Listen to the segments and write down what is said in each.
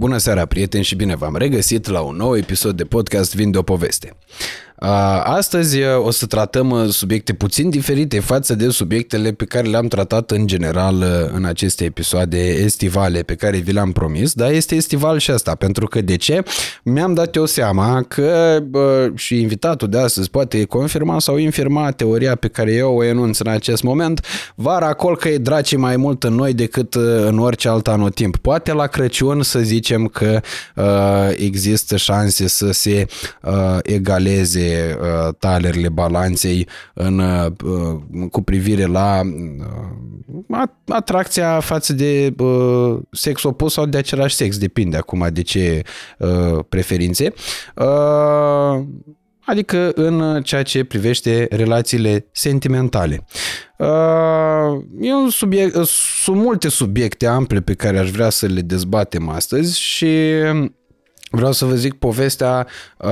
Bună seara, prieteni, și bine v-am regăsit la un nou episod de podcast Vin de o poveste. Astăzi o să tratăm subiecte puțin diferite față de subiectele pe care le-am tratat în general în aceste episoade estivale pe care vi le-am promis, dar este estival și asta, pentru că de ce? Mi-am dat eu seama că și invitatul de astăzi poate confirma sau infirma teoria pe care eu o enunț în acest moment, vara acolo că e draci mai mult în noi decât în orice alt anotimp. Poate la Crăciun să zicem că există șanse să se egaleze uh, talerele balanței în, uh, cu privire la uh, atracția față de uh, sex opus sau de același sex, depinde acum de ce uh, preferințe. Uh, adică în ceea ce privește relațiile sentimentale. Uh, e un subiect, sunt multe subiecte ample pe care aș vrea să le dezbatem astăzi și Vreau să vă zic povestea, uh,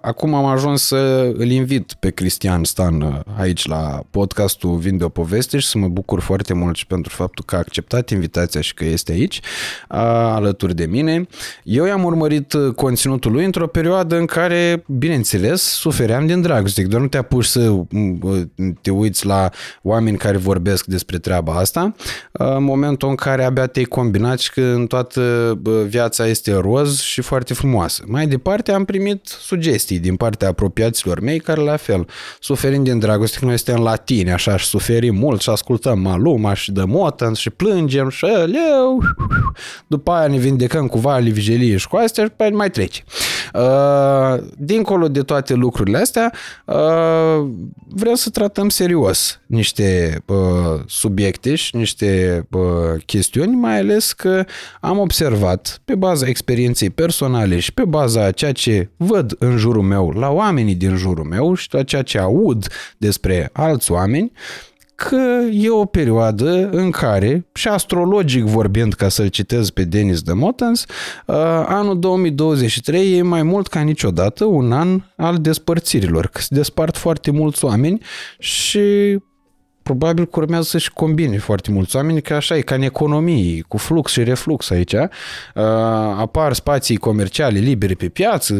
acum am ajuns să îl invit pe Cristian Stan uh, aici la podcastul Vin de o poveste și să mă bucur foarte mult și pentru faptul că a acceptat invitația și că este aici uh, alături de mine. Eu i-am urmărit conținutul lui într-o perioadă în care, bineînțeles, sufeream din dragoste. Doar nu te apuci să te uiți la oameni care vorbesc despre treaba asta, în momentul în care abia te-ai combinat și că în toată viața este roz și foarte frumoasă. Mai departe am primit sugestii din partea apropiaților mei care la fel, suferind din dragoste, că noi suntem latini, așa și suferim mult și ascultăm Maluma și de Motans și plângem și leu. După aia ne vindecăm cu vali, vigilie și cu astea și pe mai trece. Uh, dincolo de toate lucrurile astea, uh, vreau să tratăm serios niște uh, subiecte și niște chestiuni, mai ales că am observat pe baza experienței personale mele și pe baza a ceea ce văd în jurul meu, la oamenii din jurul meu și la ceea ce aud despre alți oameni, că e o perioadă în care, și astrologic vorbind, ca să-l citez pe Denis de Motens, uh, anul 2023 e mai mult ca niciodată un an al despărțirilor, că se despart foarte mulți oameni și probabil că urmează să-și combine foarte mulți oameni, că așa e, ca în economie, cu flux și reflux aici. Uh, apar spații comerciale libere pe piață,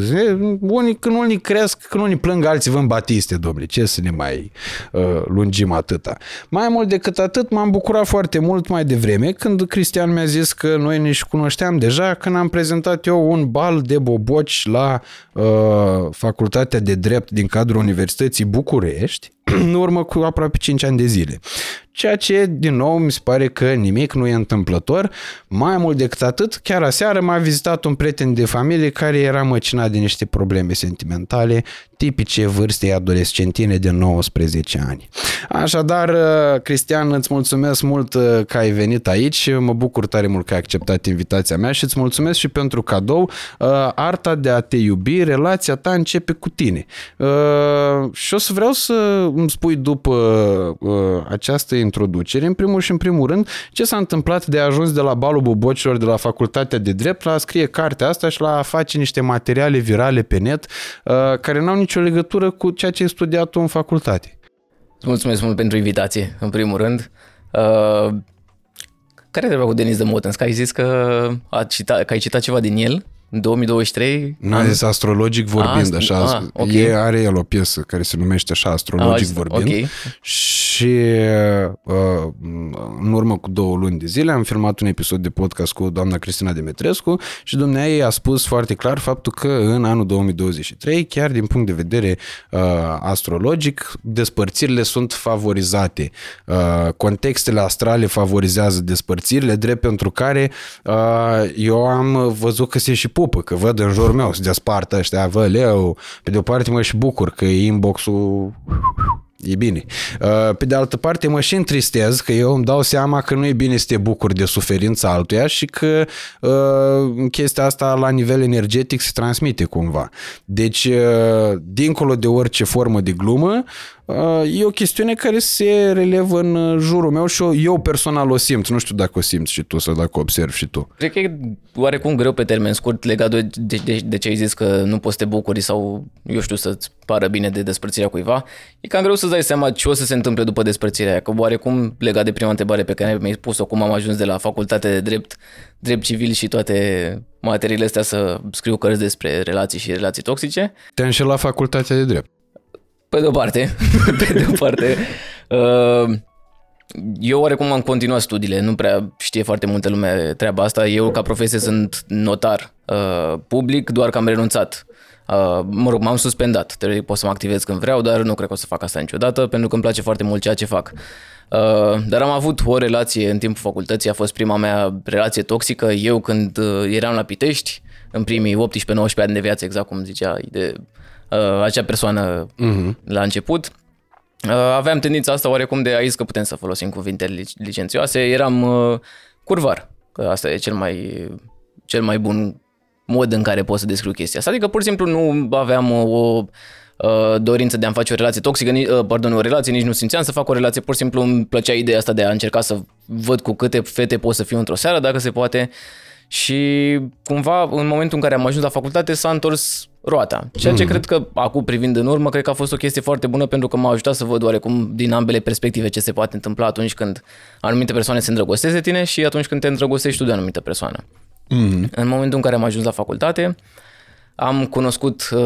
unii, când unii cresc, când unii plâng, alții vând batiste, domnule, ce să ne mai uh, lungim atâta. Mai mult decât atât, m-am bucurat foarte mult mai devreme când Cristian mi-a zis că noi ne și cunoșteam deja când am prezentat eu un bal de boboci la uh, Facultatea de Drept din cadrul Universității București, în urmă cu aproape 5 ani de zile. Ceea ce, din nou, mi se pare că nimic nu e întâmplător. Mai mult decât atât, chiar aseară m-a vizitat un prieten de familie care era măcinat de niște probleme sentimentale tipice vârstei adolescentine de 19 ani. Așadar, uh, Cristian, îți mulțumesc mult uh, că ai venit aici, mă bucur tare mult că ai acceptat invitația mea și îți mulțumesc și pentru cadou. Uh, arta de a te iubi, relația ta începe cu tine. Și o să vreau să îmi spui după această introducere, în primul și în primul rând, ce s-a întâmplat de a ajuns de la balul bobocilor de la Facultatea de Drept la a scrie cartea asta și la a face niște materiale virale pe net care n-au nici nicio legătură cu ceea ce ai studiat tu în facultate. Mulțumesc mult pentru invitație, în primul rând. Uh, care trebuie cu Denis de Motens? Că ai zis că, a citat, că ai citat ceva din el în 2023? Nu a zis astrologic vorbind, a, așa. A, okay. E, are el o piesă care se numește așa, astrologic a, vorbind. Okay. Și uh, în urmă cu două luni de zile am filmat un episod de podcast cu doamna Cristina Demetrescu și dumnea ei a spus foarte clar faptul că în anul 2023, chiar din punct de vedere uh, astrologic, despărțirile sunt favorizate. Uh, contextele astrale favorizează despărțirile, drept pentru care uh, eu am văzut că se și pupă, că văd în jurul meu, se despartă ăștia, vă leu, pe de o parte mă și bucur că inbox-ul e bine. Uh, pe de altă parte, mă și întristez că eu îmi dau seama că nu e bine să te bucuri de suferința altuia și că uh, chestia asta la nivel energetic se transmite cumva. Deci, uh, dincolo de orice formă de glumă, Uh, e o chestiune care se relevă în uh, jurul meu și eu, eu personal o simt. Nu știu dacă o simți și tu sau dacă o observi și tu. Cred că e oarecum greu pe termen scurt legat de, de, de, de ce ai zis că nu poți să te bucuri sau, eu știu, să-ți pară bine de despărțirea cuiva. E cam greu să-ți dai seama ce o să se întâmple după despărțirea aia. Că oarecum legat de prima întrebare pe care mi-ai pus-o, cum am ajuns de la facultate de drept, drept civil și toate materiile astea să scriu cărți despre relații și relații toxice. Te-am înșelat facultatea de drept. Pe de o parte, pe de o parte, uh, eu oarecum am continuat studiile, nu prea știe foarte multă lume treaba asta. Eu ca profesie sunt notar uh, public, doar că am renunțat. Uh, mă rog, m-am suspendat, trebuie, pot să mă activez când vreau, dar nu cred că o să fac asta niciodată, pentru că îmi place foarte mult ceea ce fac. Dar am avut o relație în timpul facultății, a fost prima mea relație toxică. Eu când eram la Pitești, în primii 18-19 ani de viață, exact cum zicea de uh, acea persoană uh-huh. la început. Uh, aveam tendința asta oarecum de aici că putem să folosim cuvinte licențioase. Eram uh, curvar, că asta e cel mai, cel mai bun mod în care pot să descriu chestia asta. Adică pur și simplu nu aveam o, o uh, dorință de a-mi face o relație toxică, uh, pardon, o relație, nici nu simțeam să fac o relație, pur și simplu îmi plăcea ideea asta de a încerca să văd cu câte fete pot să fiu într-o seară, dacă se poate. Și cumva, în momentul în care am ajuns la facultate, s-a întors roata. Ceea ce mm. cred că, acum privind în urmă, cred că a fost o chestie foarte bună pentru că m-a ajutat să văd oarecum din ambele perspective ce se poate întâmpla atunci când anumite persoane se îndrăgostesc de tine și atunci când te îndrăgostești tu de anumită persoană. Mm. În momentul în care am ajuns la facultate, am cunoscut, uh,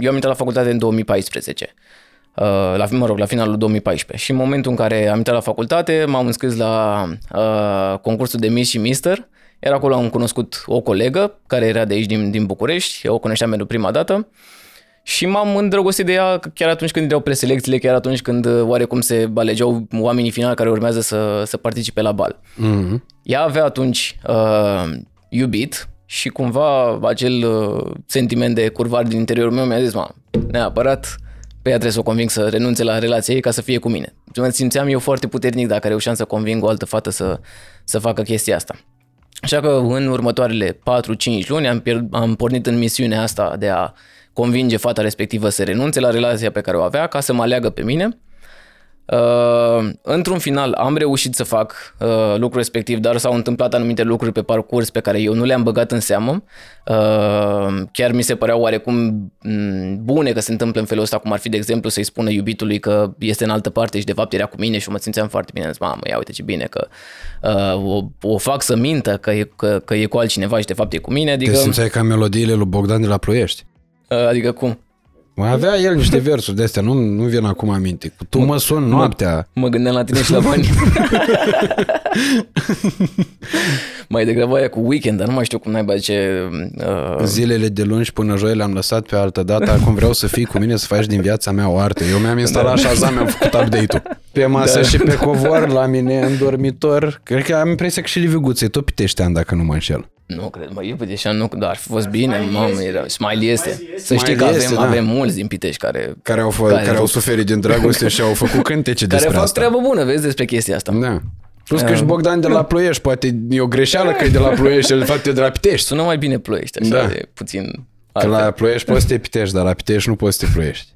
eu am intrat la facultate în 2014 uh, la, mă rog, la finalul 2014 și în momentul în care am intrat la facultate m-am înscris la uh, concursul de Miss și Mister iar acolo am cunoscut o colegă care era de aici din, din București, eu o cunoșteam pentru prima dată și m-am îndrăgostit de ea chiar atunci când erau preselecțiile, chiar atunci când uh, oarecum se alegeau oamenii finali care urmează să, să participe la bal. Mm-hmm. Ea avea atunci uh, iubit și cumva acel uh, sentiment de curvar din interiorul meu mi-a zis, mă, neapărat, pe ea trebuie să o conving să renunțe la relația ei ca să fie cu mine. Mă simțeam eu foarte puternic dacă reușeam să conving o altă fată să, să facă chestia asta. Așa că în următoarele 4-5 luni am, pierd, am pornit în misiunea asta de a convinge fata respectivă să renunțe la relația pe care o avea ca să mă aleagă pe mine Uh, într-un final am reușit să fac uh, lucrul respectiv, dar s-au întâmplat anumite lucruri pe parcurs pe care eu nu le-am băgat în seamă. Uh, chiar mi se păreau oarecum mm, bune că se întâmplă în felul ăsta, cum ar fi, de exemplu, să-i spună iubitului că este în altă parte și de fapt era cu mine și mă simțeam foarte bine. Zis, mamă, ia uite ce bine că uh, o, o fac să mintă că e, că, că e cu altcineva și de fapt e cu mine. Adică... Te simțeai ca melodiile lui Bogdan de la Ploiești? Uh, adică cum? Mai avea el niște versuri de astea, nu, nu vin acum aminte. Cu tu mă sun noaptea. Mă gândeam la tine și la bani. mai degrabă aia cu weekend, dar nu mai știu cum naiba ce... Uh... Zilele de luni până joi le-am lăsat pe altă dată. Acum vreau să fii cu mine să faci din viața mea o artă. Eu mi-am instalat da. Shazam, mi-am făcut update-ul. Pe masă da. și pe covor la mine în dormitor. Cred că am impresia că și Liviu Guței tot pitește dacă nu mă înșel. Nu cred, mă, eu Pitești nu, dar ar fi fost bine, mamă, era, Smiley este. Să știi Smiley că avem, este, da. avem mulți din Pitești care... Care au, fă, care, care au suferit din dragoste și au făcut cântece despre Care fac asta. treabă bună, vezi, despre chestia asta. Da. Plus că și um, Bogdan de la Ploiești, poate e o greșeală că e de la Ploiești, el de fapt e de la Pitești. Sună mai bine Ploiești, așa, da. de puțin... Că la Ploiești poți să te Pitești, dar la Pitești nu poți să te Ploiești.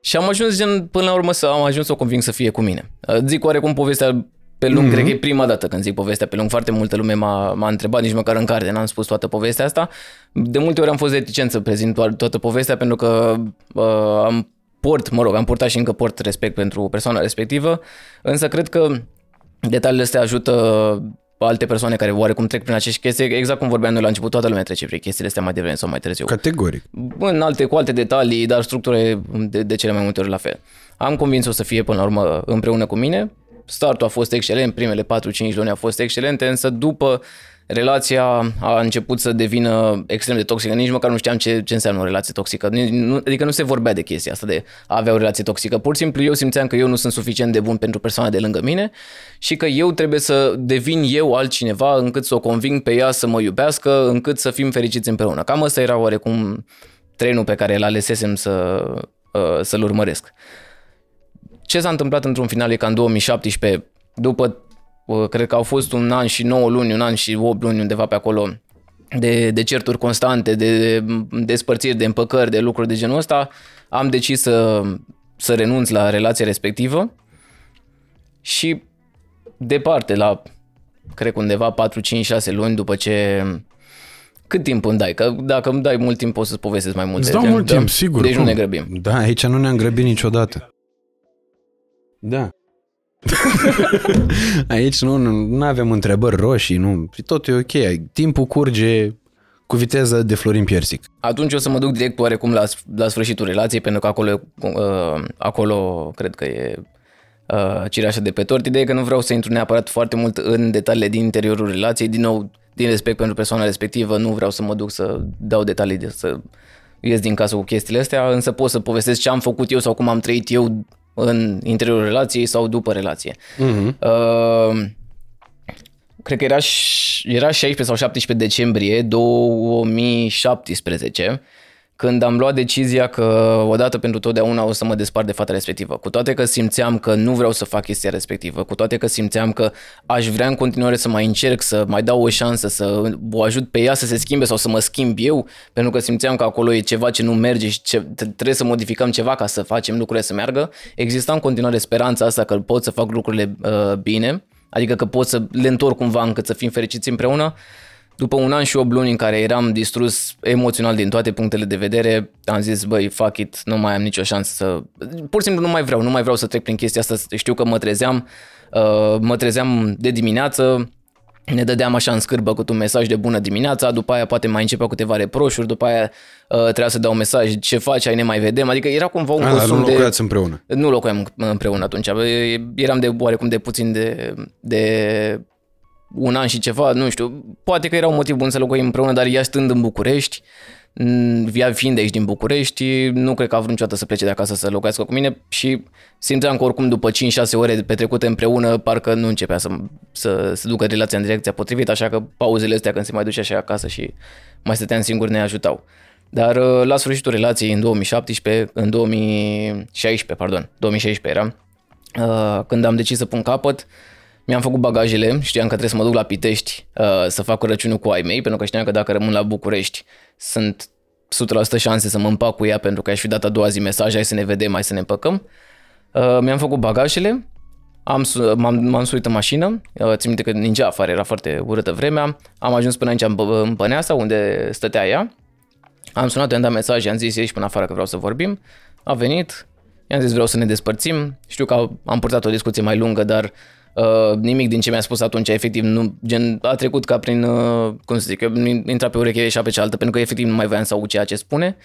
Și am ajuns, gen, până la urmă, să am ajuns să o conving să fie cu mine. Zic oarecum povestea pe lung, mm-hmm. cred că e prima dată când zic povestea pe lung. Foarte multă lume m-a, m-a întrebat, nici măcar în carte n-am spus toată povestea asta. De multe ori am fost reticent să prezint toată povestea pentru că uh, am port, mă rog, am purtat și încă port respect pentru persoana respectivă, însă cred că detaliile astea ajută alte persoane care oarecum trec prin acești chestii, exact cum vorbeam noi la început, toată lumea trece prin chestiile astea mai devreme sau mai târziu. Categoric. În alte, cu alte detalii, dar structura e de, de cele mai multe ori la fel. Am convins-o să fie până la urmă împreună cu mine, startul a fost excelent, primele 4-5 luni au fost excelente, însă după relația a început să devină extrem de toxică, nici măcar nu știam ce, ce înseamnă o relație toxică, adică nu se vorbea de chestia asta de a avea o relație toxică, pur și simplu eu simțeam că eu nu sunt suficient de bun pentru persoana de lângă mine și că eu trebuie să devin eu altcineva încât să o conving pe ea să mă iubească, încât să fim fericiți împreună. Cam ăsta era oarecum trenul pe care îl alesesem să, uh, să-l urmăresc. Ce s-a întâmplat într-un final e ca în 2017, după, uh, cred că au fost un an și 9 luni, un an și 8 luni undeva pe acolo, de, de certuri constante, de despărțiri, de împăcări, de lucruri de genul ăsta, am decis să să renunț la relația respectivă și departe, la cred că undeva 4, 5, 6 luni după ce cât timp îmi dai? Că dacă îmi dai mult timp, pot să-ți povestesc mai multe. Îți dau Deci, mult da? timp, sigur. Deci cum? nu ne grăbim. Da, aici nu ne-am grăbit niciodată. Da. aici nu, nu, nu avem întrebări roșii, nu. Tot e ok. Timpul curge cu viteză de Florin Piersic. Atunci o să mă duc direct oarecum la, la sfârșitul relației, pentru că acolo, uh, acolo cred că e uh, cireașa de pe tort. Ideea e că nu vreau să intru neapărat foarte mult în detaliile din interiorul relației. Din nou, din respect pentru persoana respectivă, nu vreau să mă duc să dau detalii, de, să ies din casă cu chestiile astea, însă pot să povestesc ce am făcut eu sau cum am trăit eu în interiorul relației sau după relație. Mm-hmm. Uh, cred că era, ș- era 16 sau 17 decembrie 2017 când am luat decizia că odată pentru totdeauna o să mă despart de fata respectivă. Cu toate că simțeam că nu vreau să fac chestia respectivă, cu toate că simțeam că aș vrea în continuare să mai încerc, să mai dau o șansă, să o ajut pe ea să se schimbe sau să mă schimb eu, pentru că simțeam că acolo e ceva ce nu merge și ce, trebuie să modificăm ceva ca să facem lucrurile să meargă, exista în continuare speranța asta că pot să fac lucrurile uh, bine, adică că pot să le întorc cumva încât să fim fericiți împreună. După un an și 8 luni în care eram distrus emoțional din toate punctele de vedere, am zis, băi, fuck it, nu mai am nicio șansă să... Pur și simplu nu mai vreau, nu mai vreau să trec prin chestia asta. Știu că mă trezeam, uh, mă trezeam de dimineață, ne dădeam așa în scârbă cu un mesaj de bună dimineața, după aia poate mai începea câteva reproșuri, după aia uh, trebuia să dau un mesaj, ce faci, ai ne mai vedem, adică era cumva un A, dar nu consum de... locuiați împreună. Nu locuiam împreună atunci, eram de oarecum de puțin de, de un an și ceva, nu știu, poate că era un motiv bun să locuim împreună, dar ea stând în București, m, ea fiind de aici din București, nu cred că a vrut niciodată să plece de acasă să locuiască cu mine și simțeam că oricum după 5-6 ore petrecute împreună, parcă nu începea să, să, să ducă relația în direcția potrivită, așa că pauzele astea când se mai ducea și acasă și mai stăteam singur ne ajutau. Dar uh, la sfârșitul relației în 2017, în 2016, pardon, 2016 era, uh, când am decis să pun capăt, mi-am făcut bagajele, știam că trebuie să mă duc la Pitești uh, să fac Crăciunul cu ai mei, pentru că știam că dacă rămân la București sunt 100% șanse să mă împac cu ea pentru că aș fi dat a doua zi mesaj, hai să ne vedem, hai să ne împăcăm. Uh, mi-am făcut bagajele, am, su- m-am, m-am suit în mașină, uh, țin minte că ningea afară, era foarte urâtă vremea, am ajuns până aici în, Bă- în Băneasa, unde stătea ea, am sunat, i-am dat mesaj, i-am zis ieși până afară că vreau să vorbim, a venit, i-am zis vreau să ne despărțim, știu că am purtat o discuție mai lungă, dar uh, nimic din ce mi-a spus atunci, efectiv, nu, gen, a trecut ca prin, uh, cum să zic, eu, intra pe ureche și pe cealaltă, pentru că efectiv nu mai voiam să aud ceea ce spune.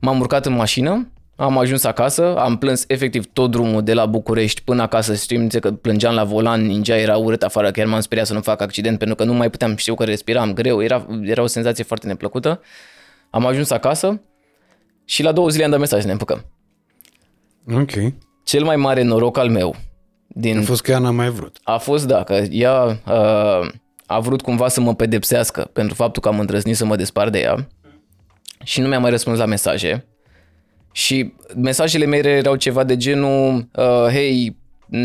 M-am urcat în mașină, am ajuns acasă, am plâns efectiv tot drumul de la București până acasă, știm că plângeam la volan, ningea era urât afară, chiar m-am speriat să nu fac accident pentru că nu mai puteam, știu că respiram greu, era, era o senzație foarte neplăcută. Am ajuns acasă și la două zile am dat mesaj să ne împăcăm. Ok. Cel mai mare noroc al meu din A fost că ea n-a mai vrut. a fost, da, că ea uh, a vrut cumva să mă pedepsească pentru faptul că am îndrăznit să mă despart de ea și nu mi-a mai răspuns la mesaje. Și mesajele mele erau ceva de genul, uh, hei, m,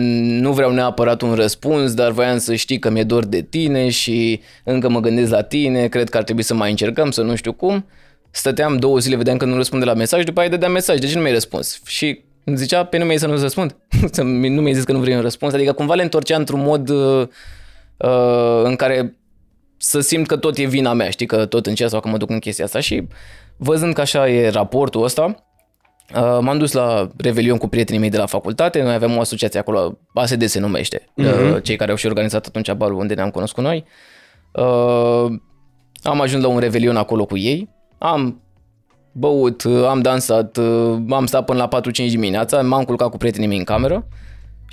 nu vreau neapărat un răspuns, dar voiam să știi că mi-e dor de tine și încă mă gândesc la tine, cred că ar trebui să mai încercăm, să nu știu cum. Stăteam două zile, vedeam că nu răspunde la mesaj, după aia dădeam mesaj, de ce nu mi-ai răspuns? Și îmi zicea, pe nu mi-ai zis să nu răspund, Să mi- nu mi-ai zis că nu vrei un răspuns, adică cumva le întorcea într-un mod uh, uh, în care să simt că tot e vina mea, știi, că tot încerc sau că mă duc în chestia asta. Și văzând că așa e raportul ăsta, Uh, m-am dus la Revelion cu prietenii mei de la facultate, noi avem o asociație acolo, ASD se numește, uh-huh. cei care au și organizat atunci balul unde ne-am cunoscut noi. Uh, am ajuns la un Revelion acolo cu ei, am băut, uh, am dansat, uh, am stat până la 4-5 dimineața, m-am culcat cu prietenii mei în cameră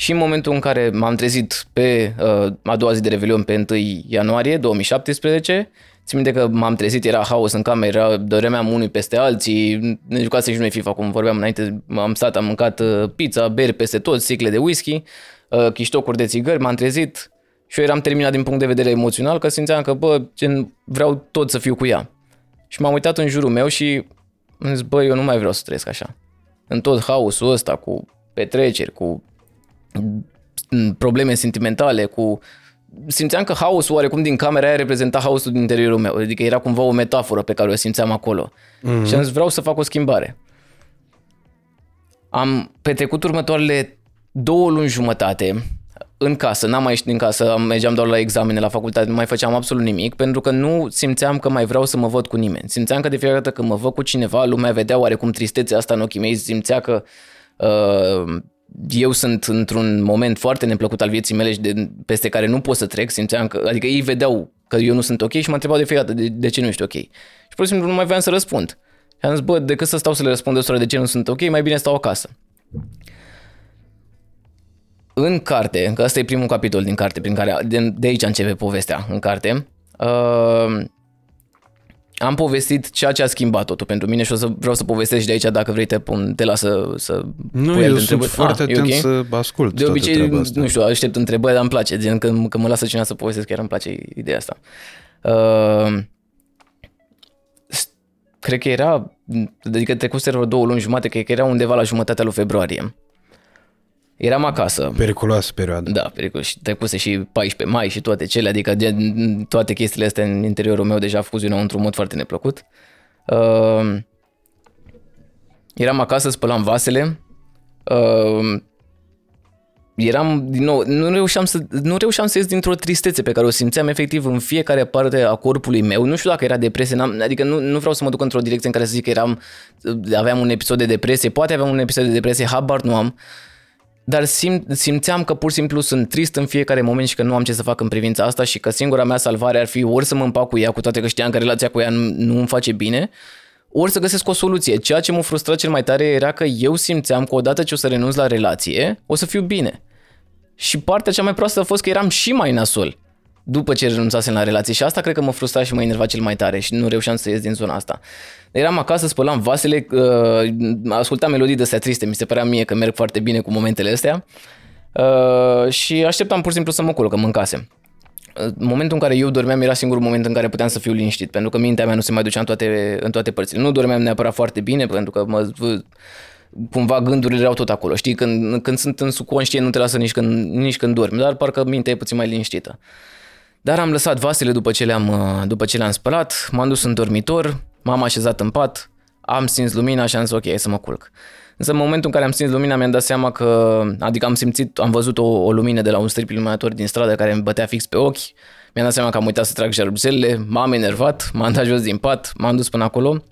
și în momentul în care m-am trezit pe uh, a doua zi de Revelion pe 1 ianuarie 2017, țin minte că m-am trezit, era haos în cameră, dormeam unii peste alții, ne jucase și noi FIFA, cum vorbeam înainte, am stat, am mâncat uh, pizza, beri peste tot, sticle de whisky, uh, chiștocuri de țigări, m-am trezit și eu eram terminat din punct de vedere emoțional, că simțeam că, bă, gen, vreau tot să fiu cu ea. Și m-am uitat în jurul meu și am zis, bă, eu nu mai vreau să trăiesc așa. În tot haosul ăsta, cu petreceri, cu m, probleme sentimentale, cu... Simțeam că haosul oarecum din camera aia reprezenta haosul din interiorul meu. Adică era cumva o metaforă pe care o simțeam acolo. Mm-hmm. Și am zis, vreau să fac o schimbare. Am petrecut următoarele două luni jumătate în casă, n-am mai ieșit din casă, am- mergeam doar la examene la facultate, nu mai făceam absolut nimic, pentru că nu simțeam că mai vreau să mă văd cu nimeni. Simțeam că de fiecare dată când mă văd cu cineva, lumea vedea oarecum tristețea asta în ochii mei, simțea că uh, eu sunt într-un moment foarte neplăcut al vieții mele și de, peste care nu pot să trec, simțeam că, adică ei vedeau că eu nu sunt ok și mă întrebau de fiecare dată de, de ce nu ești ok. Și pur și simplu nu mai voiam să răspund. Și am zis, bă, decât să stau să le răspund de de ce nu sunt ok, mai bine stau acasă în carte, că ăsta e primul capitol din carte, prin care de, de aici începe povestea în carte, uh, am povestit ceea ce a schimbat totul pentru mine și o să vreau să povestesc și de aici dacă vrei te, pun, te las să, să Nu, pui eu alte sunt întrebări. foarte Ah, e atent ok? să ascult De toată obicei, treaba asta. nu știu, aștept întrebări, dar îmi place, gen că, că mă lasă cineva să povestesc, chiar îmi place ideea asta. Uh, s- cred că era, adică trecuse vreo două luni jumate, cred că era undeva la jumătatea lui februarie. Eram acasă. Periculoasă perioadă. Da, pericol. Și trecuse și 14 mai și toate cele, adică de, toate chestiile astea în interiorul meu deja fuzionau într-un mod foarte neplăcut. Uh, eram acasă, spălam vasele. Uh, eram, din nou, nu reușeam, să, nu reușeam să ies dintr-o tristețe pe care o simțeam efectiv în fiecare parte a corpului meu. Nu știu dacă era depresie, n-am, adică nu, nu vreau să mă duc într-o direcție în care să zic că eram, aveam un episod de depresie, poate aveam un episod de depresie, habar nu am dar sim, simțeam că pur și simplu sunt trist în fiecare moment și că nu am ce să fac în privința asta și că singura mea salvare ar fi ori să mă împac cu ea, cu toate că știam că relația cu ea nu, nu îmi face bine, ori să găsesc o soluție. Ceea ce mă frustra cel mai tare era că eu simțeam că odată ce o să renunț la relație, o să fiu bine. Și partea cea mai proastă a fost că eram și mai nasol după ce renunțasem la relație și asta cred că mă frustra și mă enerva cel mai tare și nu reușeam să ies din zona asta. Eram acasă, spălam vasele, uh, ascultam melodii de astea triste, mi se părea mie că merg foarte bine cu momentele astea uh, și așteptam pur și simplu să mă culc, că mâncasem. În momentul în care eu dormeam era singurul moment în care puteam să fiu liniștit, pentru că mintea mea nu se mai ducea în toate, în toate părțile. Nu dormeam neapărat foarte bine, pentru că mă, cumva gândurile erau tot acolo. Știi, când, când sunt în subconștient nu te lasă nici când, nici când dormi, dar parcă mintea e puțin mai liniștită. Dar am lăsat vasele după ce le-am, după ce le-am spălat, m-am dus în dormitor, m-am așezat în pat, am stins lumina și am zis ok, hai să mă culc. Însă în momentul în care am stins lumina mi-am dat seama că, adică am simțit, am văzut o, o lumină de la un strip iluminator din stradă care îmi bătea fix pe ochi, mi-am dat seama că am uitat să trag jaluzelele, m-am enervat, m-am dat jos din pat, m-am dus până acolo,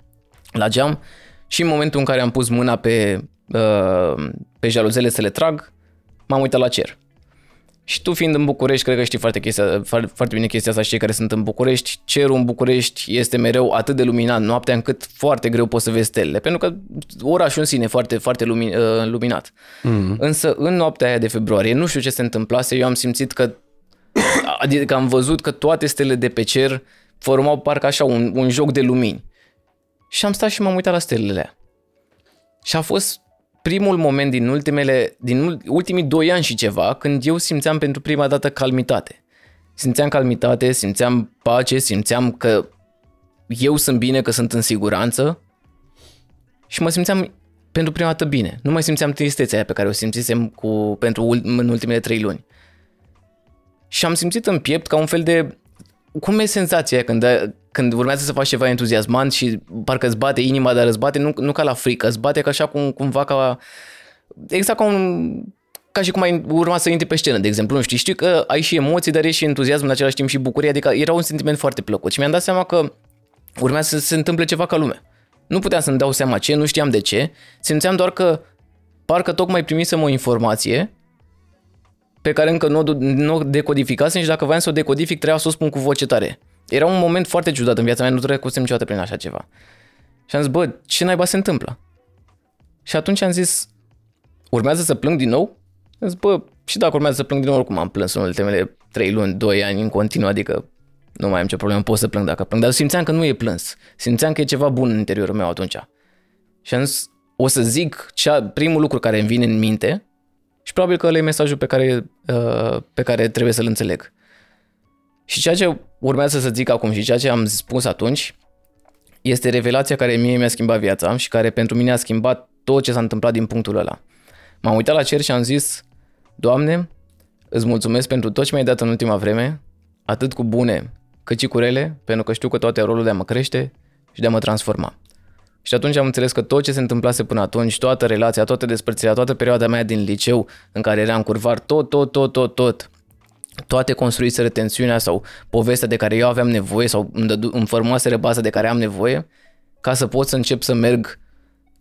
la geam și în momentul în care am pus mâna pe, uh, pe jaluzele să le trag, m-am uitat la cer. Și tu fiind în București, cred că știi foarte, chestia, foarte bine chestia asta și cei care sunt în București. Cerul în București este mereu atât de luminat noaptea încât foarte greu poți să vezi stelele. Pentru că orașul în sine e foarte, foarte lumi, uh, luminat. Mm-hmm. Însă în noaptea aia de februarie, nu știu ce se întâmplase, eu am simțit că, adică am văzut că toate stelele de pe cer formau parcă așa un, un joc de lumini. Și am stat și m-am uitat la stelele alea. Și a fost primul moment din ultimele, din ultimii doi ani și ceva, când eu simțeam pentru prima dată calmitate. Simțeam calmitate, simțeam pace, simțeam că eu sunt bine, că sunt în siguranță și mă simțeam pentru prima dată bine. Nu mai simțeam tristețea aia pe care o simțisem cu, pentru în ultimele trei luni. Și am simțit în piept ca un fel de... Cum e senzația când, când urmează să faci ceva entuziasmant și parcă îți bate inima, dar îți bate nu, nu ca la frică, îți bate ca așa cum, cumva ca... Exact ca un... Ca și cum ai urma să intri pe scenă, de exemplu. Nu știi, știi că ai și emoții, dar e și entuziasm în același timp și bucurie. Adică era un sentiment foarte plăcut și mi-am dat seama că urmează să se întâmple ceva ca lume. Nu puteam să-mi dau seama ce, nu știam de ce. Simțeam doar că parcă tocmai primisem o informație pe care încă nu, nu o decodificasem și dacă voiam să o decodific, trebuia să o spun cu voce tare. Era un moment foarte ciudat în viața mea, nu trecusem niciodată prin așa ceva. Și am zis, bă, ce naiba se întâmplă? Și atunci am zis, urmează să plâng din nou? Am zis, bă, și dacă urmează să plâng din nou, oricum am plâns în ultimele 3 luni, 2 ani în continuu, adică nu mai am ce problemă, pot să plâng dacă plâng, dar simțeam că nu e plâns. Simțeam că e ceva bun în interiorul meu atunci. Și am zis, o să zic cea, primul lucru care îmi vine în minte și probabil că ăla e mesajul pe care, uh, pe care trebuie să-l înțeleg. Și ceea ce urmează să zic acum și ceea ce am spus atunci este revelația care mie mi-a schimbat viața și care pentru mine a schimbat tot ce s-a întâmplat din punctul ăla. M-am uitat la cer și am zis, Doamne, îți mulțumesc pentru tot ce mi-ai dat în ultima vreme, atât cu bune cât și cu rele, pentru că știu că toate au rolul de a mă crește și de a mă transforma. Și atunci am înțeles că tot ce se întâmplase până atunci, toată relația, toată despărțirea, toată perioada mea din liceu în care eram curvar, tot, tot, tot, tot, tot, toate construiseră tensiunea sau povestea de care eu aveam nevoie sau îmi formaseră baza de care am nevoie ca să pot să încep să merg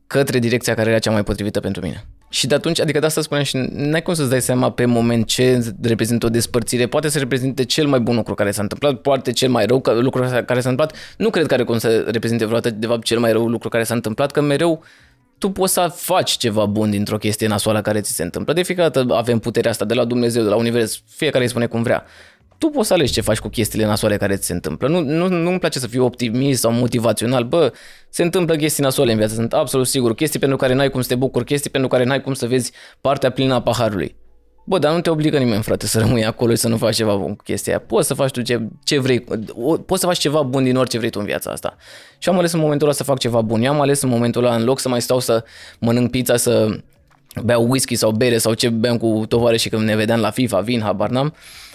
către direcția care era cea mai potrivită pentru mine. Și de atunci, adică de asta spuneam și n-ai cum să-ți dai seama pe moment ce reprezintă o despărțire. Poate să reprezinte cel mai bun lucru care s-a întâmplat, poate cel mai rău lucru care s-a întâmplat. Nu cred că are cum să reprezinte vreodată, de fapt, cel mai rău lucru care s-a întâmplat, că mereu tu poți să faci ceva bun dintr-o chestie nasoală care ți se întâmplă. De fiecare dată avem puterea asta de la Dumnezeu, de la univers, fiecare îi spune cum vrea tu poți să alegi ce faci cu chestiile nasoale care ți se întâmplă. Nu, nu, nu îmi place să fiu optimist sau motivațional. Bă, se întâmplă chestii nasoale în viață, sunt absolut sigur. Chestii pentru care n-ai cum să te bucuri, chestii pentru care n-ai cum să vezi partea plină a paharului. Bă, dar nu te obligă nimeni, frate, să rămâi acolo și să nu faci ceva bun cu chestia aia. Poți să faci tu ce, ce vrei, poți să faci ceva bun din orice vrei tu în viața asta. Și am ales în momentul ăla să fac ceva bun. Eu am ales în momentul ăla, în loc să mai stau să mănânc pizza, să beau whisky sau bere sau ce beam cu și când ne vedeam la FIFA, vin, habar n-am uh,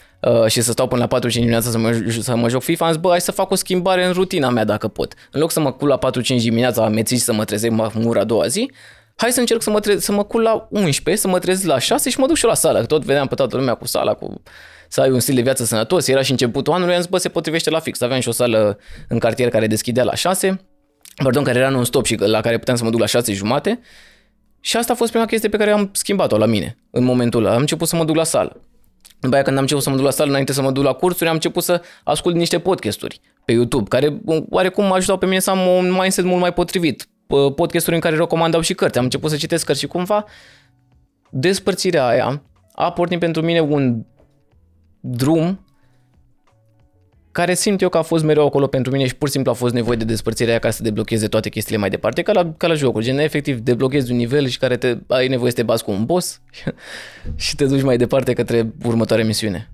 și să stau până la 4 5 dimineața să mă, să mă joc FIFA, am zis, bă, hai să fac o schimbare în rutina mea dacă pot. În loc să mă cul la 4-5 dimineața, ameții și să mă trezesc mă a doua zi, hai să încerc să mă, tre- să mă cul la 11, să mă trezesc la 6 și mă duc și la sală. Tot vedeam pe toată lumea cu sala, cu să ai un stil de viață sănătos. Era și începutul anului, am zis, bă, se potrivește la fix. Aveam și o sală în cartier care deschidea la 6, pardon, care era non-stop și la care puteam să mă duc la 6 jumate. Și asta a fost prima chestie pe care am schimbat-o la mine în momentul ăla. Am început să mă duc la sală. După aia când am început să mă duc la sală, înainte să mă duc la cursuri, am început să ascult niște podcasturi pe YouTube, care oarecum m-au ajutat pe mine să am un mindset mult mai potrivit. Podcasturi în care recomandau și cărți. Am început să citesc cărți și cumva despărțirea aia a pornit pentru mine un drum care simt eu că a fost mereu acolo pentru mine și pur și simplu a fost nevoie de despărțirea aia ca să deblocheze toate chestiile mai departe, ca la, ca la jocuri, gen efectiv deblochezi un nivel și care te, ai nevoie să te bați cu un boss și te duci mai departe către următoarea misiune.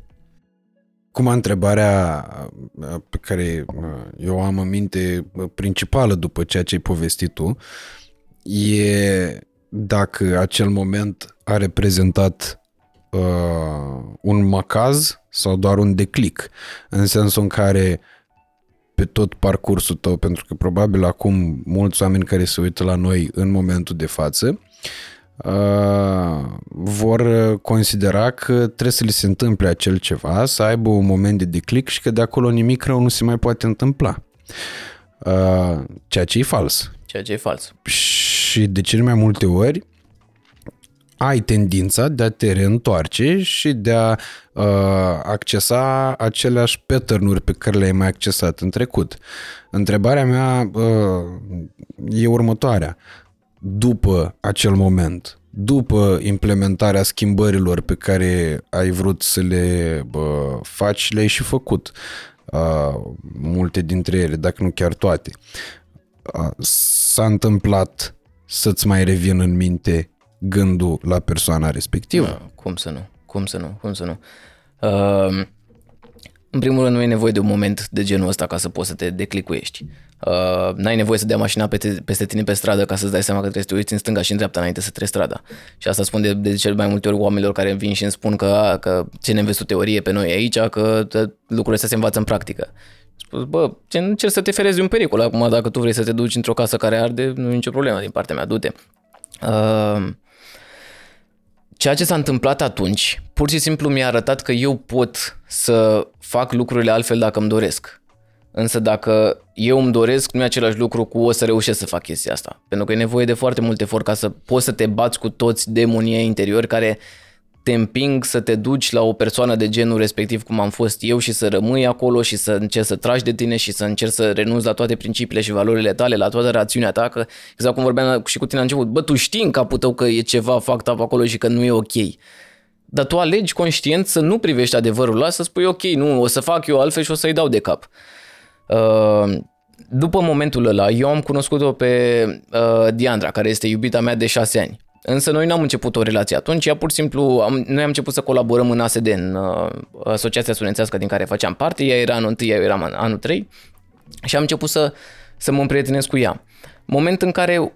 Cum întrebarea pe care eu am în minte principală după ceea ce ai povestit tu e dacă acel moment a reprezentat uh, un macaz sau doar un declic, în sensul în care pe tot parcursul tău, pentru că probabil acum mulți oameni care se uită la noi în momentul de față uh, vor considera că trebuie să li se întâmple acel ceva, să aibă un moment de declic și că de acolo nimic rău nu se mai poate întâmpla. Uh, ceea ce e fals. Ceea ce e fals. Și de cele mai multe ori ai tendința de a te reîntoarce și de a uh, accesa aceleași pattern pe care le-ai mai accesat în trecut. Întrebarea mea uh, e următoarea. După acel moment, după implementarea schimbărilor pe care ai vrut să le uh, faci, le-ai și făcut. Uh, multe dintre ele, dacă nu chiar toate. Uh, s-a întâmplat să-ți mai revină în minte gândul la persoana respectivă. Da, cum să nu? Cum să nu? Cum să nu? Uh, în primul rând, nu e nevoie de un moment de genul ăsta ca să poți să te declicuiești. Uh, n-ai nevoie să dea mașina pe te, peste tine pe stradă ca să-ți dai seama că trebuie să te uiți în stânga și în dreapta înainte să treci strada. Și asta spun de, de cel mai multe ori oamenilor care vin și îmi spun că, a, că ce ne înveți tu teorie pe noi aici, că lucrurile astea se învață în practică. Spus, bă, ce încerci să te ferezi de un pericol. Acum, dacă tu vrei să te duci într-o casă care arde, nu e nicio problemă din partea mea, du-te. Uh, Ceea ce s-a întâmplat atunci, pur și simplu mi-a arătat că eu pot să fac lucrurile altfel dacă îmi doresc. Însă dacă eu îmi doresc, nu e același lucru cu o să reușesc să fac chestia asta. Pentru că e nevoie de foarte mult efort ca să poți să te bați cu toți demonii interiori care te împing să te duci la o persoană de genul respectiv cum am fost eu și să rămâi acolo și să încerci să tragi de tine și să încerci să renunți la toate principiile și valorile tale, la toată rațiunea ta, că exact cum vorbeam și cu tine la început, bă, tu știi în capul tău că e ceva fact up acolo și că nu e ok. Dar tu alegi conștient să nu privești adevărul ăla, să spui ok, nu, o să fac eu altfel și o să-i dau de cap. Uh, după momentul ăla, eu am cunoscut-o pe uh, Diandra, care este iubita mea de șase ani. Însă noi n-am început o relație atunci, ea pur și simplu, am, noi am început să colaborăm în ASD, în uh, Asociația Studențească din care făceam parte, ea era anul 1, eu eram în anul 3 și am început să, să mă împrietenesc cu ea. Moment în care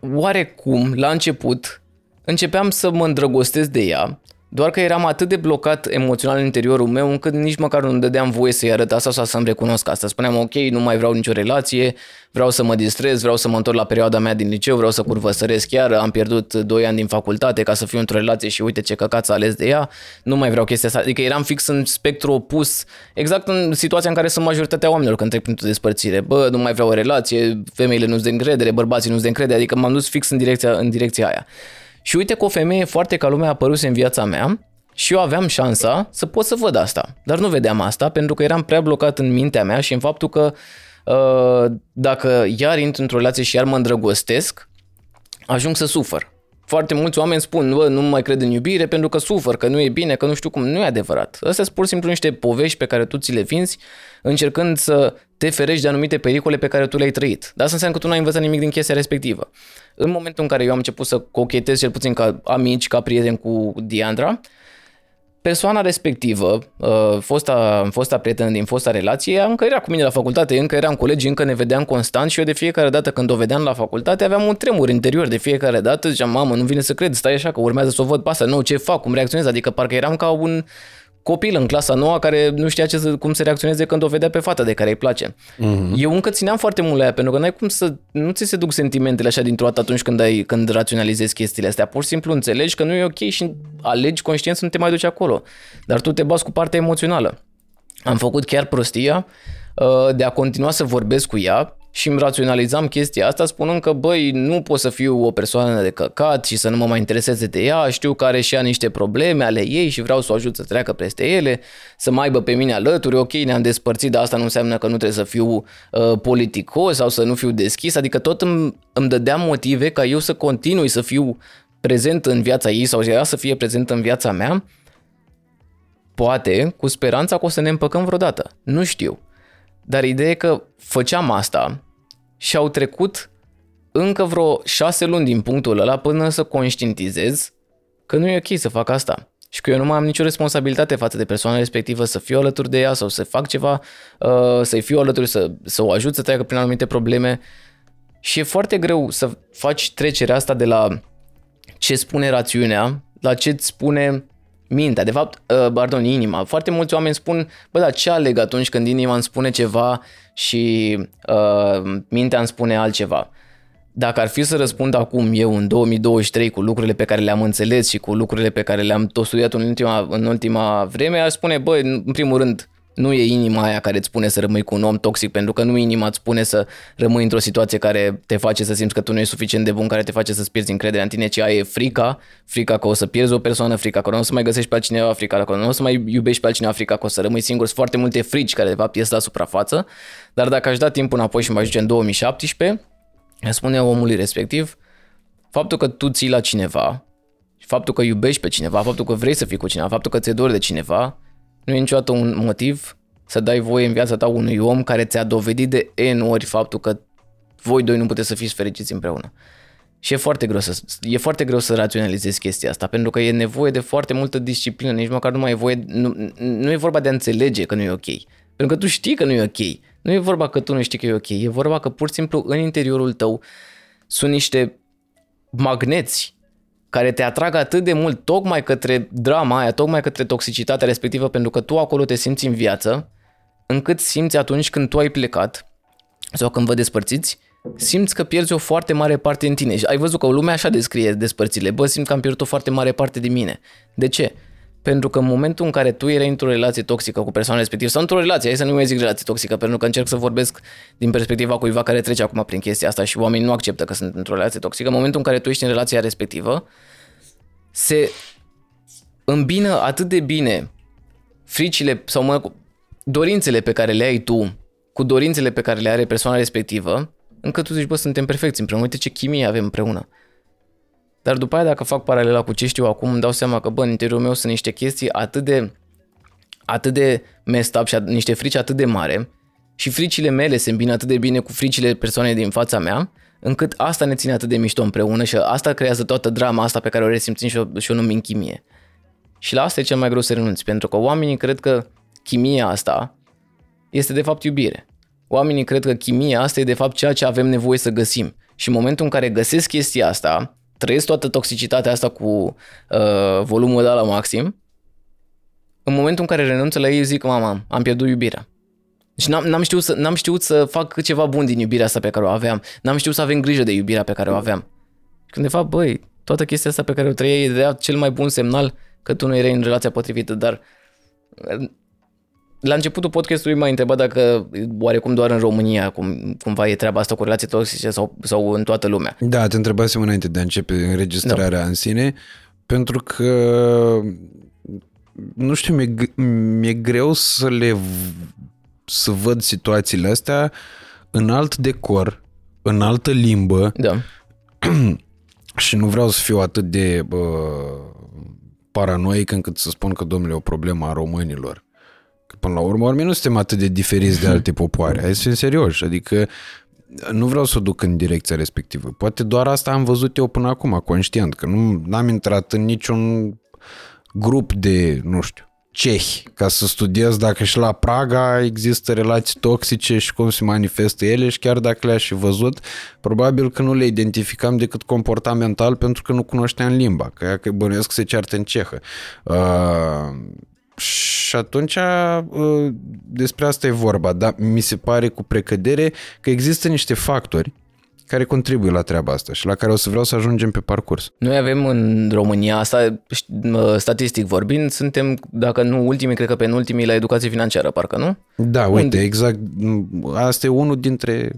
oarecum, la început, începeam să mă îndrăgostesc de ea Doar că eram atât de blocat emoțional în interiorul meu încât nici măcar nu dădeam voie să-i arăt asta sau să-mi recunosc asta. Spuneam, ok, nu mai vreau nicio relație, vreau să mă distrez, vreau să mă întorc la perioada mea din liceu, vreau să curvăsăresc chiar, am pierdut 2 ani din facultate ca să fiu într-o relație și uite ce căcat s-a ales de ea, nu mai vreau chestia asta. Adică eram fix în spectru opus, exact în situația în care sunt majoritatea oamenilor când trec printr-o despărțire. Bă, nu mai vreau o relație, femeile nu-ți de încredere, bărbații nu-ți de încredere, adică m-am dus fix în direcția, în direcția aia. Și uite că o femeie foarte ca lumea a apărut în viața mea și eu aveam șansa să pot să văd asta. Dar nu vedeam asta pentru că eram prea blocat în mintea mea și în faptul că uh, dacă iar intru într-o relație și iar mă îndrăgostesc, ajung să sufăr. Foarte mulți oameni spun, bă, nu mai cred în iubire pentru că sufăr, că nu e bine, că nu știu cum. Nu e adevărat. Astea sunt pur și simplu niște povești pe care tu ți le vinzi încercând să te ferești de anumite pericole pe care tu le-ai trăit. Dar asta înseamnă că tu nu ai învățat nimic din chestia respectivă. În momentul în care eu am început să cochetez cel puțin ca amici, ca prieten cu Diandra, persoana respectivă, uh, fosta, fosta prietenă din fosta relație, încă era cu mine la facultate, încă eram colegi, încă ne vedeam constant și eu de fiecare dată când o vedeam la facultate aveam un tremur interior de fiecare dată, ziceam, mamă, nu vine să cred, stai așa că urmează să o văd pe asta, nu, ce fac, cum reacționez, adică parcă eram ca un copil în clasa noua care nu știa ce să, cum să reacționeze când o vedea pe fata de care îi place. Uh-huh. Eu încă țineam foarte mult la ea, pentru că n-ai cum să... Nu ți se duc sentimentele așa dintr-o dată atunci când, ai, când raționalizezi chestiile astea. Pur și simplu înțelegi că nu e ok și alegi conștient să nu te mai duci acolo. Dar tu te bați cu partea emoțională. Am făcut chiar prostia uh, de a continua să vorbesc cu ea și îmi raționalizam chestia asta spunând că, băi, nu pot să fiu o persoană de căcat și să nu mă mai intereseze de ea, știu că are și ea niște probleme ale ei și vreau să o ajut să treacă peste ele, să mai aibă pe mine alături, ok, ne-am despărțit, dar asta nu înseamnă că nu trebuie să fiu uh, politicos sau să nu fiu deschis, adică tot îmi, îmi dădea motive ca eu să continui să fiu prezent în viața ei sau ea să fie prezent în viața mea, poate cu speranța că o să ne împăcăm vreodată, nu știu. Dar ideea e că făceam asta și au trecut încă vreo șase luni din punctul ăla până să conștientizez că nu e ok să fac asta. Și că eu nu mai am nicio responsabilitate față de persoana respectivă să fiu alături de ea sau să fac ceva, uh, să-i fiu alături, să, să o ajut să treacă prin anumite probleme. Și e foarte greu să faci trecerea asta de la ce spune rațiunea la ce îți spune mintea, de fapt, uh, pardon, inima. Foarte mulți oameni spun, bă, dar ce aleg atunci când inima îmi spune ceva și uh, mintea îmi spune altceva? Dacă ar fi să răspund acum eu în 2023 cu lucrurile pe care le-am înțeles și cu lucrurile pe care le-am tot studiat în ultima, în ultima vreme, aș spune, bă, în primul rând, nu e inima aia care îți spune să rămâi cu un om toxic, pentru că nu inima îți spune să rămâi într-o situație care te face să simți că tu nu ești suficient de bun, care te face să-ți pierzi încrederea în tine, ci aia e frica, frica că o să pierzi o persoană, frica că nu o să mai găsești pe altcineva, frica că nu o să mai iubești pe altcineva, frica că o să rămâi singur. Sunt foarte multe frici care de fapt ies la suprafață, dar dacă aș da timpul înapoi și mă ajunge în 2017, spune omului respectiv, faptul că tu ții la cineva, faptul că iubești pe cineva, faptul că vrei să fii cu cineva, faptul că ți-e dor de cineva, nu e niciodată un motiv să dai voie în viața ta unui om care ți-a dovedit de N ori faptul că voi doi nu puteți să fiți fericiți împreună. Și e foarte greu să, e foarte greu să raționalizezi chestia asta, pentru că e nevoie de foarte multă disciplină, nici măcar nu mai e voie, nu, nu e vorba de a înțelege că nu e ok. Pentru că tu știi că nu e ok. Nu e vorba că tu nu știi că e ok, e vorba că pur și simplu în interiorul tău sunt niște magneți care te atrag atât de mult tocmai către drama aia, tocmai către toxicitatea respectivă, pentru că tu acolo te simți în viață, încât simți atunci când tu ai plecat sau când vă despărțiți, simți că pierzi o foarte mare parte în tine. Și ai văzut că lumea așa descrie despărțile. Bă, simt că am pierdut o foarte mare parte din mine. De ce? Pentru că în momentul în care tu erai într-o relație toxică cu persoana respectivă sau într-o relație, hai să nu mai zic relație toxică, pentru că încerc să vorbesc din perspectiva cuiva care trece acum prin chestia asta și oamenii nu acceptă că sunt într-o relație toxică, în momentul în care tu ești în relația respectivă, se îmbină atât de bine fricile sau mă, dorințele pe care le ai tu cu dorințele pe care le are persoana respectivă, încât tu zici, bă, suntem perfecți împreună, uite ce chimie avem împreună. Dar după aia, dacă fac paralela cu ce știu acum, îmi dau seama că, bă, în interiorul meu sunt niște chestii atât de, atât de messed up și niște frici atât de mare și fricile mele se îmbină atât de bine cu fricile persoanei din fața mea, încât asta ne ține atât de mișto împreună și asta creează toată drama asta pe care o resimțim și o, și o numim chimie. Și la asta e cel mai greu să renunți, pentru că oamenii cred că chimia asta este de fapt iubire. Oamenii cred că chimia asta e de fapt ceea ce avem nevoie să găsim. Și în momentul în care găsesc chestia asta, trăiesc toată toxicitatea asta cu uh, volumul ăla la maxim, în momentul în care renunță la ei, zic, mama, am pierdut iubirea. Și n-am, n-am, știut să, n-am știut să fac ceva bun din iubirea asta pe care o aveam. N-am știut să avem grijă de iubirea pe care o aveam. Când de fapt, băi, toată chestia asta pe care o trăiei e de cel mai bun semnal că tu nu erai în relația potrivită, dar la începutul podcastului m-ai întrebat dacă oarecum doar în România cum, cumva e treaba asta cu relații toxice sau, sau în toată lumea. Da, te întrebasem înainte de a începe înregistrarea da. în sine, pentru că nu știu, mi-e, mi-e greu să le să văd situațiile astea în alt decor, în altă limbă da. și nu vreau să fiu atât de bă, paranoic încât să spun că, domnule, e o problemă a românilor. Că până la urmă, nu suntem atât de diferiți de alte popoare. Hai să fim serioși. Adică nu vreau să o duc în direcția respectivă. Poate doar asta am văzut eu până acum, conștient, că nu am intrat în niciun grup de, nu știu, cehi, ca să studiez dacă și la Praga există relații toxice și cum se manifestă ele și chiar dacă le-aș fi văzut, probabil că nu le identificam decât comportamental pentru că nu cunoșteam limba, că ea că bănuiesc că se ceartă în cehă. Uh, și atunci uh, despre asta e vorba, dar mi se pare cu precădere că există niște factori care contribuie la treaba asta și la care o să vreau să ajungem pe parcurs. Noi avem în România, asta statistic vorbind, suntem, dacă nu ultimii, cred că pe ultimii la educație financiară, parcă nu? Da, uite, Unde? exact. Asta e unul dintre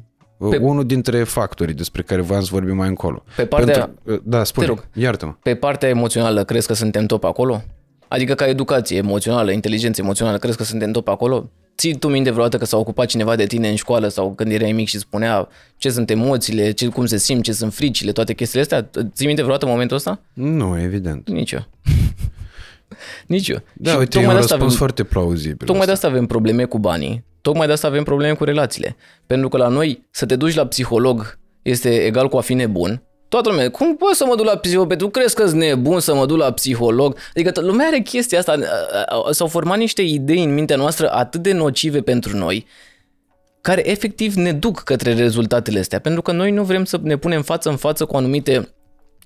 pe, unul dintre factorii despre care v-am să vorbim mai încolo. Pe partea, Pentru, da, spune, rog, iartă-mă. Pe partea emoțională, crezi că suntem top acolo? Adică ca educație emoțională, inteligență emoțională, crezi că suntem top acolo? ții tu minte vreodată că s-a ocupat cineva de tine în școală sau când erai mic și spunea ce sunt emoțiile, ce, cum se simt, ce sunt fricile, toate chestiile astea? Ții minte vreodată momentul ăsta? Nu, evident. Nici eu. Nici eu. Da, și uite, e un răspuns avem, foarte plauzibil. Tocmai de asta avem probleme cu banii, tocmai de asta avem probleme cu relațiile. Pentru că la noi să te duci la psiholog este egal cu a fi nebun, Toată lumea, cum poți să mă duc la psiholog? Tu crezi că nebun să mă duc la psiholog? Adică lumea are chestia asta, s-au format niște idei în mintea noastră atât de nocive pentru noi, care efectiv ne duc către rezultatele astea, pentru că noi nu vrem să ne punem față în față cu anumite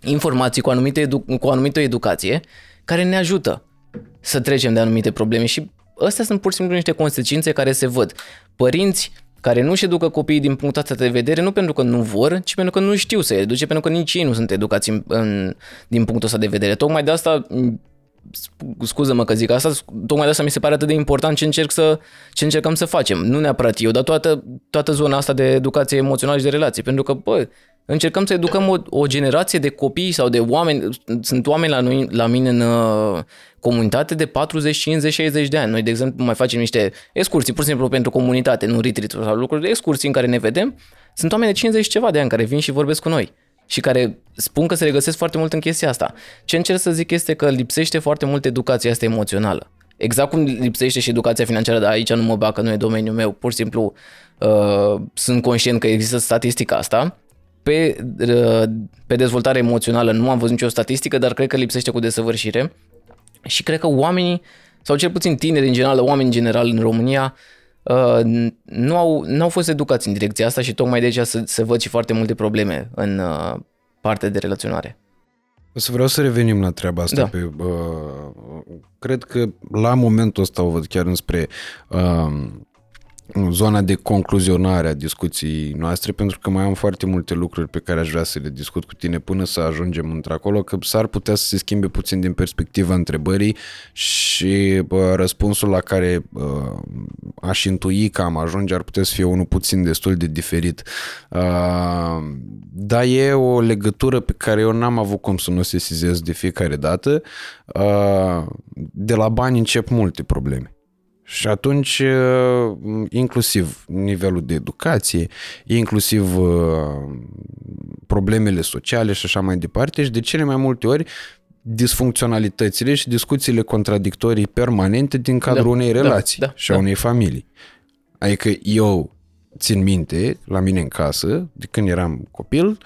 informații, cu, anumite edu- cu anumită educație, care ne ajută să trecem de anumite probleme și astea sunt pur și simplu niște consecințe care se văd. Părinți care nu își educă copiii din punctul ăsta de vedere, nu pentru că nu vor, ci pentru că nu știu să educe, pentru că nici ei nu sunt educați în, în, din punctul ăsta de vedere. Tocmai de asta scuză-mă că zic asta, tocmai de asta mi se pare atât de important ce, încerc să, ce încercăm să facem. Nu neapărat eu, dar toată, toată zona asta de educație emoțională și de relații. Pentru că, bă, încercăm să educăm o, o generație de copii sau de oameni, sunt oameni la, noi, la mine în uh, comunitate de 40, 50, 60 de ani. Noi, de exemplu, mai facem niște excursii, pur și simplu pentru comunitate, nu retreat sau lucruri, excursii în care ne vedem. Sunt oameni de 50 ceva de ani care vin și vorbesc cu noi și care spun că se regăsesc foarte mult în chestia asta. Ce încerc să zic este că lipsește foarte mult educația asta emoțională. Exact cum lipsește și educația financiară, dar aici nu mă bag, că nu e domeniul meu. Pur și simplu uh, sunt conștient că există statistica asta. Pe, uh, pe dezvoltare emoțională nu am văzut nicio statistică, dar cred că lipsește cu desăvârșire. Și cred că oamenii, sau cel puțin tineri în general, oameni în general în România, uh, nu, au, nu au fost educați în direcția asta și tocmai de aceea se, se văd și foarte multe probleme în uh, partea de relaționare. O să vreau să revenim la treaba asta. Da. Pe, uh, cred că la momentul ăsta o văd chiar înspre uh, zona de concluzionare a discuției noastre, pentru că mai am foarte multe lucruri pe care aș vrea să le discut cu tine până să ajungem într-acolo, că s-ar putea să se schimbe puțin din perspectiva întrebării și bă, răspunsul la care bă, aș intui că am ajunge ar putea să fie unul puțin destul de diferit. Uh, dar e o legătură pe care eu n-am avut cum să nu se sesizez de fiecare dată. Uh, de la bani încep multe probleme. Și atunci, uh, inclusiv nivelul de educație, inclusiv uh, problemele sociale și așa mai departe, și de cele mai multe ori disfuncționalitățile și discuțiile contradictorii permanente din cadrul da, unei da, relații da, da, și a da. unei familii. Adică eu țin minte, la mine în casă, de când eram copil, Uh,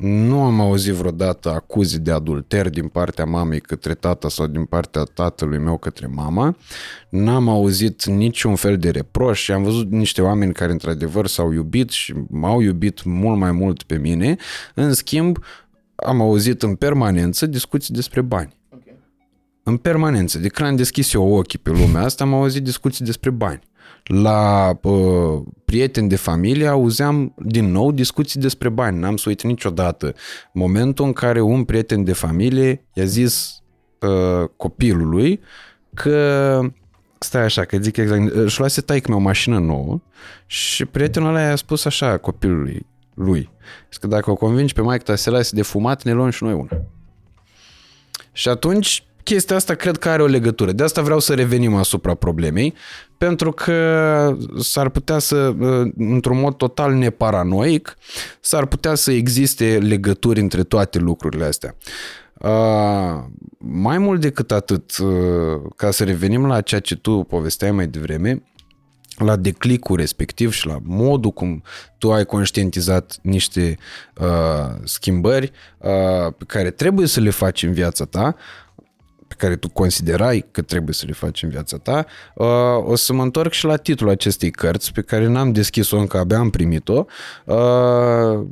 nu am auzit vreodată acuze de adulter din partea mamei către tata sau din partea tatălui meu către mama. N-am auzit niciun fel de reproș și am văzut niște oameni care într-adevăr s-au iubit și m-au iubit mult mai mult pe mine. În schimb, am auzit în permanență discuții despre bani. În permanență. De când am deschis eu ochii pe lumea asta, am auzit discuții despre bani la uh, prieteni de familie auzeam din nou discuții despre bani. N-am să uit niciodată momentul în care un prieten de familie i-a zis uh, copilului că stai așa, că zic exact, își luase taică o mașină nouă și prietenul ăla i-a spus așa copilului lui, că dacă o convingi pe maică ta să lase de fumat, ne luăm și noi una. Și atunci chestia asta cred că are o legătură. De asta vreau să revenim asupra problemei, pentru că s-ar putea să, uh, într-un mod total neparanoic, s-ar putea să existe legături între toate lucrurile astea. Uh, mai mult decât atât, uh, ca să revenim la ceea ce tu povesteai mai devreme, la declicul respectiv și la modul cum tu ai conștientizat niște uh, schimbări uh, pe care trebuie să le faci în viața ta, pe care tu considerai că trebuie să le faci în viața ta, uh, o să mă întorc și la titlul acestei cărți, pe care n-am deschis-o încă, abia am primit-o. Uh,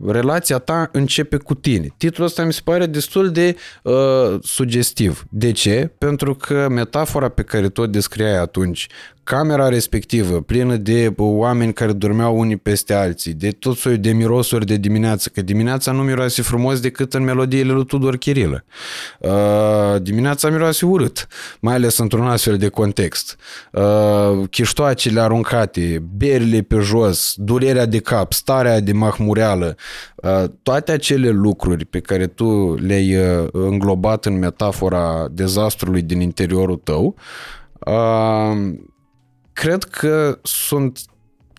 relația ta începe cu tine. Titlul ăsta mi se pare destul de uh, sugestiv. De ce? Pentru că metafora pe care tu o descriai atunci, camera respectivă, plină de oameni care dormeau unii peste alții, de tot soiul de mirosuri de dimineață, că dimineața nu miroase frumos decât în melodiile lui Tudor Chirilă. Uh, dimineața miroase urât, mai ales într-un astfel de context. Uh, chiștoacele aruncate, berile pe jos, durerea de cap, starea de mahmureală, uh, toate acele lucruri pe care tu le-ai uh, înglobat în metafora dezastrului din interiorul tău, uh, cred că sunt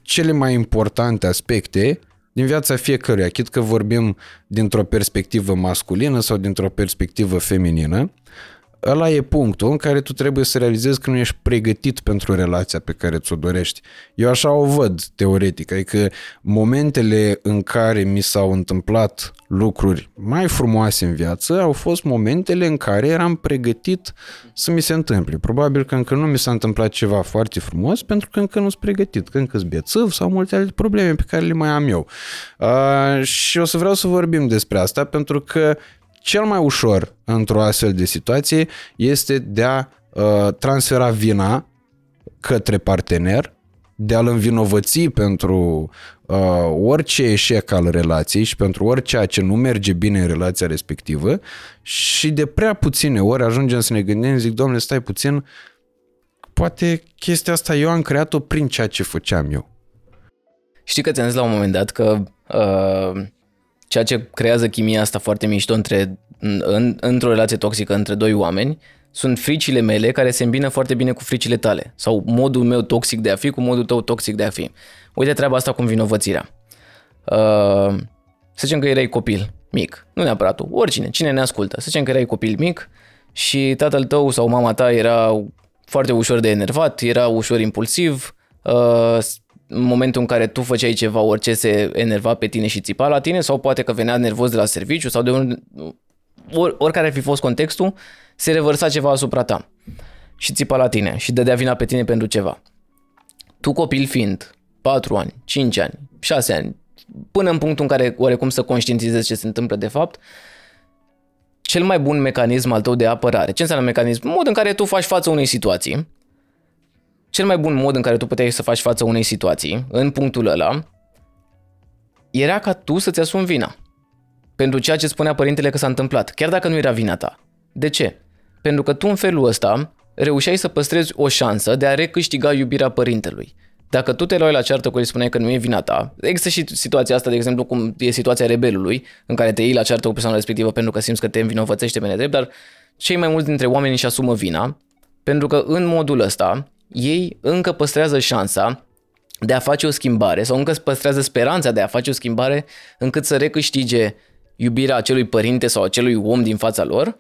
cele mai importante aspecte din viața fiecăruia, chit că vorbim dintr-o perspectivă masculină sau dintr-o perspectivă feminină, ăla e punctul în care tu trebuie să realizezi că nu ești pregătit pentru relația pe care ți-o dorești. Eu așa o văd teoretic, adică momentele în care mi s-au întâmplat lucruri mai frumoase în viață au fost momentele în care eram pregătit să mi se întâmple. Probabil că încă nu mi s-a întâmplat ceva foarte frumos pentru că încă nu sunt pregătit, că încă sunt bețăv sau multe alte probleme pe care le mai am eu. Uh, și o să vreau să vorbim despre asta pentru că cel mai ușor într-o astfel de situație este de a uh, transfera vina către partener, de a-l învinovăți pentru uh, orice eșec al relației și pentru orice ce nu merge bine în relația respectivă și de prea puține ori ajungem să ne gândim, zic, domnule, stai puțin, poate chestia asta eu am creat-o prin ceea ce făceam eu. Știi că ți-am zis la un moment dat că uh, ceea ce creează chimia asta foarte mișto între, în, într-o relație toxică între doi oameni sunt fricile mele care se îmbină foarte bine cu fricile tale sau modul meu toxic de a fi cu modul tău toxic de a fi. Uite treaba asta cu învinovățirea. Uh, să zicem că erai copil mic, nu neapărat tu, oricine, cine ne ascultă. Să zicem că erai copil mic și tatăl tău sau mama ta era foarte ușor de enervat, era ușor impulsiv, uh, în momentul în care tu făceai ceva, orice se enerva pe tine și țipa la tine sau poate că venea nervos de la serviciu sau de un, or, oricare ar fi fost contextul, se revărsa ceva asupra ta și țipa la tine și dădea vina pe tine pentru ceva. Tu copil fiind, 4 ani, 5 ani, 6 ani, până în punctul în care oarecum să conștientizezi ce se întâmplă de fapt, cel mai bun mecanism al tău de apărare. Ce înseamnă mecanism? Mod în care tu faci față unei situații cel mai bun mod în care tu puteai să faci față unei situații, în punctul ăla, era ca tu să-ți asumi vina. Pentru ceea ce spunea părintele că s-a întâmplat, chiar dacă nu era vina ta. De ce? Pentru că tu în felul ăsta reușeai să păstrezi o șansă de a recâștiga iubirea părintelui. Dacă tu te luai la ceartă cu el și spuneai că nu e vina ta, există și situația asta, de exemplu, cum e situația rebelului, în care te iei la ceartă cu persoana respectivă pentru că simți că te învinovățește pe nedrept, dar cei mai mulți dintre oameni își asumă vina, pentru că în modul ăsta ei încă păstrează șansa de a face o schimbare sau încă păstrează speranța de a face o schimbare încât să recâștige iubirea acelui părinte sau acelui om din fața lor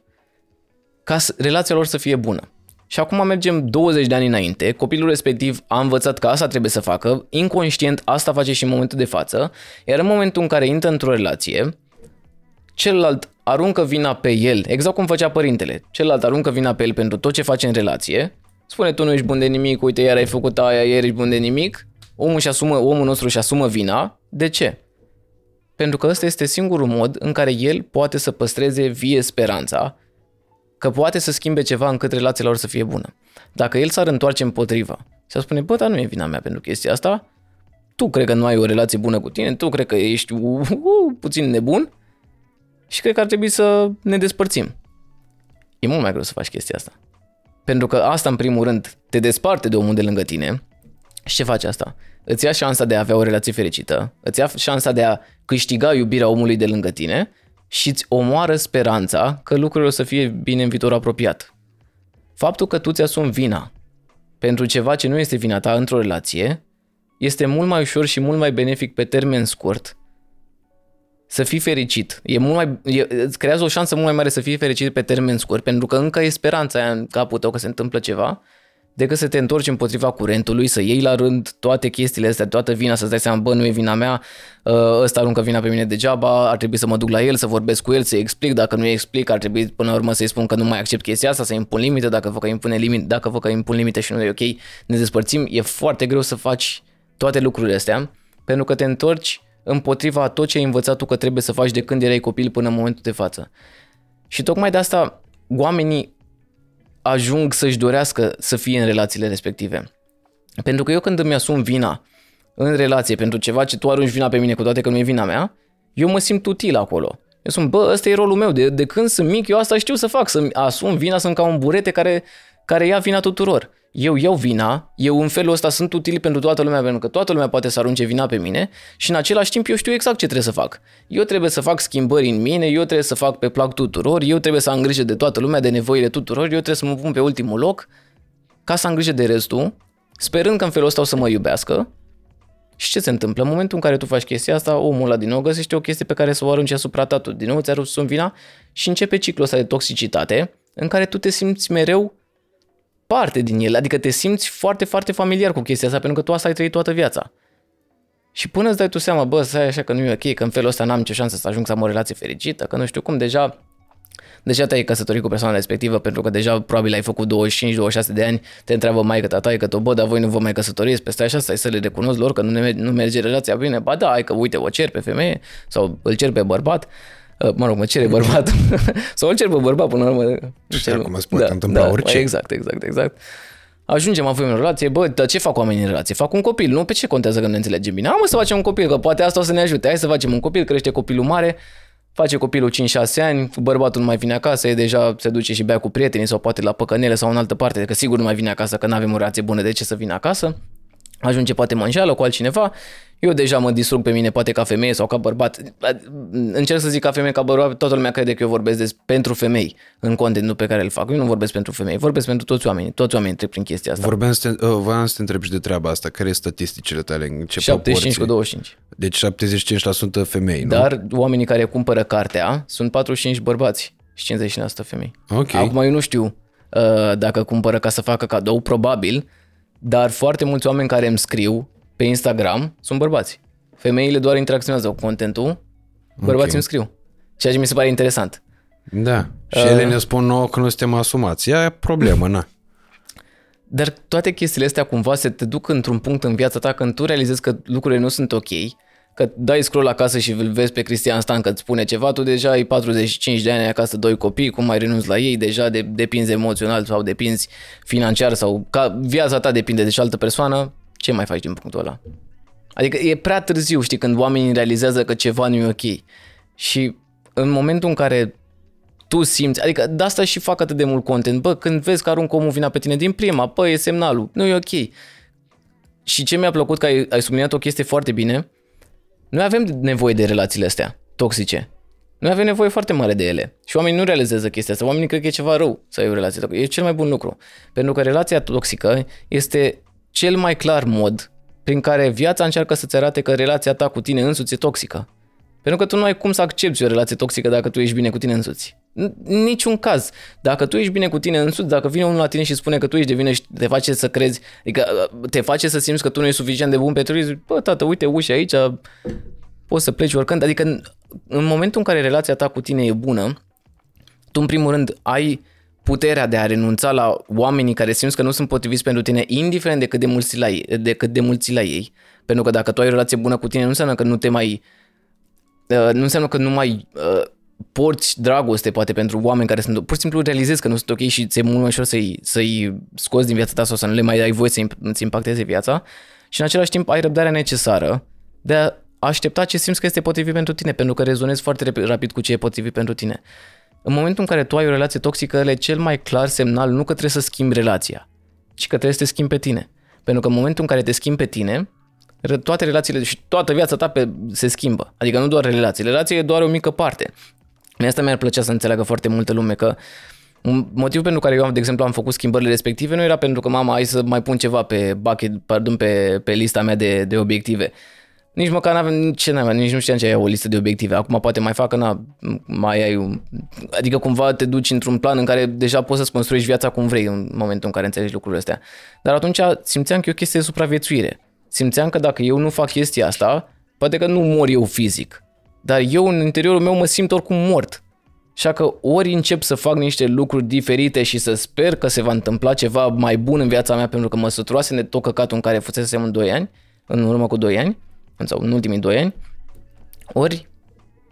ca relația lor să fie bună. și acum mergem 20 de ani înainte, copilul respectiv a învățat că asta trebuie să facă, inconștient asta face și în momentul de față, iar în momentul în care intră într-o relație, celălalt aruncă vina pe el, exact cum făcea părintele, celălalt aruncă vina pe el pentru tot ce face în relație, spune tu nu ești bun de nimic, uite iar ai făcut aia, ieri ești bun de nimic, omul, și asumă, omul nostru și asumă vina, de ce? Pentru că ăsta este singurul mod în care el poate să păstreze vie speranța că poate să schimbe ceva încât relația lor să fie bună. Dacă el s-ar întoarce împotriva și ar spune, bă, dar nu e vina mea pentru chestia asta, tu cred că nu ai o relație bună cu tine, tu cred că ești uh, uh, puțin nebun și cred că ar trebui să ne despărțim. E mult mai greu să faci chestia asta. Pentru că asta, în primul rând, te desparte de omul de lângă tine. Și ce face asta? Îți ia șansa de a avea o relație fericită, îți ia șansa de a câștiga iubirea omului de lângă tine și îți omoară speranța că lucrurile o să fie bine în viitor apropiat. Faptul că tu ți-asumi vina pentru ceva ce nu este vina ta într-o relație este mult mai ușor și mult mai benefic pe termen scurt să fii fericit. E mult mai, e, îți creează o șansă mult mai mare să fii fericit pe termen scurt, pentru că încă e speranța aia în capul tău că se întâmplă ceva decât să te întorci împotriva curentului, să iei la rând toate chestiile astea, toată vina, să-ți dai seama, bă, nu e vina mea, ă, ăsta aruncă vina pe mine degeaba, ar trebui să mă duc la el, să vorbesc cu el, să-i explic, dacă nu-i explic, ar trebui până la urmă să-i spun că nu mai accept chestia asta, să impun limite, dacă vă că impune limite, dacă vă că impun limite și nu e ok, ne despărțim, e foarte greu să faci toate lucrurile astea, pentru că te întorci împotriva tot ce ai învățat tu că trebuie să faci de când erai copil până în momentul de față. Și tocmai de asta oamenii ajung să-și dorească să fie în relațiile respective. Pentru că eu când îmi asum vina în relație pentru ceva ce tu arunci vina pe mine cu toate că nu e vina mea, eu mă simt util acolo. Eu sunt, bă, ăsta e rolul meu, de, de când sunt mic, eu asta știu să fac, să asum vina, sunt ca un burete care, care ia vina tuturor eu iau vina, eu în felul ăsta sunt util pentru toată lumea, pentru că toată lumea poate să arunce vina pe mine și în același timp eu știu exact ce trebuie să fac. Eu trebuie să fac schimbări în mine, eu trebuie să fac pe plac tuturor, eu trebuie să am grijă de toată lumea, de nevoile tuturor, eu trebuie să mă pun pe ultimul loc ca să am grijă de restul, sperând că în felul ăsta o să mă iubească. Și ce se întâmplă? În momentul în care tu faci chestia asta, omul ăla din nou găsește o chestie pe care să o arunci asupra ta tu. Din nou ți arunci vina și începe ciclul ăsta de toxicitate în care tu te simți mereu parte din el, adică te simți foarte, foarte familiar cu chestia asta, pentru că tu asta ai trăit toată viața. Și până îți dai tu seama, bă, să ai așa că nu e ok, că în felul ăsta n-am nicio șansă să ajung să am o relație fericită, că nu știu cum, deja deja te-ai căsătorit cu persoana respectivă pentru că deja probabil ai făcut 25-26 de ani, te întreabă mai că tata, că tu, bă, dar voi nu vă mai căsătoriți, peste așa stai să le recunosc lor că nu, ne, nu merge relația bine, ba da, ai că uite, o cer pe femeie sau îl cer pe bărbat, Uh, mă rog, mă cere bărbat sau îl cer pe bărbat până la urmă. Și acum se poate da, întâmpla da, orice. Exact, exact, exact. Ajungem, avem în relație, bă, dar ce fac oamenii în relație? Fac un copil, nu? Pe ce contează că nu ne înțelegem bine? Am să facem un copil, că poate asta o să ne ajute. Hai să facem un copil, crește copilul mare, face copilul 5-6 ani, bărbatul nu mai vine acasă, e deja se duce și bea cu prietenii sau poate la păcănele sau în altă parte, că sigur nu mai vine acasă, că nu avem o relație bună, de ce să vină acasă? Ajunge poate mânjeală cu altcineva eu deja mă distrug pe mine, poate ca femeie sau ca bărbat. Încerc să zic ca femeie, ca bărbat, toată lumea crede că eu vorbesc des pentru femei în contentul pe care îl fac. Eu nu vorbesc pentru femei, vorbesc pentru toți oamenii. Toți oamenii trec prin chestia asta. Vorbeam să te, uh, voiam să te întreb și de treaba asta. Care sunt statisticile tale? În ce 75 proporție? cu 25. Deci 75% femei, nu? Dar oamenii care cumpără cartea sunt 45 bărbați și 50% femei. Ok. Acum eu nu știu uh, dacă cumpără ca să facă cadou, probabil, dar foarte mulți oameni care îmi scriu pe Instagram sunt bărbați. Femeile doar interacționează cu contentul, bărbații okay. îmi scriu. Ceea ce mi se pare interesant. Da. Și uh, ele ne spun nouă că nu suntem asumați. E problemă, na. Dar toate chestiile astea cumva se te duc într-un punct în viața ta când tu realizezi că lucrurile nu sunt ok, că dai scroll acasă și îl vezi pe Cristian Stan că îți spune ceva, tu deja ai 45 de ani, ai acasă doi copii, cum mai renunți la ei, deja de, depinzi emoțional sau depinzi financiar sau ca viața ta depinde de altă persoană, ce mai faci din punctul ăla? Adică e prea târziu, știi, când oamenii realizează că ceva nu e ok. Și în momentul în care tu simți, adică de asta și fac atât de mult content, bă, când vezi că aruncă omul vina pe tine din prima, bă, e semnalul, nu e ok. Și ce mi-a plăcut că ai, ai subliniat o chestie foarte bine, noi avem nevoie de relațiile astea toxice. Noi avem nevoie foarte mare de ele. Și oamenii nu realizează chestia asta. Oamenii cred că e ceva rău să ai o relație toxică. E cel mai bun lucru. Pentru că relația toxică este cel mai clar mod prin care viața încearcă să-ți arate că relația ta cu tine însuți e toxică. Pentru că tu nu ai cum să accepti o relație toxică dacă tu ești bine cu tine însuți. În niciun caz. Dacă tu ești bine cu tine însuți, dacă vine unul la tine și spune că tu ești de vină și te face să crezi, adică uh, te face să simți că tu nu ești suficient de bun pentru el, zici, bă, tată, uite ușa aici, poți să pleci oricând. Adică în, în momentul în care relația ta cu tine e bună, tu în primul rând ai puterea de a renunța la oamenii care simți că nu sunt potriviți pentru tine, indiferent de cât de mulți la ei, de cât de mulți la ei. Pentru că dacă tu ai o relație bună cu tine, nu înseamnă că nu te mai... Uh, nu înseamnă că nu mai uh, porți dragoste poate pentru oameni care sunt... Pur și simplu realizezi că nu sunt ok și ți-e mult mai ușor să-i, să-i scoți din viața ta sau să nu le mai ai voie să-ți impacteze viața și în același timp ai răbdarea necesară de a aștepta ce simți că este potrivit pentru tine, pentru că rezonezi foarte rapid cu ce e potrivit pentru tine. În momentul în care tu ai o relație toxică, e cel mai clar semnal nu că trebuie să schimbi relația, ci că trebuie să te schimbi pe tine. Pentru că în momentul în care te schimbi pe tine, toate relațiile și toată viața ta pe, se schimbă. Adică nu doar relațiile. Relația e doar o mică parte. Mie asta mi-ar plăcea să înțeleagă foarte multă lume că un motiv pentru care eu, de exemplu, am făcut schimbările respective nu era pentru că mama, hai să mai pun ceva pe bucket, pardon, pe, pe lista mea de, de obiective. Nici măcar n-aveam, ce n-aveam, nici nu știam ce ai o listă de obiective. Acum poate mai fac, na, mai ai un... Adică cumva te duci într-un plan în care deja poți să-ți construiești viața cum vrei în momentul în care înțelegi lucrurile astea. Dar atunci simțeam că e o chestie de supraviețuire. Simțeam că dacă eu nu fac chestia asta, poate că nu mor eu fizic, dar eu în interiorul meu mă simt oricum mort. Așa că ori încep să fac niște lucruri diferite și să sper că se va întâmpla ceva mai bun în viața mea pentru că mă săturase de tot căcatul în care fusesem în 2 ani, în urmă cu 2 ani, sau în ultimii 2 ani, ori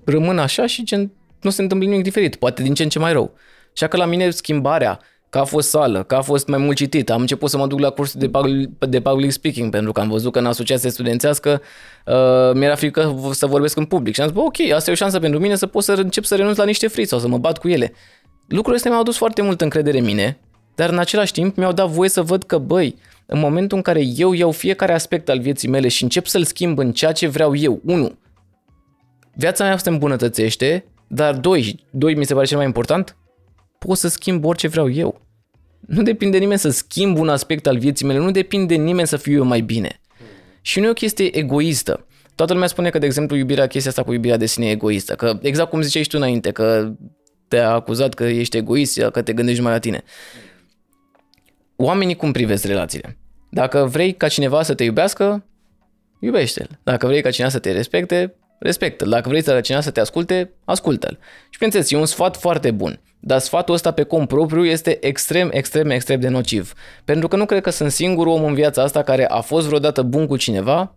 rămân așa și gen, nu se întâmplă nimic diferit, poate din ce în ce mai rău. Așa că la mine schimbarea că a fost sală, că a fost mai mult citit. Am început să mă duc la cursuri de, public, de public speaking pentru că am văzut că în asociația studențească uh, mi-era frică să vorbesc în public. Și am zis, bă, ok, asta e o șansă pentru mine să pot să încep să renunț la niște friți sau să mă bat cu ele. Lucrurile astea mi-au adus foarte mult încredere în mine, dar în același timp mi-au dat voie să văd că, băi, în momentul în care eu iau fiecare aspect al vieții mele și încep să-l schimb în ceea ce vreau eu, unu, viața mea se îmbunătățește, dar doi, doi mi se pare cel mai important, pot să schimb orice vreau eu. Nu depinde nimeni să schimb un aspect al vieții mele, nu depinde nimeni să fiu eu mai bine. Și nu e o chestie egoistă. Toată lumea spune că, de exemplu, iubirea, chestia asta cu iubirea de sine e egoistă. Că exact cum ziceai tu înainte, că te-a acuzat că ești egoist, că te gândești mai la tine. Oamenii cum privesc relațiile? Dacă vrei ca cineva să te iubească, iubește-l. Dacă vrei ca cineva să te respecte, respectă-l. Dacă vrei ca cineva să te asculte, ascultă-l. Și bineînțeles, e un sfat foarte bun. Dar sfatul ăsta pe cont propriu este extrem, extrem, extrem de nociv. Pentru că nu cred că sunt singurul om în viața asta care a fost vreodată bun cu cineva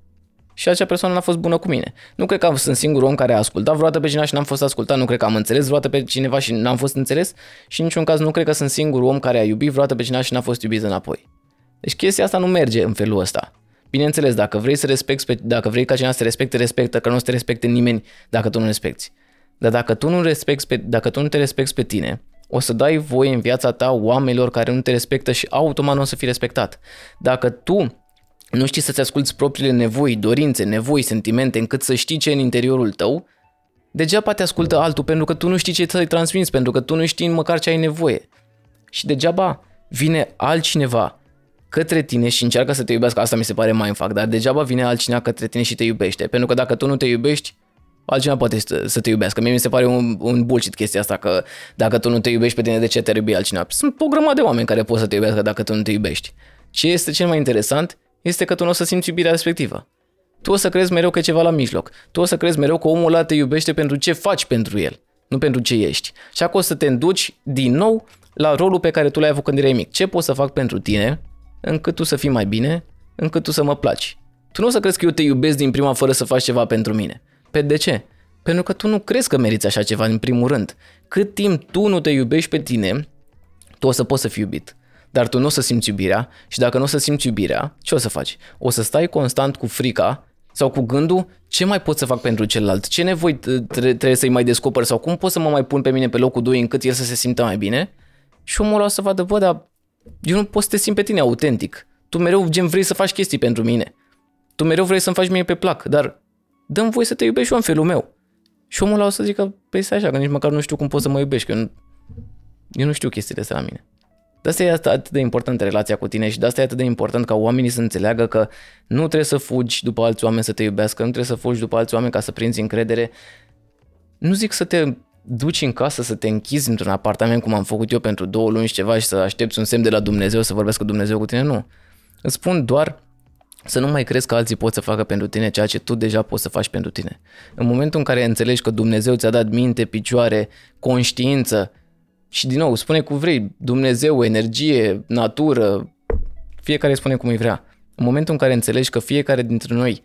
și acea persoană n-a fost bună cu mine. Nu cred că sunt singurul om care a ascultat vreodată pe cineva și n-am fost ascultat, nu cred că am înțeles vreodată pe cineva și n-am fost înțeles și în niciun caz nu cred că sunt singurul om care a iubit vreodată pe cineva și n-a fost iubit înapoi. Deci chestia asta nu merge în felul ăsta. Bineînțeles, dacă vrei să respecti, pe, dacă vrei ca cineva să te respecte, respectă, că nu o să te respecte nimeni dacă tu nu respecti. Dar dacă tu nu, respecti pe, dacă tu nu te respecti pe tine, o să dai voie în viața ta oamenilor care nu te respectă și automat nu o să fii respectat. Dacă tu nu știi să-ți asculti propriile nevoi, dorințe, nevoi, sentimente, încât să știi ce e în interiorul tău, degeaba te ascultă altul pentru că tu nu știi ce să-i transmiți, pentru că tu nu știi măcar ce ai nevoie. Și degeaba vine altcineva către tine și încearcă să te iubească, asta mi se pare mai în fac, dar degeaba vine altcineva către tine și te iubește, pentru că dacă tu nu te iubești, altcineva poate să te iubească. Mie mi se pare un, un bullshit chestia asta că dacă tu nu te iubești pe tine, de ce te iubi altcineva? Sunt o grămadă de oameni care pot să te iubească dacă tu nu te iubești. Ce este cel mai interesant este că tu nu o să simți iubirea respectivă. Tu o să crezi mereu că e ceva la mijloc. Tu o să crezi mereu că omul ăla te iubește pentru ce faci pentru el, nu pentru ce ești. Și acolo o să te înduci din nou la rolul pe care tu l-ai avut când erai mic. Ce pot să fac pentru tine încât tu să fii mai bine, încât tu să mă placi. Tu nu o să crezi că eu te iubesc din prima fără să faci ceva pentru mine. Pe de ce? Pentru că tu nu crezi că meriți așa ceva în primul rând. Cât timp tu nu te iubești pe tine, tu o să poți să fii iubit. Dar tu nu o să simți iubirea și dacă nu o să simți iubirea, ce o să faci? O să stai constant cu frica sau cu gândul ce mai pot să fac pentru celălalt, ce nevoi trebuie să-i mai descoper sau cum pot să mă mai pun pe mine pe locul 2 încât el să se simtă mai bine și omul ăla o să vadă, bă, dar eu nu pot să te simt pe tine autentic. Tu mereu gen vrei să faci chestii pentru mine. Tu mereu vrei să-mi faci mie pe plac, dar dăm voie să te iubești și eu în felul meu. Și omul ăla o să zică, păi stai așa, că nici măcar nu știu cum poți să mă iubești, că eu nu, eu nu știu chestiile astea la mine. De asta e atât de importantă relația cu tine și de asta e atât de important ca oamenii să înțeleagă că nu trebuie să fugi după alți oameni să te iubească, nu trebuie să fugi după alți oameni ca să prinzi încredere. nu zic să te duci în casă, să te închizi într-un apartament cum am făcut eu pentru două luni și ceva și să aștepți un semn de la Dumnezeu să vorbească Dumnezeu cu tine, nu. Îți spun doar să nu mai crezi că alții pot să facă pentru tine ceea ce tu deja poți să faci pentru tine. În momentul în care înțelegi că Dumnezeu ți-a dat minte, picioare, conștiință și din nou, spune cu vrei, Dumnezeu, energie, natură, fiecare spune cum îi vrea. În momentul în care înțelegi că fiecare dintre noi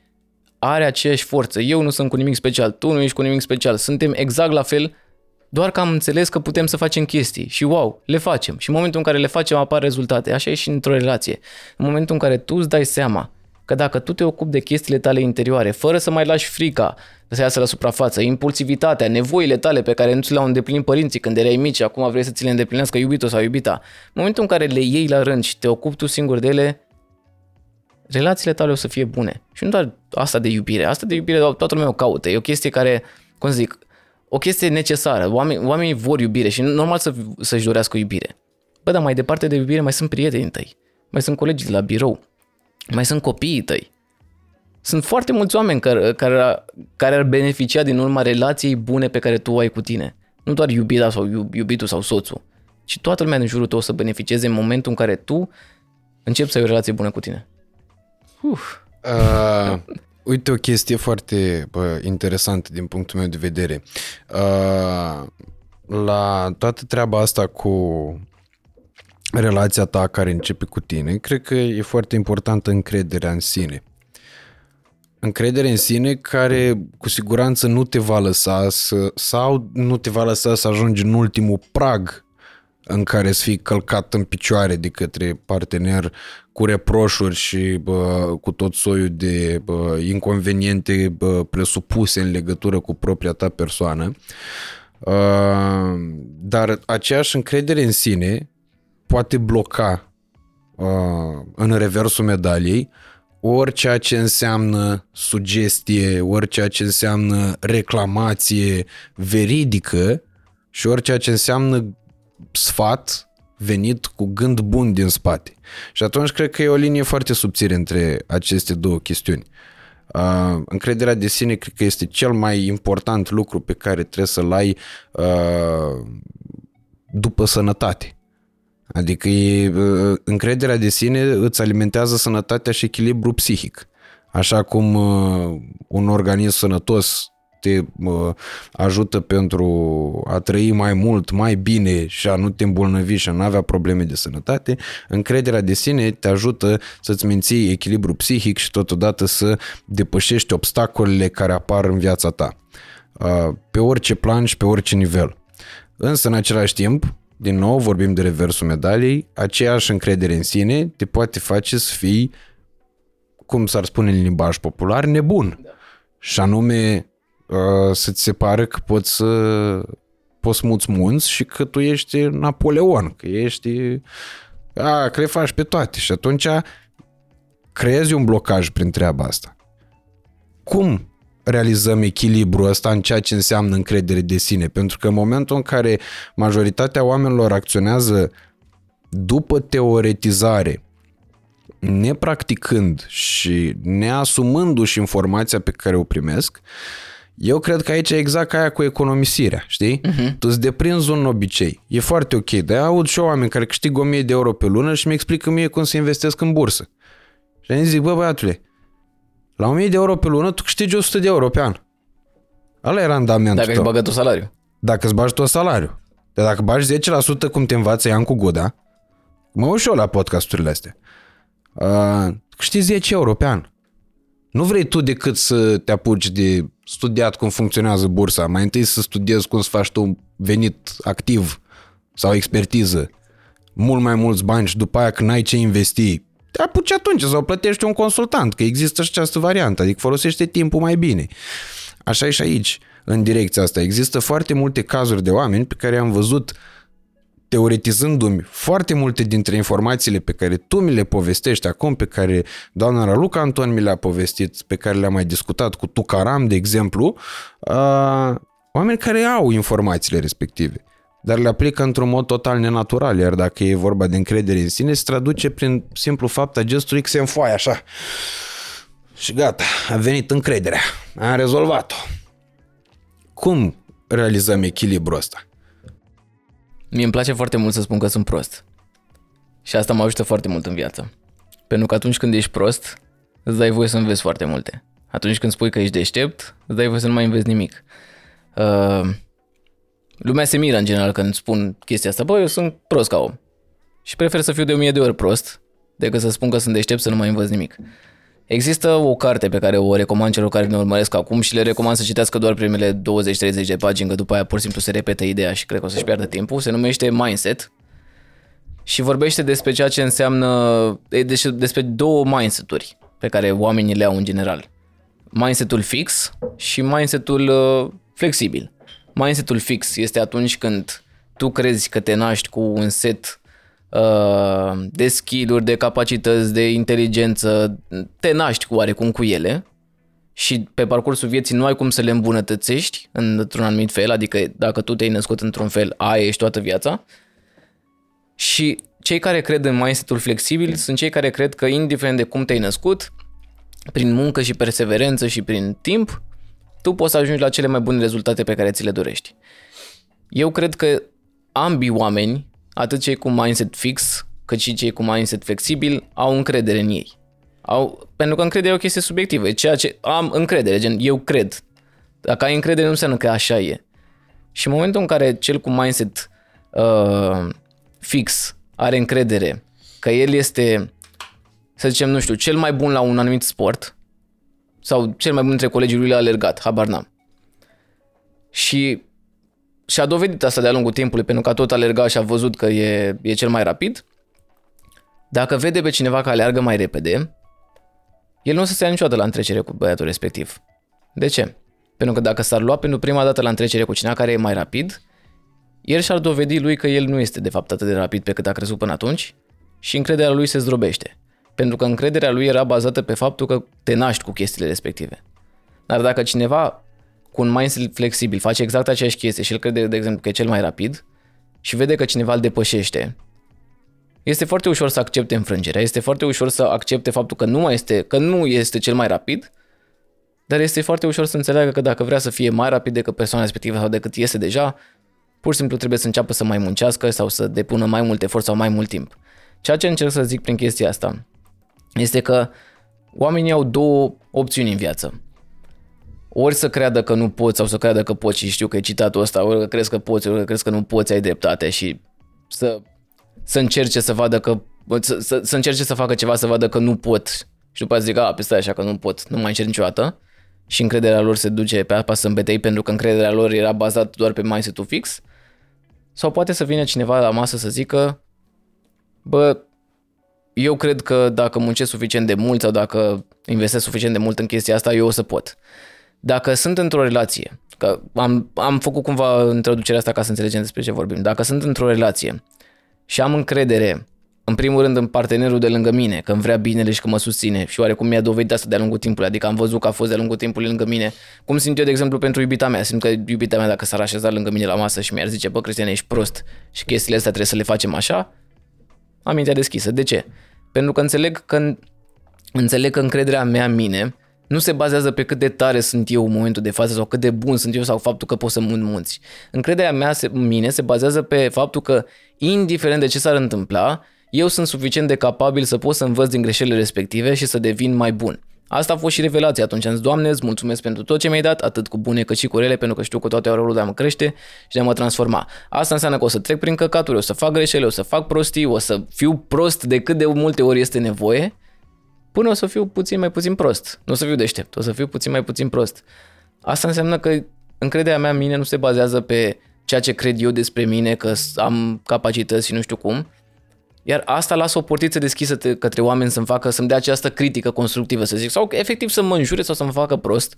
are aceeași forță, eu nu sunt cu nimic special, tu nu ești cu nimic special, suntem exact la fel, doar că am înțeles că putem să facem chestii și wow, le facem. Și în momentul în care le facem apar rezultate. Așa e și într-o relație. În momentul în care tu îți dai seama că dacă tu te ocupi de chestiile tale interioare, fără să mai lași frica să iasă la suprafață, impulsivitatea, nevoile tale pe care nu ți le-au îndeplinit părinții când erai mici, acum vrei să ți le îndeplinească iubitul sau iubita, în momentul în care le iei la rând și te ocupi tu singur de ele, relațiile tale o să fie bune. Și nu doar asta de iubire, asta de iubire toată lumea o caută, e o chestie care, cum să zic, o chestie necesară. Oamenii, oamenii vor iubire și normal să, să-și dorească iubire. Bă, dar mai departe de iubire mai sunt prietenii tăi, mai sunt colegii de la birou, mai sunt copiii tăi. Sunt foarte mulți oameni care, care, care ar beneficia din urma relației bune pe care tu o ai cu tine. Nu doar iubita sau iubitul sau soțul, ci toată lumea din jurul tău o să beneficieze în momentul în care tu începi să ai o relație bună cu tine. Uf. Uh, uite o chestie foarte bă, interesantă din punctul meu de vedere. Uh, la toată treaba asta cu relația ta care începe cu tine, cred că e foarte importantă încrederea în sine. Încredere în sine care cu siguranță nu te va lăsa să, sau nu te va lăsa să ajungi în ultimul prag în care să fii călcat în picioare de către partener cu reproșuri și bă, cu tot soiul de bă, inconveniente bă, presupuse în legătură cu propria ta persoană. Uh, dar aceeași încredere în sine poate bloca uh, în reversul medaliei orice ce înseamnă sugestie, orice ce înseamnă reclamație veridică și orice ce înseamnă sfat venit cu gând bun din spate. Și atunci cred că e o linie foarte subțire între aceste două chestiuni. Uh, încrederea de sine cred că este cel mai important lucru pe care trebuie să-l ai uh, după sănătate. Adică e, uh, încrederea de sine îți alimentează sănătatea și echilibru psihic. Așa cum uh, un organism sănătos te uh, ajută pentru a trăi mai mult, mai bine și a nu te îmbolnăvi și a nu avea probleme de sănătate, încrederea de sine te ajută să-ți menții echilibru psihic și totodată să depășești obstacolele care apar în viața ta, pe orice plan și pe orice nivel. Însă, în același timp, din nou vorbim de reversul medaliei, aceeași încredere în sine te poate face să fii, cum s-ar spune în limbaj popular, nebun. Da. Și anume uh, să-ți se pare că poți să poți muți munți și că tu ești Napoleon, că ești a, că le faci pe toate și atunci creezi un blocaj prin treaba asta. Cum realizăm echilibrul ăsta în ceea ce înseamnă încredere de sine. Pentru că în momentul în care majoritatea oamenilor acționează după teoretizare, nepracticând și neasumându-și informația pe care o primesc, eu cred că aici e exact ca aia cu economisirea, știi? Uh-huh. Tu îți deprinzi un obicei. E foarte ok, dar aud și eu oameni care câștigă 1000 de euro pe lună și mi explică mie cum să investesc în bursă. Și îmi zic, bă, băiatule, la 1000 de euro pe lună, tu câștigi 100 de euro pe an. Ăla e randamentul Dacă îți bagă tu salariu. Dacă îți bagi tu salariu. Dar dacă bagi 10% cum te învață Ian cu Guda, mă uit și eu la podcasturile astea, uh, câștigi 10 euro pe an. Nu vrei tu decât să te apuci de studiat cum funcționează bursa, mai întâi să studiezi cum să faci tu venit activ sau expertiză, mult mai mulți bani și după aia când ai ce investi, te apuci atunci sau plătești un consultant, că există și această variantă, adică folosește timpul mai bine. Așa e și aici, în direcția asta. Există foarte multe cazuri de oameni pe care am văzut teoretizându-mi foarte multe dintre informațiile pe care tu mi le povestești acum, pe care doamna Raluca Anton mi le-a povestit, pe care le-am mai discutat cu Tucaram, de exemplu, uh, oameni care au informațiile respective dar le aplică într-un mod total nenatural, iar dacă e vorba de încredere în sine, se traduce prin simplu fapt a gestului că se înfoaie așa. Și gata, a venit încrederea, am rezolvat-o. Cum realizăm echilibrul ăsta? Mie îmi place foarte mult să spun că sunt prost. Și asta mă ajută foarte mult în viață. Pentru că atunci când ești prost, îți dai voie să înveți foarte multe. Atunci când spui că ești deștept, îți dai voie să nu mai înveți nimic. Uh, lumea se miră în general când spun chestia asta. Bă, eu sunt prost ca om. Și prefer să fiu de o mie de ori prost decât să spun că sunt deștept să nu mai învăț nimic. Există o carte pe care o recomand celor care ne urmăresc acum și le recomand să citească doar primele 20-30 de pagini, că după aia pur și simplu se repete ideea și cred că o să-și piardă timpul. Se numește Mindset și vorbește despre ceea ce înseamnă, deci despre două mindset-uri pe care oamenii le au în general. Mindset-ul fix și mindset-ul uh, flexibil. Mindset-ul fix este atunci când tu crezi că te naști cu un set uh, de skill-uri, de capacități, de inteligență, te naști cu oarecum cu ele și pe parcursul vieții nu ai cum să le îmbunătățești într-un anumit fel, adică dacă tu te-ai născut într-un fel, aia ești toată viața. Și cei care cred în mindset-ul flexibil sunt cei care cred că indiferent de cum te-ai născut, prin muncă și perseverență și prin timp, tu poți să ajungi la cele mai bune rezultate pe care ți le dorești. Eu cred că ambii oameni, atât cei cu mindset fix, cât și cei cu mindset flexibil, au încredere în ei. Au, pentru că încrederea e o chestie subiectivă, e ceea ce am încredere, gen eu cred. Dacă ai încredere nu înseamnă că așa e. Și în momentul în care cel cu mindset uh, fix are încredere că el este, să zicem, nu știu, cel mai bun la un anumit sport sau cel mai bun dintre colegii lui l-a alergat, habar n-am. Și și-a dovedit asta de-a lungul timpului, pentru că tot alergat și a văzut că e, e cel mai rapid. Dacă vede pe cineva că aleargă mai repede, el nu o să se ia niciodată la întrecere cu băiatul respectiv. De ce? Pentru că dacă s-ar lua pentru prima dată la întrecere cu cineva care e mai rapid, el și-ar dovedi lui că el nu este de fapt atât de rapid pe cât a crezut până atunci și încrederea lui se zdrobește. Pentru că încrederea lui era bazată pe faptul că te naști cu chestiile respective. Dar dacă cineva cu un mindset flexibil face exact aceeași chestie și el crede, de exemplu, că e cel mai rapid și vede că cineva îl depășește, este foarte ușor să accepte înfrângerea, este foarte ușor să accepte faptul că nu, mai este, că nu este cel mai rapid, dar este foarte ușor să înțeleagă că dacă vrea să fie mai rapid decât persoana respectivă sau decât este deja, pur și simplu trebuie să înceapă să mai muncească sau să depună mai mult efort sau mai mult timp. Ceea ce încerc să zic prin chestia asta este că oamenii au două opțiuni în viață. Ori să creadă că nu poți sau să creadă că poți și știu că e citatul ăsta, ori că crezi că poți, ori că crezi că nu poți, ai dreptate și să, să încerce să vadă că să, să, să încerce să facă ceva să vadă că nu pot. Și după aceea zic, a, pe stai așa că nu pot, nu mai încerc niciodată. Și încrederea lor se duce pe apa să îmbetei pentru că încrederea lor era bazată doar pe mindset-ul fix. Sau poate să vină cineva la masă să zică, bă, eu cred că dacă muncesc suficient de mult sau dacă investesc suficient de mult în chestia asta, eu o să pot. Dacă sunt într-o relație, că am, am făcut cumva introducerea asta ca să înțelegem despre ce vorbim, dacă sunt într-o relație și am încredere în primul rând în partenerul de lângă mine, că îmi vrea binele și că mă susține și oarecum mi-a dovedit asta de-a lungul timpului, adică am văzut că a fost de-a lungul timpului lângă mine. Cum simt eu, de exemplu, pentru iubita mea? Simt că iubita mea, dacă s-ar așeza lângă mine la masă și mi-ar zice, bă, Cristian, ești prost și chestiile astea trebuie să le facem așa, am mintea deschisă. De ce? Pentru că înțeleg că, înțeleg că încrederea mea în mine nu se bazează pe cât de tare sunt eu în momentul de față sau cât de bun sunt eu sau faptul că pot să mut munți. Încrederea mea în mine se bazează pe faptul că, indiferent de ce s-ar întâmpla, eu sunt suficient de capabil să pot să învăț din greșelile respective și să devin mai bun. Asta a fost și revelația atunci. Am zis, Doamne, îți mulțumesc pentru tot ce mi-ai dat, atât cu bune cât și cu rele, pentru că știu că toate au rolul de a mă crește și de a mă transforma. Asta înseamnă că o să trec prin căcaturi, o să fac greșeli, o să fac prostii, o să fiu prost de cât de multe ori este nevoie, până o să fiu puțin mai puțin prost. Nu o să fiu deștept, o să fiu puțin mai puțin prost. Asta înseamnă că încrederea mea în mine nu se bazează pe ceea ce cred eu despre mine, că am capacități și nu știu cum, iar asta lasă o portiță deschisă către oameni să-mi facă, să-mi dea această critică constructivă, să zic, sau efectiv să mă înjure sau să mă facă prost.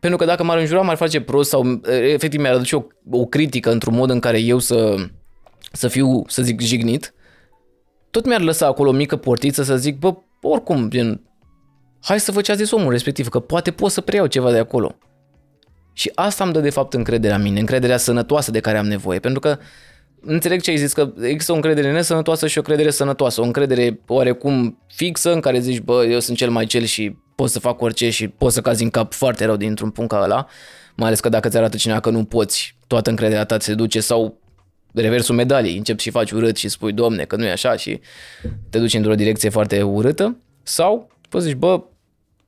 Pentru că dacă m-ar înjura, m-ar face prost sau efectiv mi-ar aduce o, o critică într-un mod în care eu să, să fiu, să zic, jignit, tot mi-ar lăsa acolo o mică portiță să zic, bă, oricum, gen, hai să văd ce a zis omul respectiv, că poate pot să preiau ceva de acolo. Și asta îmi dă de fapt încrederea în mine, încrederea sănătoasă de care am nevoie, pentru că înțeleg ce ai zis, că există o încredere nesănătoasă și o credere sănătoasă. O încredere oarecum fixă în care zici, bă, eu sunt cel mai cel și pot să fac orice și pot să cazi în cap foarte rău dintr-un punct ca ăla, mai ales că dacă ți arată cineva că nu poți, toată încrederea ta ți se duce sau reversul medaliei, începi și faci urât și spui, domne, că nu e așa și te duci într-o direcție foarte urâtă, sau poți zici, bă,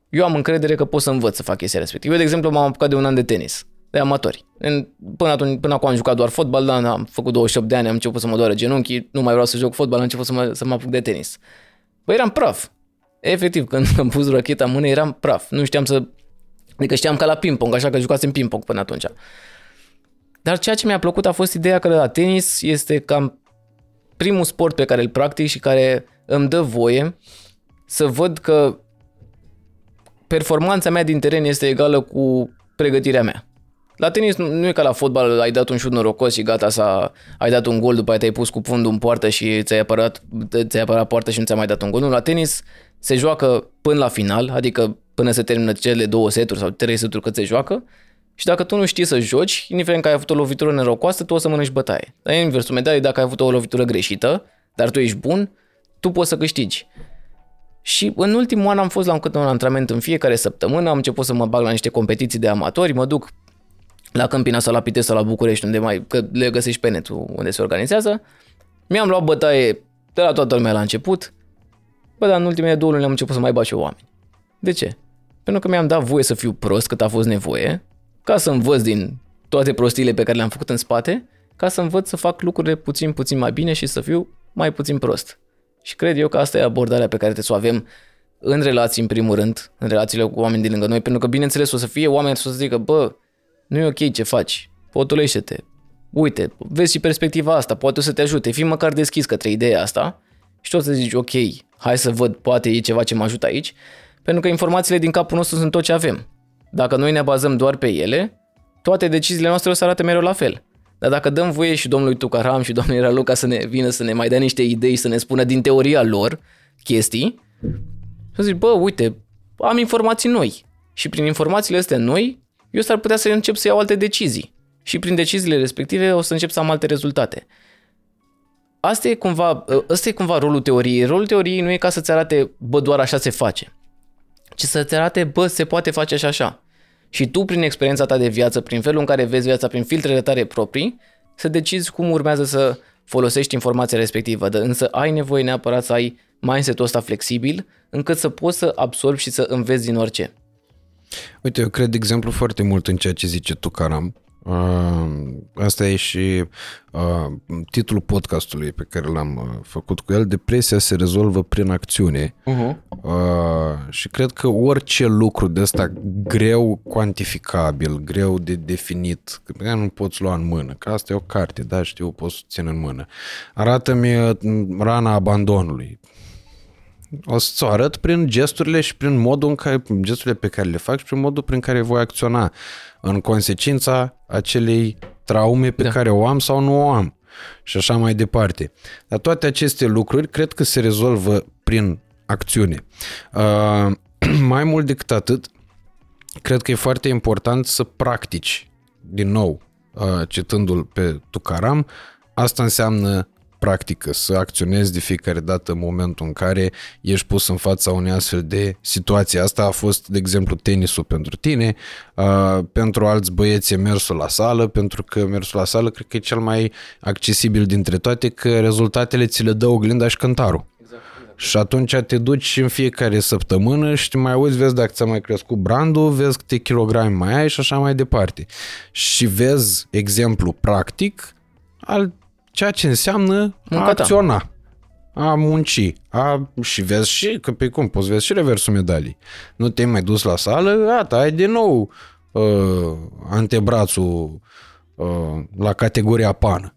eu am încredere că pot să învăț să fac chestia respectivă. Eu, de exemplu, m-am apucat de un an de tenis, de amatori. În, până, atunci, până acum am jucat doar fotbal, dar am făcut 28 de ani, am început să mă doară genunchii, nu mai vreau să joc fotbal, am început să mă, să mă apuc de tenis. Bă, eram praf. Efectiv, când am pus racheta în mână, eram praf. Nu știam să... Adică știam ca la ping-pong, așa că jucasem ping-pong până atunci. Dar ceea ce mi-a plăcut a fost ideea că la tenis este cam primul sport pe care îl practic și care îmi dă voie să văd că performanța mea din teren este egală cu pregătirea mea. La tenis nu e ca la fotbal, ai dat un șut norocos și gata, s-a, ai dat un gol, după aia te-ai pus cu fundul în poartă și ți-ai apărat, ți-ai apărat poartă și nu ți-a mai dat un gol. Nu, la tenis se joacă până la final, adică până se termină cele două seturi sau trei seturi cât se joacă și dacă tu nu știi să joci, indiferent că ai avut o lovitură norocoasă, tu o să mănânci bătaie. Dar e inversul medaliei, dacă ai avut o lovitură greșită, dar tu ești bun, tu poți să câștigi. Și în ultimul an am fost la un câte un antrenament în fiecare săptămână, am început să mă bag la niște competiții de amatori, mă duc la Câmpina sau la Pitești sau la București, unde mai, că le găsești pe net unde se organizează. Mi-am luat bătaie de la toată lumea la început, bă, dar în ultimele două luni am început să mai bat și oameni. De ce? Pentru că mi-am dat voie să fiu prost cât a fost nevoie, ca să învăț din toate prostiile pe care le-am făcut în spate, ca să învăț să fac lucrurile puțin, puțin mai bine și să fiu mai puțin prost. Și cred eu că asta e abordarea pe care trebuie să o avem în relații, în primul rând, în relațiile cu oameni din lângă noi, pentru că, bineînțeles, o să fie oameni să zică, bă, nu e ok ce faci, potolește-te, uite, vezi și perspectiva asta, poate o să te ajute, fii măcar deschis către ideea asta și tu o să zici, ok, hai să văd, poate e ceva ce mă ajută aici, pentru că informațiile din capul nostru sunt tot ce avem. Dacă noi ne bazăm doar pe ele, toate deciziile noastre o să arate mereu la fel. Dar dacă dăm voie și domnului Tucaram și domnului Raluca să ne vină să ne mai dea niște idei, să ne spună din teoria lor chestii, să zic, bă, uite, am informații noi. Și prin informațiile astea noi, eu s-ar putea să încep să iau alte decizii. Și prin deciziile respective o să încep să am alte rezultate. Asta e cumva, asta e cumva rolul teoriei. Rolul teoriei nu e ca să-ți arate, bă, doar așa se face. Ci să-ți arate, bă, se poate face și așa și tu, prin experiența ta de viață, prin felul în care vezi viața, prin filtrele tale proprii, să decizi cum urmează să folosești informația respectivă, dar însă ai nevoie neapărat să ai mindset-ul ăsta flexibil încât să poți să absorbi și să înveți din orice. Uite, eu cred, de exemplu, foarte mult în ceea ce zice tu, Caram. Uh, asta e și uh, titlul podcastului pe care l-am uh, făcut cu el. Depresia se rezolvă prin acțiune. Uh-huh. Uh, și cred că orice lucru de ăsta greu cuantificabil, greu de definit, că nu poți lua în mână, că asta e o carte, da, știu, poți să țin în mână. Arată-mi uh, rana abandonului. O să-ți o arăt prin gesturile și prin modul în care, gesturile pe care le fac și prin modul prin care voi acționa în consecința acelei traume pe da. care o am sau nu o am și așa mai departe. Dar toate aceste lucruri cred că se rezolvă prin acțiune. Uh, mai mult decât atât, cred că e foarte important să practici, din nou, uh, citându-l pe Tucaram, asta înseamnă practică, să acționezi de fiecare dată în momentul în care ești pus în fața unei astfel de situații. Asta a fost, de exemplu, tenisul pentru tine, uh, pentru alți băieți e mersul la sală, pentru că mersul la sală cred că e cel mai accesibil dintre toate, că rezultatele ți le dă oglinda și cântarul. Exact, exact. Și atunci te duci în fiecare săptămână și te mai auzi, vezi dacă ți-a mai crescut brandul, vezi câte kilograme mai ai și așa mai departe. Și vezi exemplu practic al ceea ce înseamnă Munca a acționa, a munci, a, și vezi și, că pe cum, poți vezi și reversul medalii. Nu te-ai mai dus la sală, gata, ai din nou uh, antebrațul uh, la categoria pană.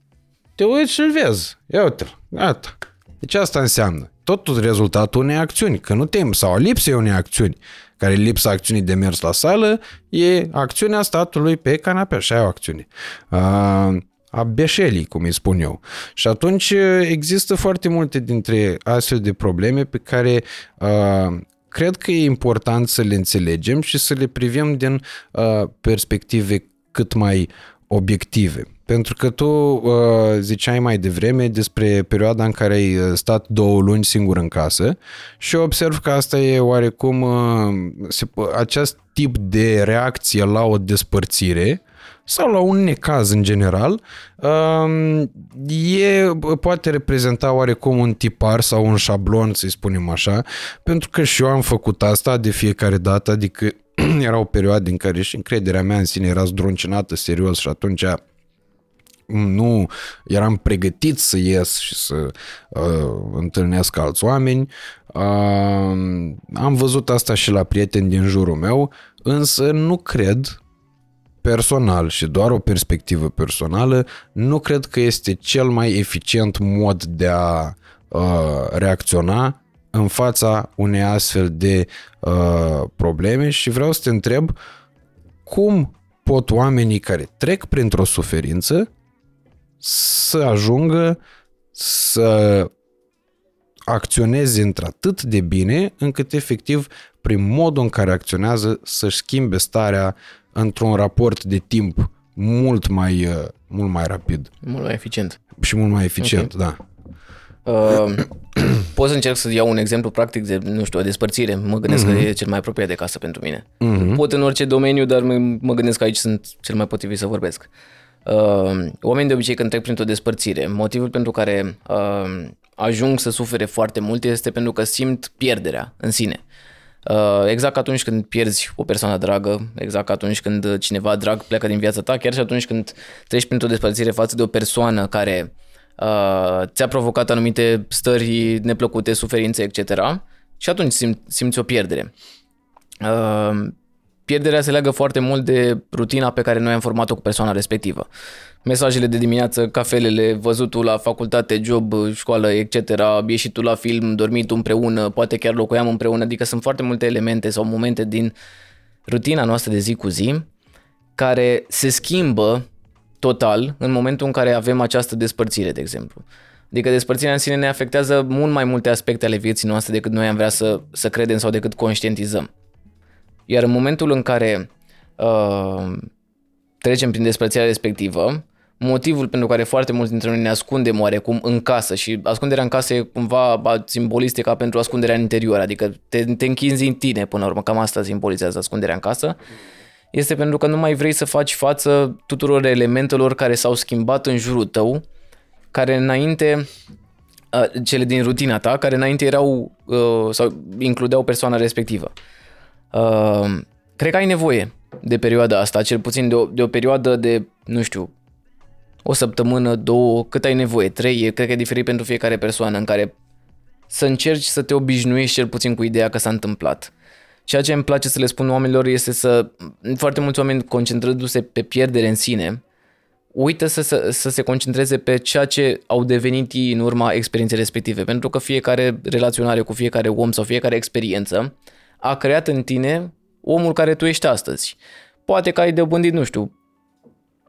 Te uiți și-l vezi, ia uite gata. Deci asta înseamnă totul rezultatul unei acțiuni, că nu tem, sau lipsei unei acțiuni, care lipsa acțiunii de mers la sală e acțiunea statului pe canapea, și ai o acțiune. Uh, a beșelii, cum îi spun eu. Și atunci există foarte multe dintre astfel de probleme pe care uh, cred că e important să le înțelegem și să le privim din uh, perspective cât mai obiective. Pentru că tu uh, ziceai mai devreme despre perioada în care ai uh, stat două luni singur în casă și observ că asta e oarecum uh, se, acest tip de reacție la o despărțire sau la un necaz în general, uh, e, poate reprezenta oarecum un tipar sau un șablon, să-i spunem așa, pentru că și eu am făcut asta de fiecare dată, adică era o perioadă în care și încrederea mea în sine era zdruncinată serios și atunci nu eram pregătit să ies și să uh, întâlnesc alți oameni. Uh, am văzut asta și la prieteni din jurul meu, însă nu cred personal și doar o perspectivă personală, nu cred că este cel mai eficient mod de a uh, reacționa în fața unei astfel de uh, probleme și vreau să te întreb cum pot oamenii care trec printr-o suferință să ajungă să acționeze într-atât de bine încât efectiv prin modul în care acționează să-și schimbe starea într-un raport de timp mult mai, uh, mult mai rapid. Mult mai eficient. Și mult mai eficient, okay. da. Uh, pot să încerc să iau un exemplu practic de, nu știu, o despărțire. Mă gândesc uh-huh. că mhm. e cel mai apropiat de casă pentru mine. Uh-huh. Pot în orice domeniu, dar mă, mă gândesc că aici sunt cel mai potrivit să vorbesc. Uh, oamenii de obicei când trec printr-o despărțire, motivul pentru care uh, ajung să sufere foarte mult este pentru că simt pierderea în sine. Uh, exact atunci când pierzi o persoană dragă, exact atunci când cineva drag pleacă din viața ta, chiar și atunci când treci printr-o despărțire față de o persoană care uh, ți-a provocat anumite stări neplăcute, suferințe, etc. Și atunci sim- simți o pierdere. Uh, pierderea se leagă foarte mult de rutina pe care noi am format-o cu persoana respectivă. Mesajele de dimineață, cafelele, văzutul la facultate, job, școală, etc., ieșitul la film, dormitul împreună, poate chiar locuiam împreună, adică sunt foarte multe elemente sau momente din rutina noastră de zi cu zi care se schimbă total în momentul în care avem această despărțire, de exemplu. Adică despărțirea în sine ne afectează mult mai multe aspecte ale vieții noastre decât noi am vrea să, să credem sau decât conștientizăm. Iar în momentul în care uh, trecem prin despărțirea respectivă, motivul pentru care foarte mulți dintre noi ne ascundem oarecum în casă și ascunderea în casă e cumva simbolistică pentru ascunderea în interior, adică te, te închinzi în tine până la urmă, cam asta simbolizează ascunderea în casă, este pentru că nu mai vrei să faci față tuturor elementelor care s-au schimbat în jurul tău, care înainte, uh, cele din rutina ta, care înainte erau uh, sau includeau persoana respectivă. Uh, cred că ai nevoie de perioada asta, cel puțin de o, de o perioadă de, nu știu, o săptămână, două, cât ai nevoie, trei, cred că e diferit pentru fiecare persoană în care să încerci să te obișnuiești cel puțin cu ideea că s-a întâmplat. Ceea ce îmi place să le spun oamenilor este să, foarte mulți oameni concentrându-se pe pierdere în sine, uită să, să, să se concentreze pe ceea ce au devenit ei în urma experienței respective, pentru că fiecare relaționare cu fiecare om sau fiecare experiență a creat în tine omul care tu ești astăzi. Poate că ai dobândit, nu știu,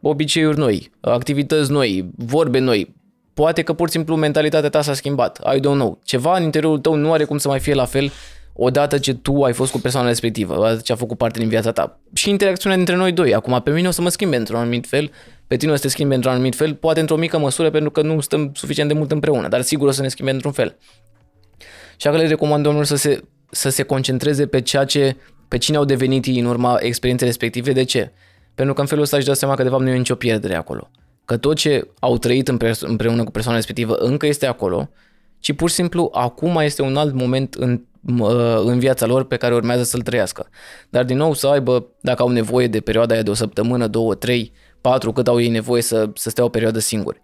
obiceiuri noi, activități noi, vorbe noi. Poate că pur și simplu mentalitatea ta s-a schimbat. I don't know. Ceva în interiorul tău nu are cum să mai fie la fel odată ce tu ai fost cu persoana respectivă, odată ce a făcut parte din viața ta. Și interacțiunea dintre noi doi. Acum, pe mine o să mă schimbe într-un anumit fel, pe tine o să te schimbe într-un anumit fel, poate într-o mică măsură pentru că nu stăm suficient de mult împreună, dar sigur o să ne schimbe într-un fel. Și acolo le recomand domnul să se să se concentreze pe ceea ce, pe cine au devenit ei în urma experienței respective. De ce? Pentru că în felul ăsta își dă seama că de fapt nu e nicio pierdere acolo. Că tot ce au trăit împreună cu persoana respectivă încă este acolo, ci pur și simplu acum este un alt moment în, în viața lor pe care urmează să-l trăiască. Dar din nou să aibă, dacă au nevoie de perioada aia de o săptămână, două, trei, patru, cât au ei nevoie să, să stea o perioadă singuri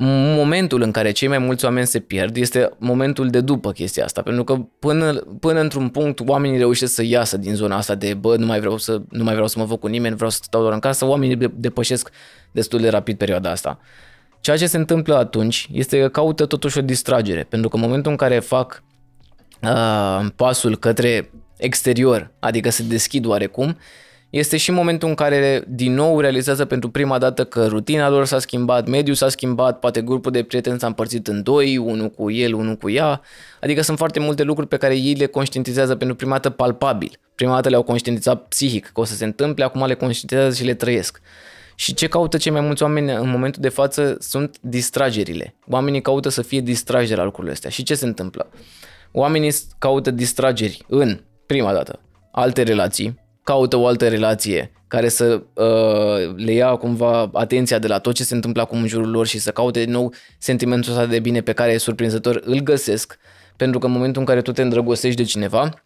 momentul în care cei mai mulți oameni se pierd este momentul de după chestia asta, pentru că până, până într-un punct oamenii reușesc să iasă din zona asta de bă, nu mai vreau să, nu mai vreau să mă văd cu nimeni, vreau să stau doar în casă, oamenii depășesc destul de rapid perioada asta. Ceea ce se întâmplă atunci este că caută totuși o distragere, pentru că în momentul în care fac uh, pasul către exterior, adică se deschid oarecum, este și momentul în care din nou realizează pentru prima dată că rutina lor s-a schimbat, mediul s-a schimbat, poate grupul de prieteni s-a împărțit în doi, unul cu el, unul cu ea. Adică sunt foarte multe lucruri pe care ei le conștientizează pentru prima dată palpabil. Prima dată le-au conștientizat psihic că o să se întâmple, acum le conștientizează și le trăiesc. Și ce caută cei mai mulți oameni în momentul de față sunt distragerile. Oamenii caută să fie distrași de la lucrurile astea. Și ce se întâmplă? Oamenii caută distrageri în, prima dată, alte relații, caută o altă relație care să uh, le ia cumva atenția de la tot ce se întâmplă acum în jurul lor și să caute din nou sentimentul ăsta de bine pe care surprinzător îl găsesc, pentru că în momentul în care tu te îndrăgostești de cineva,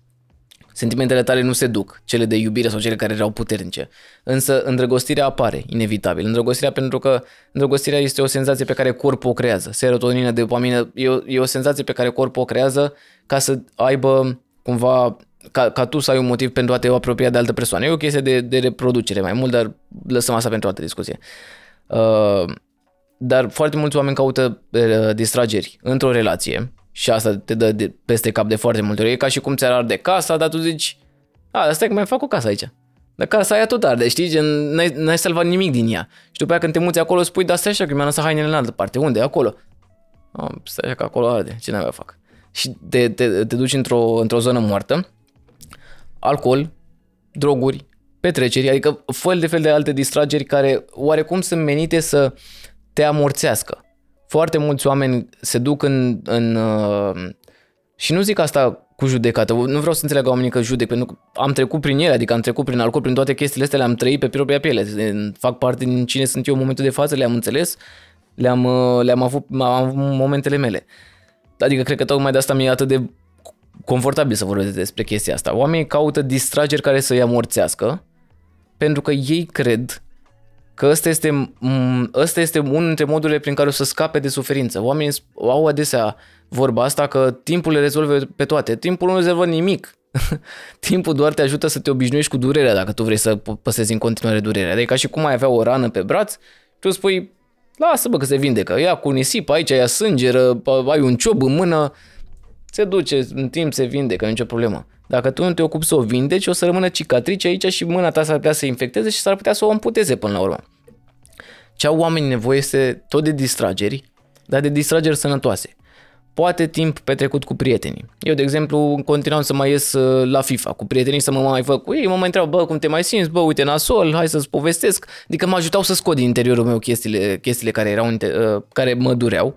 sentimentele tale nu se duc, cele de iubire sau cele care erau puternice. Însă îndrăgostirea apare, inevitabil. Îndrăgostirea pentru că îndrăgostirea este o senzație pe care corpul o creează. Serotonină, dopamină, e o, e o senzație pe care corpul o creează ca să aibă cumva ca, ca tu să ai un motiv pentru a te apropia de altă persoană. E o chestie de, de reproducere mai mult, dar lăsăm asta pentru o altă discuție. Uh, dar foarte mulți oameni caută uh, distrageri într-o relație și asta te dă de, peste cap de foarte multe ori. E ca și cum ți-ar arde casa, dar tu zici, a, stai că mai fac o casă aici. Dar casa aia tot arde, știi? Gen, n-ai, n-ai salvat nimic din ea. Și după aia când te muți acolo spui, da, stai așa că mi-am lăsat hainele în altă parte. Unde? Acolo. A, stai așa că acolo arde. Ce n-ai fac? Și te, te, te duci într-o, într-o zonă moartă alcool, droguri, petreceri, adică fel de fel de alte distrageri care oarecum sunt menite să te amorțească. Foarte mulți oameni se duc în, în uh, și nu zic asta cu judecată, nu vreau să înțeleg oamenii că judec, pentru că am trecut prin ele, adică am trecut prin alcool, prin toate chestiile astea, le-am trăit pe propria piele, fac parte din cine sunt eu în momentul de față, le-am înțeles, le-am, uh, le-am avut, am avut momentele mele. Adică cred că tocmai de asta mi-e atât de confortabil să vorbesc despre chestia asta. Oamenii caută distrageri care să-i amorțească pentru că ei cred că ăsta este, ăsta este unul dintre modurile prin care o să scape de suferință. Oamenii au adesea vorba asta că timpul le rezolvă pe toate. Timpul nu rezolvă nimic. timpul doar te ajută să te obișnuiești cu durerea dacă tu vrei să păsezi în continuare durerea. Adică ca și cum ai avea o rană pe braț, tu spui, lasă bă că se vindecă, ia cu nisip aici, ia sângeră, ai un ciob în mână, se duce, în timp se vindecă, nicio problemă. Dacă tu nu te ocupi să o vindeci, o să rămână cicatrice aici și mâna ta s-ar putea să infecteze și s-ar putea să o amputeze până la urmă. Ce au oamenii nevoie este tot de distrageri, dar de distrageri sănătoase. Poate timp petrecut cu prietenii. Eu, de exemplu, continuam să mai ies uh, la FIFA cu prietenii, să mă mai fac cu ei, mă mai întreabă, bă, cum te mai simți, bă, uite, nasol, hai să-ți povestesc. Adică mă ajutau să scot din interiorul meu chestiile, chestiile care, erau, uh, care mă dureau.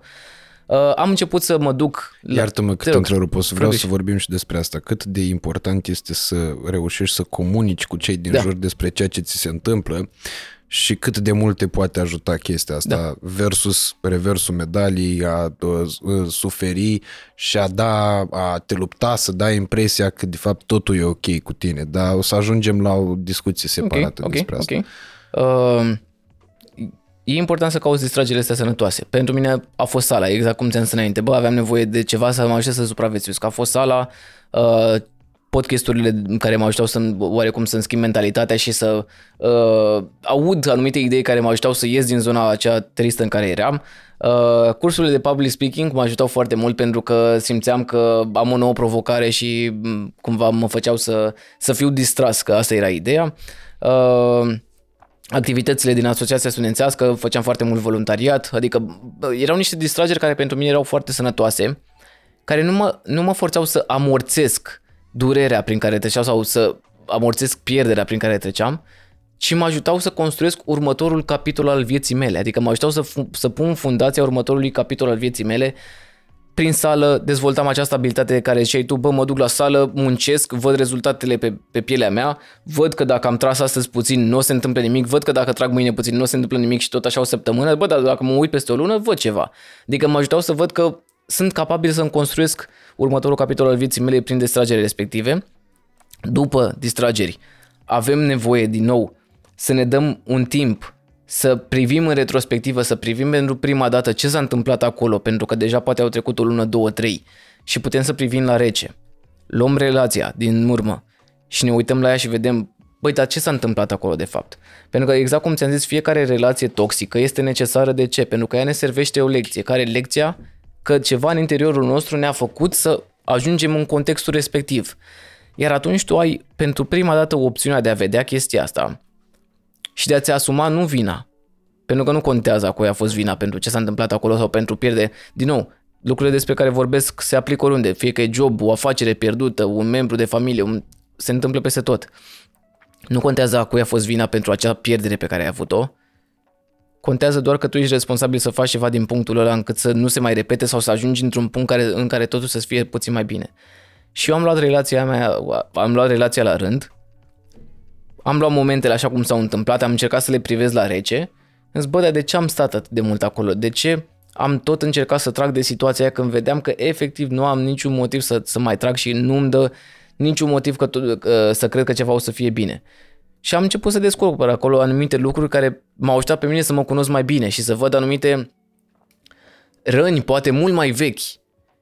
Uh, am început să mă duc... La... Iartă-mă că te întrerup, o să vreau să vorbim și despre asta. Cât de important este să reușești să comunici cu cei din da. jur despre ceea ce ți se întâmplă și cât de mult te poate ajuta chestia asta da. versus reversul medalii, a, a, a suferi și a da, a te lupta, să dai impresia că de fapt totul e ok cu tine. Dar o să ajungem la o discuție separată okay, despre okay, asta. Okay. Uh, e important să cauți distragerile astea sănătoase. Pentru mine a fost sala, exact cum ți-am zis înainte. Bă, aveam nevoie de ceva să mă ajute să supraviețuiesc. A fost sala, uh, podcasturile care mă ajutau să oarecum să-mi schimb mentalitatea și să uh, aud anumite idei care mă ajutau să ies din zona aceea tristă în care eram. Uh, cursurile de public speaking mă ajutau foarte mult pentru că simțeam că am o nouă provocare și mm, cumva mă făceau să, să fiu distras, că asta era ideea. Uh, activitățile din asociația studențească, făceam foarte mult voluntariat, adică erau niște distrageri care pentru mine erau foarte sănătoase, care nu mă, nu mă forțau să amorțesc durerea prin care treceau sau să amorțesc pierderea prin care treceam, ci mă ajutau să construiesc următorul capitol al vieții mele, adică mă ajutau să, să pun fundația următorului capitol al vieții mele prin sală dezvoltam această abilitate de care ziceai tu, bă, mă duc la sală, muncesc, văd rezultatele pe, pe pielea mea, văd că dacă am tras astăzi puțin nu se întâmplă nimic, văd că dacă trag mâine puțin nu se întâmplă nimic și tot așa o săptămână, bă, dar dacă mă uit peste o lună, văd ceva. Adică mă ajutau să văd că sunt capabil să-mi construiesc următorul capitol al vieții mele prin distragere respective. După distrageri, avem nevoie din nou să ne dăm un timp să privim în retrospectivă, să privim pentru prima dată ce s-a întâmplat acolo, pentru că deja poate au trecut o lună, două, trei și putem să privim la rece. Luăm relația din urmă și ne uităm la ea și vedem, băi, dar ce s-a întâmplat acolo de fapt? Pentru că exact cum ți-am zis, fiecare relație toxică este necesară de ce? Pentru că ea ne servește o lecție. Care e lecția? Că ceva în interiorul nostru ne-a făcut să ajungem în contextul respectiv. Iar atunci tu ai pentru prima dată opțiunea de a vedea chestia asta și de a-ți asuma nu vina. Pentru că nu contează cui a fost vina pentru ce s-a întâmplat acolo sau pentru pierde. Din nou, lucrurile despre care vorbesc se aplică oriunde. Fie că e job, o afacere pierdută, un membru de familie, un... se întâmplă peste tot. Nu contează cui a fost vina pentru acea pierdere pe care ai avut-o, contează doar că tu ești responsabil să faci ceva din punctul ăla încât să nu se mai repete sau să ajungi într-un punct care, în care totul să fie puțin mai bine. Și eu am luat relația mea, am luat relația la rând, am luat momentele așa cum s-au întâmplat, am încercat să le privesc la rece, îmi bă, dar de ce am stat atât de mult acolo? De ce am tot încercat să trag de situația aia când vedeam că efectiv nu am niciun motiv să, să mai trag și nu îmi dă niciun motiv că, să cred că ceva o să fie bine. Și am început să descoper acolo anumite lucruri care m-au ajutat pe mine să mă cunosc mai bine și să văd anumite răni, poate mult mai vechi,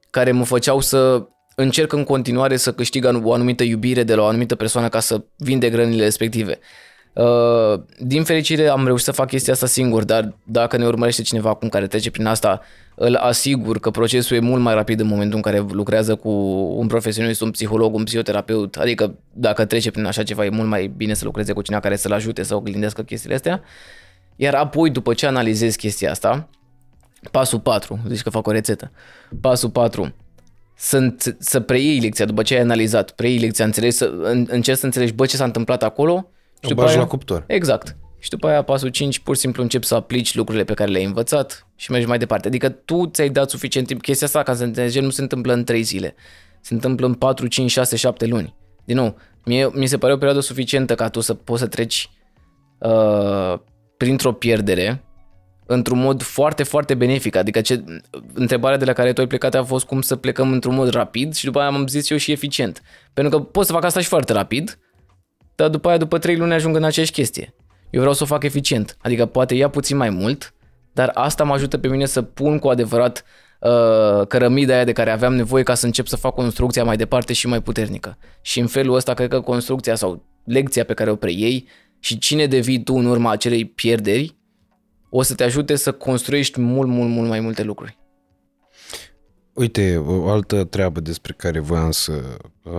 care mă făceau să încerc în continuare să câștig o anumită iubire de la o anumită persoană ca să vindec rănile respective. Uh, din fericire am reușit să fac chestia asta singur, dar dacă ne urmărește cineva acum care trece prin asta, îl asigur că procesul e mult mai rapid în momentul în care lucrează cu un profesionist, un psiholog, un psihoterapeut, adică dacă trece prin așa ceva e mult mai bine să lucreze cu cineva care să-l ajute să oglindească chestiile astea. Iar apoi, după ce analizezi chestia asta, pasul 4, zici că fac o rețetă, pasul 4, să, să preiei lecția după ce ai analizat, preiei lecția, înțelegi, să, în, încerci să înțelegi, bă, ce s-a întâmplat acolo, și după aia, la cuptor. Exact. Și după aia, pasul 5, pur și simplu începi să aplici lucrurile pe care le-ai învățat și mergi mai departe. Adică tu ți-ai dat suficient timp. Chestia asta, ca să înțelegi, nu se întâmplă în 3 zile. Se întâmplă în 4, 5, 6, 7 luni. Din nou, mie, mi se pare o perioadă suficientă ca tu să poți să treci uh, printr-o pierdere într-un mod foarte, foarte benefic. Adică ce, întrebarea de la care tu ai plecat a fost cum să plecăm într-un mod rapid și după aia am zis eu și eficient. Pentru că pot să fac asta și foarte rapid, dar după aia, după 3 luni, ajung în aceeași chestie. Eu vreau să o fac eficient, adică poate ia puțin mai mult, dar asta mă ajută pe mine să pun cu adevărat uh, cărămida aia de care aveam nevoie ca să încep să fac construcția mai departe și mai puternică. Și în felul ăsta, cred că construcția sau lecția pe care o preiei și cine devii tu în urma acelei pierderi, o să te ajute să construiești mult, mult, mult mai multe lucruri. Uite, o altă treabă despre care voiam să uh,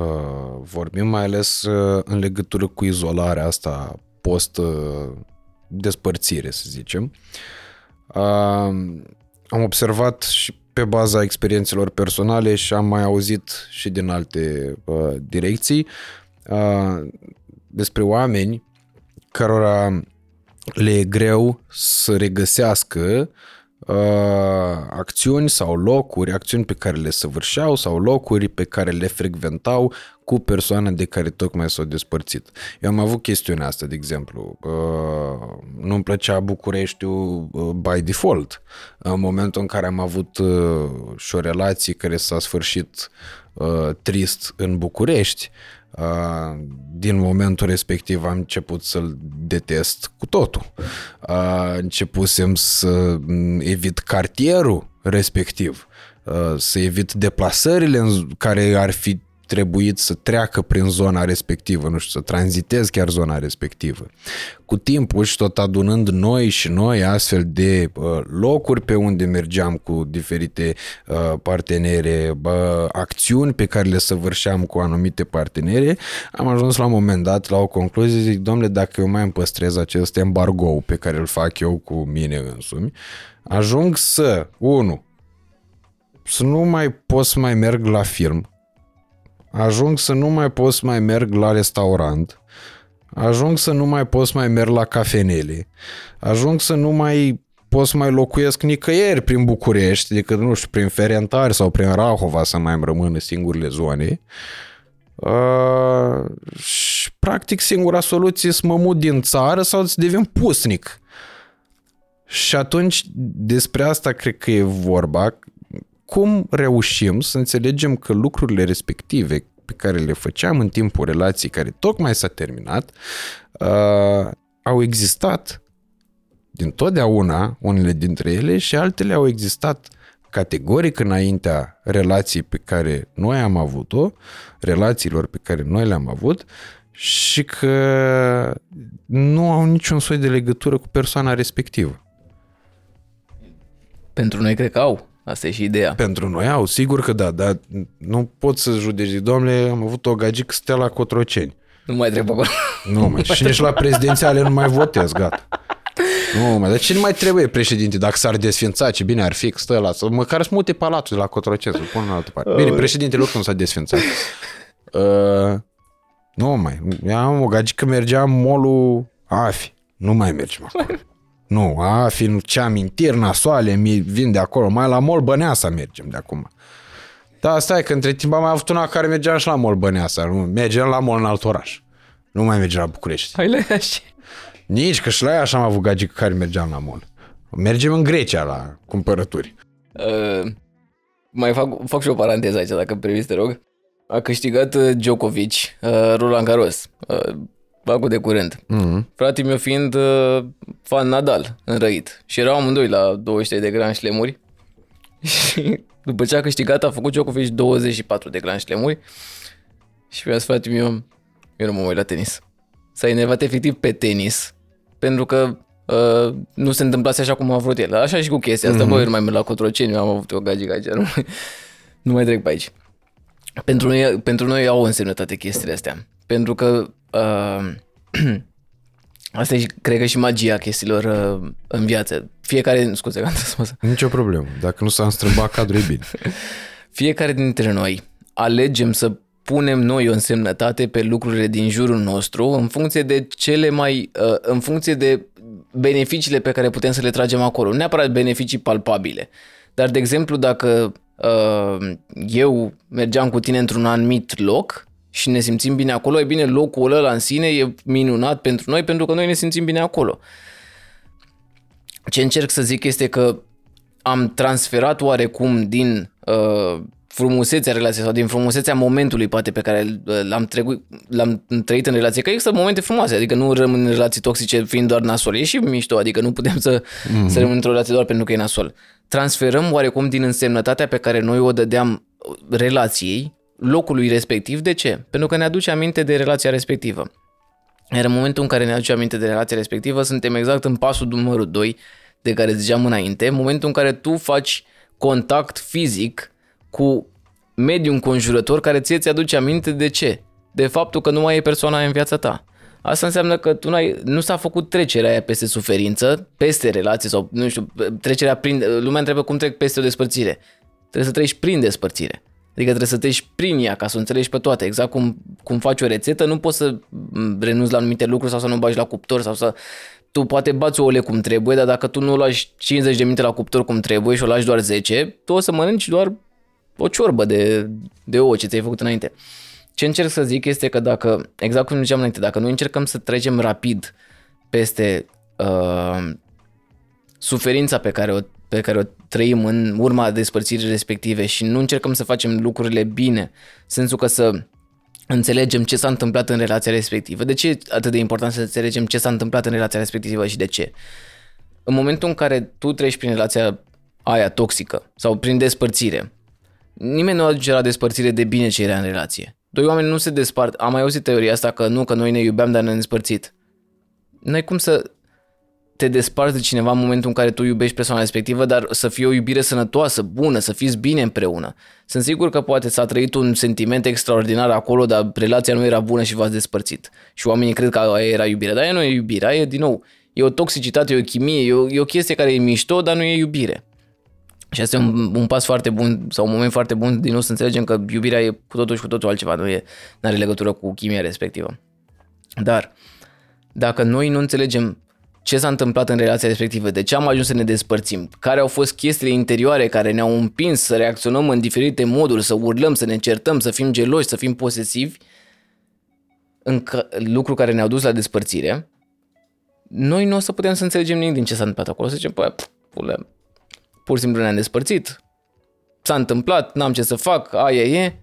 vorbim, mai ales uh, în legătură cu izolarea asta post-despărțire, să zicem. Uh, am observat și pe baza experiențelor personale și am mai auzit și din alte uh, direcții uh, despre oameni cărora le e greu să regăsească uh, acțiuni sau locuri, acțiuni pe care le săvârșeau sau locuri pe care le frecventau cu persoane de care tocmai s-au despărțit. Eu am avut chestiunea asta, de exemplu. Uh, nu-mi plăcea Bucureștiul uh, by default. În momentul în care am avut uh, și o relație care s-a sfârșit uh, trist în București, din momentul respectiv am început să-l detest cu totul. Începusem să evit cartierul respectiv, să evit deplasările în care ar fi trebuit să treacă prin zona respectivă, nu știu, să tranzitez chiar zona respectivă. Cu timpul și tot adunând noi și noi astfel de uh, locuri pe unde mergeam cu diferite uh, partenere, uh, acțiuni pe care le săvârșeam cu anumite partenere, am ajuns la un moment dat la o concluzie, zic, domnule, dacă eu mai îmi păstrez acest embargo pe care îl fac eu cu mine însumi, ajung să, unu, să nu mai pot să mai merg la film, ajung să nu mai pot să mai merg la restaurant, ajung să nu mai pot să mai merg la cafenele, ajung să nu mai pot să mai locuiesc nicăieri prin București, decât, nu știu, prin Ferentari sau prin Rahova să mai îmi rămână singurile zone. Uh, și practic singura soluție să mă mut din țară sau să devin pusnic. Și atunci despre asta cred că e vorba, cum reușim să înțelegem că lucrurile respective pe care le făceam în timpul relației care tocmai s-a terminat uh, au existat din totdeauna unele dintre ele și altele au existat categoric înaintea relației pe care noi am avut-o, relațiilor pe care noi le-am avut și că nu au niciun soi de legătură cu persoana respectivă. Pentru noi cred că au. Asta e și ideea. Pentru noi au, sigur că da, dar nu pot să judeci. Domnule, am avut o gagică Stella Cotroceni. Nu mai trebuie acolo. Nu, mai, și nici la prezidențiale nu mai votez, gata. Nu, mai, dar ce nu mai trebuie președinte dacă s-ar desfința? Ce bine ar fi Stella, să măcar să mute palatul de la Cotroceni, să pun în altă parte. Bine, președintele oricum s-a desfințat. Uh, nu mai, am o gagică mergea în molul AFI. Nu mai mergem acolo. Nu, a fi ce amintiri nasoale mi vin de acolo, mai la Mol Băneasa mergem de acum. Da, stai, că între timp am mai avut una care mergeam și la Mol Băneasa, nu, mergeam la Mol în alt oraș. Nu mai mergeam la București. Hai la Iași. Nici, că și la Iași am avut gagică care mergeam la Mol. Mergem în Grecia la cumpărături. Uh, mai fac, fac și o paranteză aici, dacă permiți, te rog. A câștigat uh, Djokovic, uh, Roland Garros, uh, acum de curând. Mm-hmm. Frate meu fiind uh, fan Nadal, înrăit. Și erau amândoi la 23 de Grand Slam-uri. Și după ce a câștigat, a făcut Djokovic 24 de Grand Slam-uri. Și mi-a zis, frate meu, eu nu mă uit la tenis. S-a enervat efectiv pe tenis, pentru că uh, nu se întâmplase așa cum a vrut el. Așa și cu chestia asta, mm-hmm. bă, eu nu mai merg la Cotroceni, eu am avut o gagică aici, nu mai, nu mai trec pe aici. Pentru noi, pentru noi au însemnătate chestiile astea. Pentru că uh, asta e, cred că și magia chestiilor uh, în viață. Fiecare, scuze, că am spus. Nicio problemă. Dacă nu s-a înstrâmbat cadrul, e bine. Fiecare dintre noi alegem să punem noi o însemnătate pe lucrurile din jurul nostru în funcție de cele mai, uh, în funcție de beneficiile pe care putem să le tragem acolo. Nu neapărat beneficii palpabile. Dar, de exemplu, dacă uh, eu mergeam cu tine într-un anumit loc și ne simțim bine acolo, e bine, locul ăla în sine e minunat pentru noi pentru că noi ne simțim bine acolo. Ce încerc să zic este că am transferat oarecum din uh, frumusețea relației sau din frumusețea momentului poate pe care l-am, tregu- l-am trăit în relație, că există momente frumoase, adică nu rămân în relații toxice fiind doar nasol, e și mișto, adică nu putem să, mm-hmm. să rămânem într-o relație doar pentru că e nasol. Transferăm oarecum din însemnătatea pe care noi o dădeam relației, locului respectiv, de ce? Pentru că ne aduce aminte de relația respectivă. Iar în momentul în care ne aduce aminte de relația respectivă, suntem exact în pasul numărul 2 de care ziceam înainte, momentul în care tu faci contact fizic cu mediul înconjurător care ție ți-aduce aminte de ce? De faptul că nu mai e persoana în viața ta. Asta înseamnă că tu n-ai, nu s-a făcut trecerea aia peste suferință, peste relație sau, nu știu, trecerea prin... Lumea întreabă cum trec peste o despărțire. Trebuie să treci prin despărțire. Adică trebuie să treci prin ea ca să o înțelegi pe toate. Exact cum, cum faci o rețetă, nu poți să renunți la anumite lucruri sau să nu bagi la cuptor sau să... Tu poate bați ouăle cum trebuie, dar dacă tu nu o lași 50 de minute la cuptor cum trebuie și o lași doar 10, tu o să mănânci doar o ciorbă de, de ouă ce ți-ai făcut înainte. Ce încerc să zic este că dacă, exact cum ziceam înainte, dacă noi încercăm să trecem rapid peste uh, suferința pe care, o, pe care o trăim în urma despărțirii respective și nu încercăm să facem lucrurile bine, sensul că să înțelegem ce s-a întâmplat în relația respectivă. De ce e atât de important să înțelegem ce s-a întâmplat în relația respectivă și de ce? În momentul în care tu treci prin relația aia toxică sau prin despărțire, nimeni nu aduce la despărțire de bine ce era în relație. Doi oameni nu se despart. Am mai auzit teoria asta că nu, că noi ne iubeam, dar ne-am despărțit. N-ai cum să te desparți de cineva în momentul în care tu iubești persoana respectivă, dar să fie o iubire sănătoasă, bună, să fiți bine împreună. Sunt sigur că poate s-a trăit un sentiment extraordinar acolo, dar relația nu era bună și v-ați despărțit. Și oamenii cred că aia era iubire. Dar aia nu e iubire, aia e din nou, e o toxicitate, e o chimie, e o, e o chestie care e mișto, dar nu e iubire. Și asta e un, un pas foarte bun sau un moment foarte bun din nou să înțelegem că iubirea e cu totul și cu totul altceva, nu e, are legătură cu chimia respectivă. Dar dacă noi nu înțelegem ce s-a întâmplat în relația respectivă, de ce am ajuns să ne despărțim, care au fost chestiile interioare care ne-au împins să reacționăm în diferite moduri, să urlăm, să ne certăm, să fim geloși, să fim posesivi, în că, lucru care ne-au dus la despărțire, noi nu o să putem să înțelegem nimic din ce s-a întâmplat acolo. Să zicem, păi, pule, pur și simplu ne-am despărțit, s-a întâmplat, n-am ce să fac, aia e,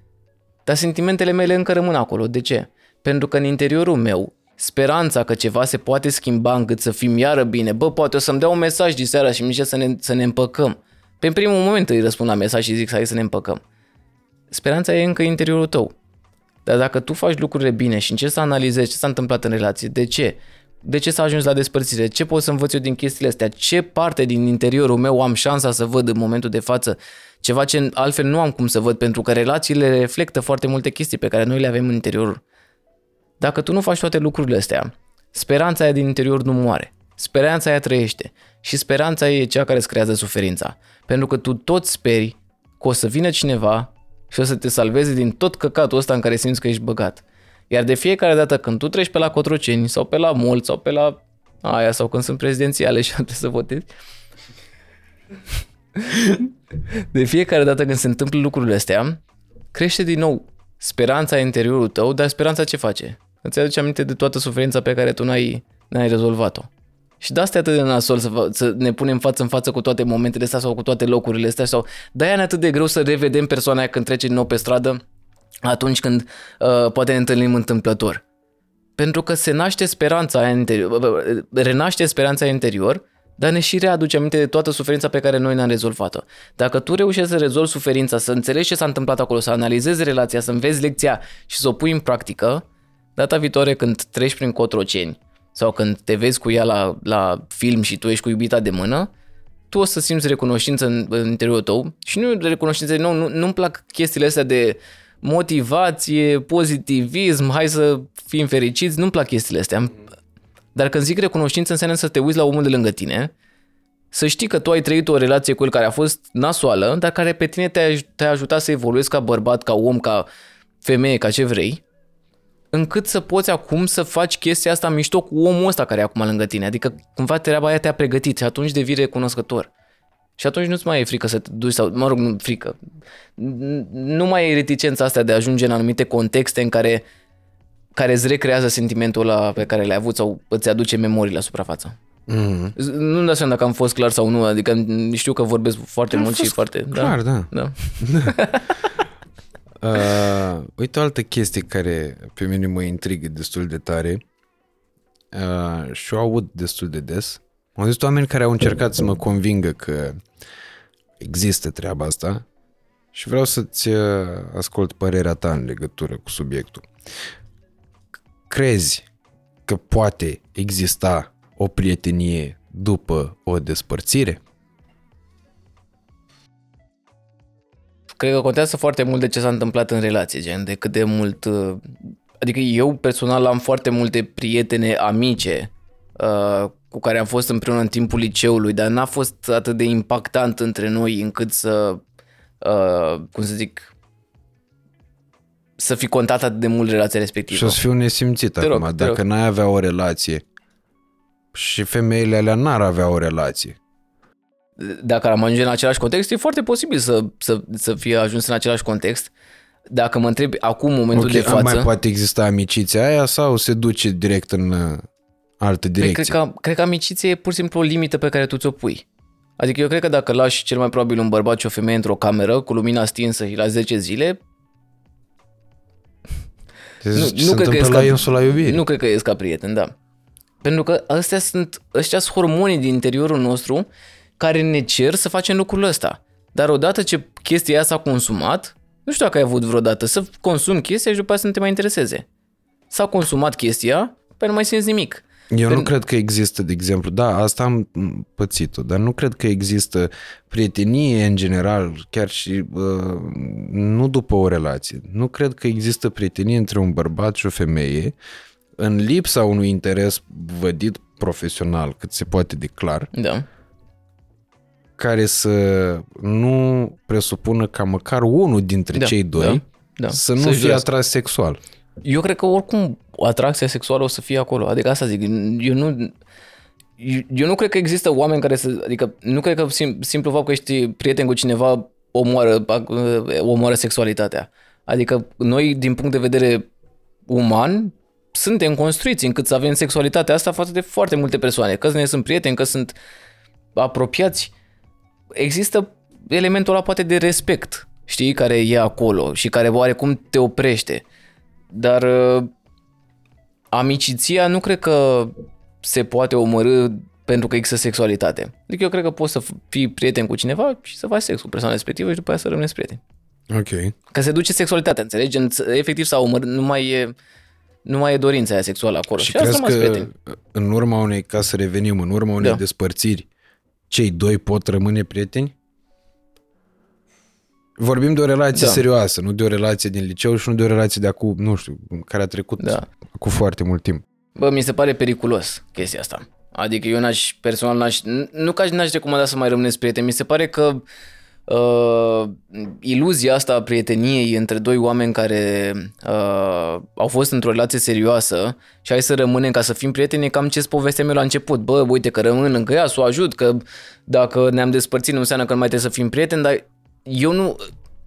dar sentimentele mele încă rămân acolo. De ce? Pentru că în interiorul meu, speranța că ceva se poate schimba încât să fim iară bine, bă, poate o să-mi dea un mesaj de seara și îmi zice să ne, să ne împăcăm. Pe în primul moment îi răspund la mesaj și zic să hai să ne împăcăm. Speranța e încă în interiorul tău. Dar dacă tu faci lucrurile bine și încerci să analizezi ce s-a întâmplat în relație, de ce? de ce s-a ajuns la despărțire, ce pot să învăț eu din chestiile astea, ce parte din interiorul meu am șansa să văd în momentul de față, ceva ce altfel nu am cum să văd, pentru că relațiile reflectă foarte multe chestii pe care noi le avem în interior. Dacă tu nu faci toate lucrurile astea, speranța aia din interior nu moare. Speranța aia trăiește. Și speranța e cea care îți creează suferința. Pentru că tu tot speri că o să vină cineva și o să te salveze din tot căcatul ăsta în care simți că ești băgat. Iar de fiecare dată când tu treci pe la Cotroceni sau pe la Mult sau pe la aia sau când sunt prezidențiale și trebuie să votezi. De fiecare dată când se întâmplă lucrurile astea, crește din nou speranța în interiorul tău, dar speranța ce face? Îți aduce aminte de toată suferința pe care tu n-ai, n-ai rezolvat-o. Și de asta e atât de nasol să, să ne punem față în față cu toate momentele astea sau cu toate locurile astea sau de-aia e atât de greu să revedem persoana aia când trece din nou pe stradă atunci când uh, poate ne întâlnim întâmplător. Pentru că se naște speranța aia interior, renaște speranța interior, dar ne și readuce aminte de toată suferința pe care noi ne-am rezolvat-o. Dacă tu reușești să rezolvi suferința, să înțelegi ce s-a întâmplat acolo, să analizezi relația, să înveți lecția și să o pui în practică, data viitoare când treci prin cotroceni sau când te vezi cu ea la, la film și tu ești cu iubita de mână, tu o să simți recunoștință în, în interiorul tău și nu recunoștință, nu, nu, nu-mi plac chestiile astea de motivație, pozitivism, hai să fim fericiți, nu-mi plac chestiile astea. Dar când zic recunoștință înseamnă să te uiți la omul de lângă tine, să știi că tu ai trăit o relație cu el care a fost nasoală, dar care pe tine te-a, te ajutat să evoluezi ca bărbat, ca om, ca femeie, ca ce vrei, încât să poți acum să faci chestia asta mișto cu omul ăsta care e acum lângă tine. Adică cumva treaba aia te-a pregătit și atunci devii recunoscător. Și atunci nu-ți mai e frică să te duci sau, mă rog, nu frică. Nu mai e reticența asta de a ajunge în anumite contexte în care care îți recrează sentimentul ăla pe care l-ai avut sau îți aduce memorii la suprafață. Mm-hmm. Nu-mi dau seama dacă am fost clar sau nu, adică știu că vorbesc foarte am mult și foarte... Clar, da. da. da. uh, uite o altă chestie care pe mine mă intrigă destul de tare uh, și o aud destul de des. Am zis oameni care au încercat să mă convingă că există treaba asta și vreau să-ți uh, ascult părerea ta în legătură cu subiectul crezi că poate exista o prietenie după o despărțire? Cred că contează foarte mult de ce s-a întâmplat în relație, gen, de cât de mult... Uh, adică eu personal am foarte multe prietene amice uh, cu care am fost împreună în timpul liceului, dar n-a fost atât de impactant între noi încât să, uh, cum să zic, să fi contat atât de mult relația respectivă. Și o să fiu nesimțit te acum. Rog, Dacă rog. n-ai avea o relație și femeile alea n-ar avea o relație. Dacă am ajunge în același context, e foarte posibil să, să, să fie ajuns în același context. Dacă mă întrebi acum, momentul okay, de față... mai poate exista amiciția aia sau se duce direct în uh, altă direcție? Păi, cred, că, cred că amiciție e pur și simplu o limită pe care tu ți-o pui. Adică eu cred că dacă lași cel mai probabil un bărbat și o femeie într-o cameră cu lumina stinsă și la 10 zile, nu, nu cred că e la insula iubirii. Nu cred că e ca prieten, da. Pentru că astea sunt, ăștia sunt hormonii din interiorul nostru care ne cer să facem lucrul ăsta. Dar odată ce chestia aia s-a consumat, nu știu dacă ai avut vreodată să consumi chestia și după aceea să nu te mai intereseze. S-a consumat chestia, pe nu mai simți nimic. Eu nu cred că există, de exemplu, da, asta am pățit-o, dar nu cred că există prietenie în general, chiar și uh, nu după o relație. Nu cred că există prietenie între un bărbat și o femeie în lipsa unui interes vădit profesional, cât se poate de clar, da. Care să nu presupună ca măcar unul dintre da, cei doi da, da. să nu să fie atras sexual. Eu cred că oricum atracția sexuală o să fie acolo. Adică asta zic, eu nu, eu nu cred că există oameni care să, adică nu cred că sim, simplu fapt că ești prieten cu cineva omoară, omoară sexualitatea. Adică noi, din punct de vedere uman, suntem construiți încât să avem sexualitatea asta față de foarte multe persoane. Că ne sunt prieteni, că sunt apropiați. Există elementul ăla poate de respect, știi, care e acolo și care oarecum te oprește. Dar uh, amiciția nu cred că se poate omorâ pentru că există sexualitate. Adică eu cred că poți să fii prieten cu cineva și să faci sex cu persoana respectivă și după aia să rămâneți prieteni. Ok. Că se duce sexualitatea, înțelegi? Efectiv s-a omorât, nu mai e, nu mai e dorința aia sexuală acolo. Și, și crezi că prieteni. în urma unei, ca să revenim, în urma unei da. despărțiri, cei doi pot rămâne prieteni? Vorbim de o relație da. serioasă, nu de o relație din liceu și nu de o relație de acum, nu știu, care a trecut da. cu foarte mult timp. Bă, mi se pare periculos chestia asta. Adică eu n-aș, personal, n-aș, nu că n-aș recomanda să mai rămâneți prieteni, mi se pare că uh, iluzia asta a prieteniei între doi oameni care uh, au fost într-o relație serioasă și hai să rămânem ca să fim prieteni, e cam ce povestea mea la început. Bă, uite că rămân încă ea, să o ajut, că dacă ne-am despărțit nu înseamnă că nu mai trebuie să fim prieteni, dar eu nu,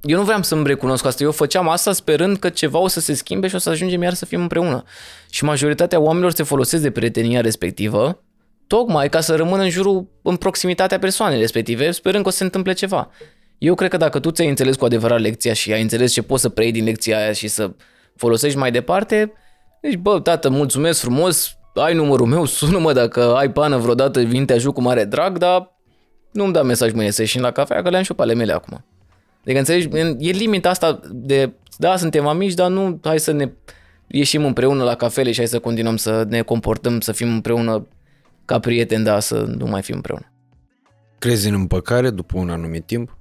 eu nu vreau să-mi recunosc asta. Eu făceam asta sperând că ceva o să se schimbe și o să ajungem iar să fim împreună. Și majoritatea oamenilor se folosesc de prietenia respectivă tocmai ca să rămână în jurul, în proximitatea persoanei respective, sperând că o să se întâmple ceva. Eu cred că dacă tu ți-ai înțeles cu adevărat lecția și ai înțeles ce poți să preiei din lecția aia și să folosești mai departe, deci, bă, tată, mulțumesc frumos, ai numărul meu, sună-mă dacă ai pană vreodată, vin te ajut cu mare drag, dar nu-mi da mesaj mâine să ieșim la cafea, că le-am și eu pe ale mele acum. Adică înțelegi, e limita asta de, da, suntem amici, dar nu, hai să ne ieșim împreună la cafele și hai să continuăm să ne comportăm, să fim împreună ca prieteni, da, să nu mai fim împreună. Crezi în împăcare după un anumit timp?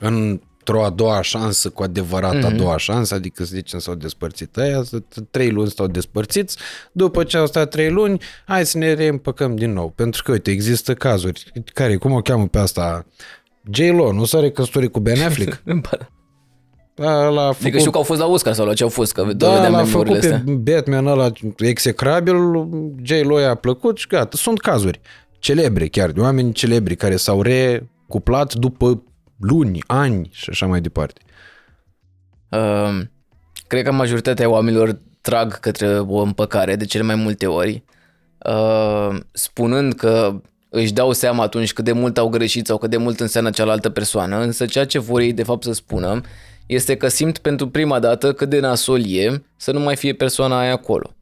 Într-o a doua șansă, cu adevărat mm-hmm. a mhm. doua șansă, adică să zicem s-au despărțit aia, trei luni s-au despărțiți, după ce au stat trei luni, hai să ne reîmpăcăm din nou. Pentru că, uite, există cazuri, care, cum o cheamă pe asta, J-Lo, nu s-a recăsătorit cu Ben Affleck? Da, la făcut... Adică știu că au fost la Oscar sau la ce au fost, că da, l-a făcut astea. pe Batman ăla execrabil, J. Lo a plăcut și gata. Sunt cazuri celebre chiar, de oameni celebri care s-au recuplat după luni, ani și așa mai departe. Uh, cred că majoritatea oamenilor trag către o împăcare de cele mai multe ori, uh, spunând că își dau seama atunci cât de mult au greșit sau cât de mult înseamnă cealaltă persoană, însă ceea ce vor ei de fapt să spună este că simt pentru prima dată cât de nasol e să nu mai fie persoana aia acolo.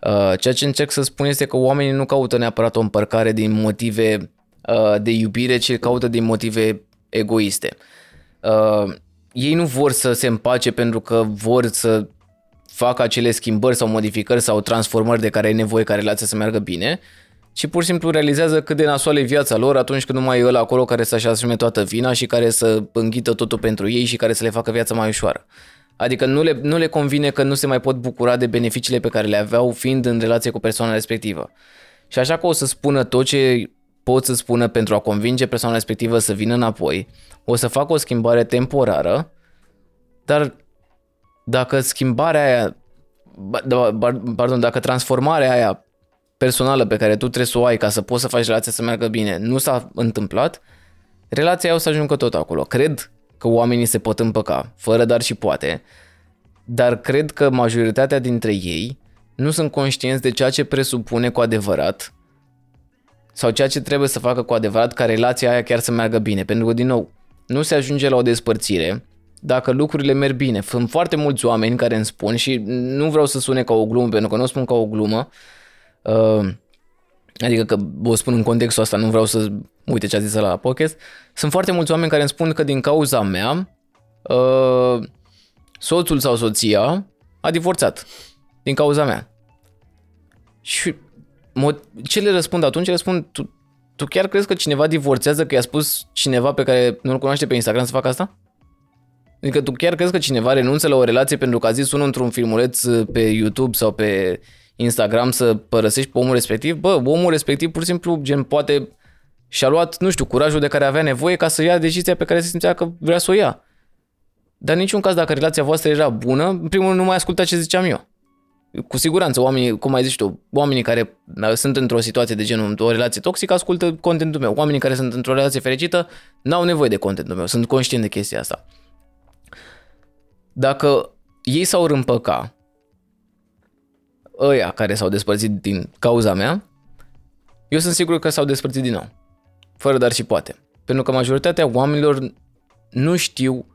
Uh, ceea ce încerc să spun este că oamenii nu caută neapărat o împărcare din motive uh, de iubire, ci caută din motive egoiste. Uh, ei nu vor să se împace pentru că vor să facă acele schimbări sau modificări sau transformări de care ai nevoie ca relația să meargă bine, și pur și simplu realizează cât de nasoală e viața lor atunci când nu mai e ăla acolo care să-și asume toată vina și care să înghită totul pentru ei și care să le facă viața mai ușoară. Adică nu le, nu le convine că nu se mai pot bucura de beneficiile pe care le aveau fiind în relație cu persoana respectivă. Și așa că o să spună tot ce pot să spună pentru a convinge persoana respectivă să vină înapoi, o să facă o schimbare temporară, dar dacă schimbarea aia, da, pardon, dacă transformarea aia personală pe care tu trebuie să o ai ca să poți să faci relația să meargă bine nu s-a întâmplat, relația o să ajungă tot acolo. Cred că oamenii se pot împăca, fără dar și poate, dar cred că majoritatea dintre ei nu sunt conștienți de ceea ce presupune cu adevărat sau ceea ce trebuie să facă cu adevărat ca relația aia chiar să meargă bine. Pentru că, din nou, nu se ajunge la o despărțire dacă lucrurile merg bine. Sunt foarte mulți oameni care îmi spun și nu vreau să sune ca o glumă, pentru că nu o spun ca o glumă, Uh, adică că vă spun în contextul ăsta, nu vreau să uite ce a zis la podcast, sunt foarte mulți oameni care îmi spun că din cauza mea uh, soțul sau soția a divorțat din cauza mea. Și ce le răspund atunci? Le răspund, tu, tu chiar crezi că cineva divorțează că i-a spus cineva pe care nu-l cunoaște pe Instagram să facă asta? Adică tu chiar crezi că cineva renunță la o relație pentru că a zis unul într-un filmuleț pe YouTube sau pe Instagram să părăsești pe omul respectiv, bă, omul respectiv pur și simplu gen poate și-a luat, nu știu, curajul de care avea nevoie ca să ia decizia pe care se simțea că vrea să o ia. Dar în niciun caz, dacă relația voastră era bună, în primul rând nu mai asculta ce ziceam eu. Cu siguranță, oamenii, cum ai zis tu, oamenii care sunt într-o situație de genul, o relație toxică, ascultă contentul meu. Oamenii care sunt într-o relație fericită n-au nevoie de contentul meu, sunt conștient de chestia asta. Dacă ei s-au râmpăca ăia care s-au despărțit din cauza mea, eu sunt sigur că s-au despărțit din nou. Fără dar și poate. Pentru că majoritatea oamenilor nu știu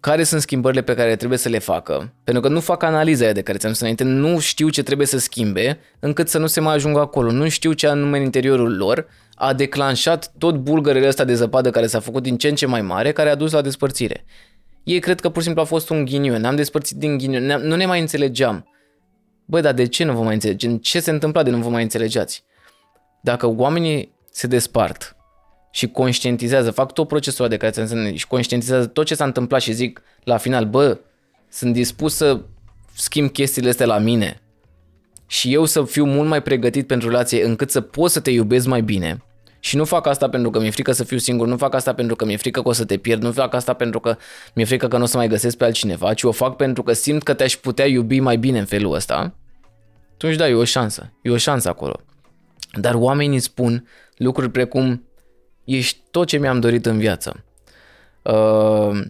care sunt schimbările pe care trebuie să le facă, pentru că nu fac analiza aia de care ți-am spus înainte, nu știu ce trebuie să schimbe încât să nu se mai ajungă acolo, nu știu ce anume în interiorul lor a declanșat tot bulgărele ăsta de zăpadă care s-a făcut din ce în ce mai mare, care a dus la despărțire. Ei cred că pur și simplu a fost un ghinion, ne-am despărțit din ghinion, nu ne mai înțelegeam. Băi, dar de ce nu vă mai înțelegeți? Ce se întâmplă de nu vă mai înțelegeați? Dacă oamenii se despart și conștientizează, fac tot procesul de care ți înseamnă și conștientizează tot ce s-a întâmplat și zic la final, bă, sunt dispus să schimb chestiile astea la mine și eu să fiu mult mai pregătit pentru relație încât să pot să te iubesc mai bine Și nu fac asta pentru că mi-e frică să fiu singur, nu fac asta pentru că mi-e frică că o să te pierd, nu fac asta pentru că mi-e frică că nu o să mai găsesc pe altcineva, ci o fac pentru că simt că te-aș putea iubi mai bine în felul ăsta, atunci da, e o șansă. E o șansă acolo. Dar oamenii spun lucruri precum ești tot ce mi-am dorit în viață. Uh,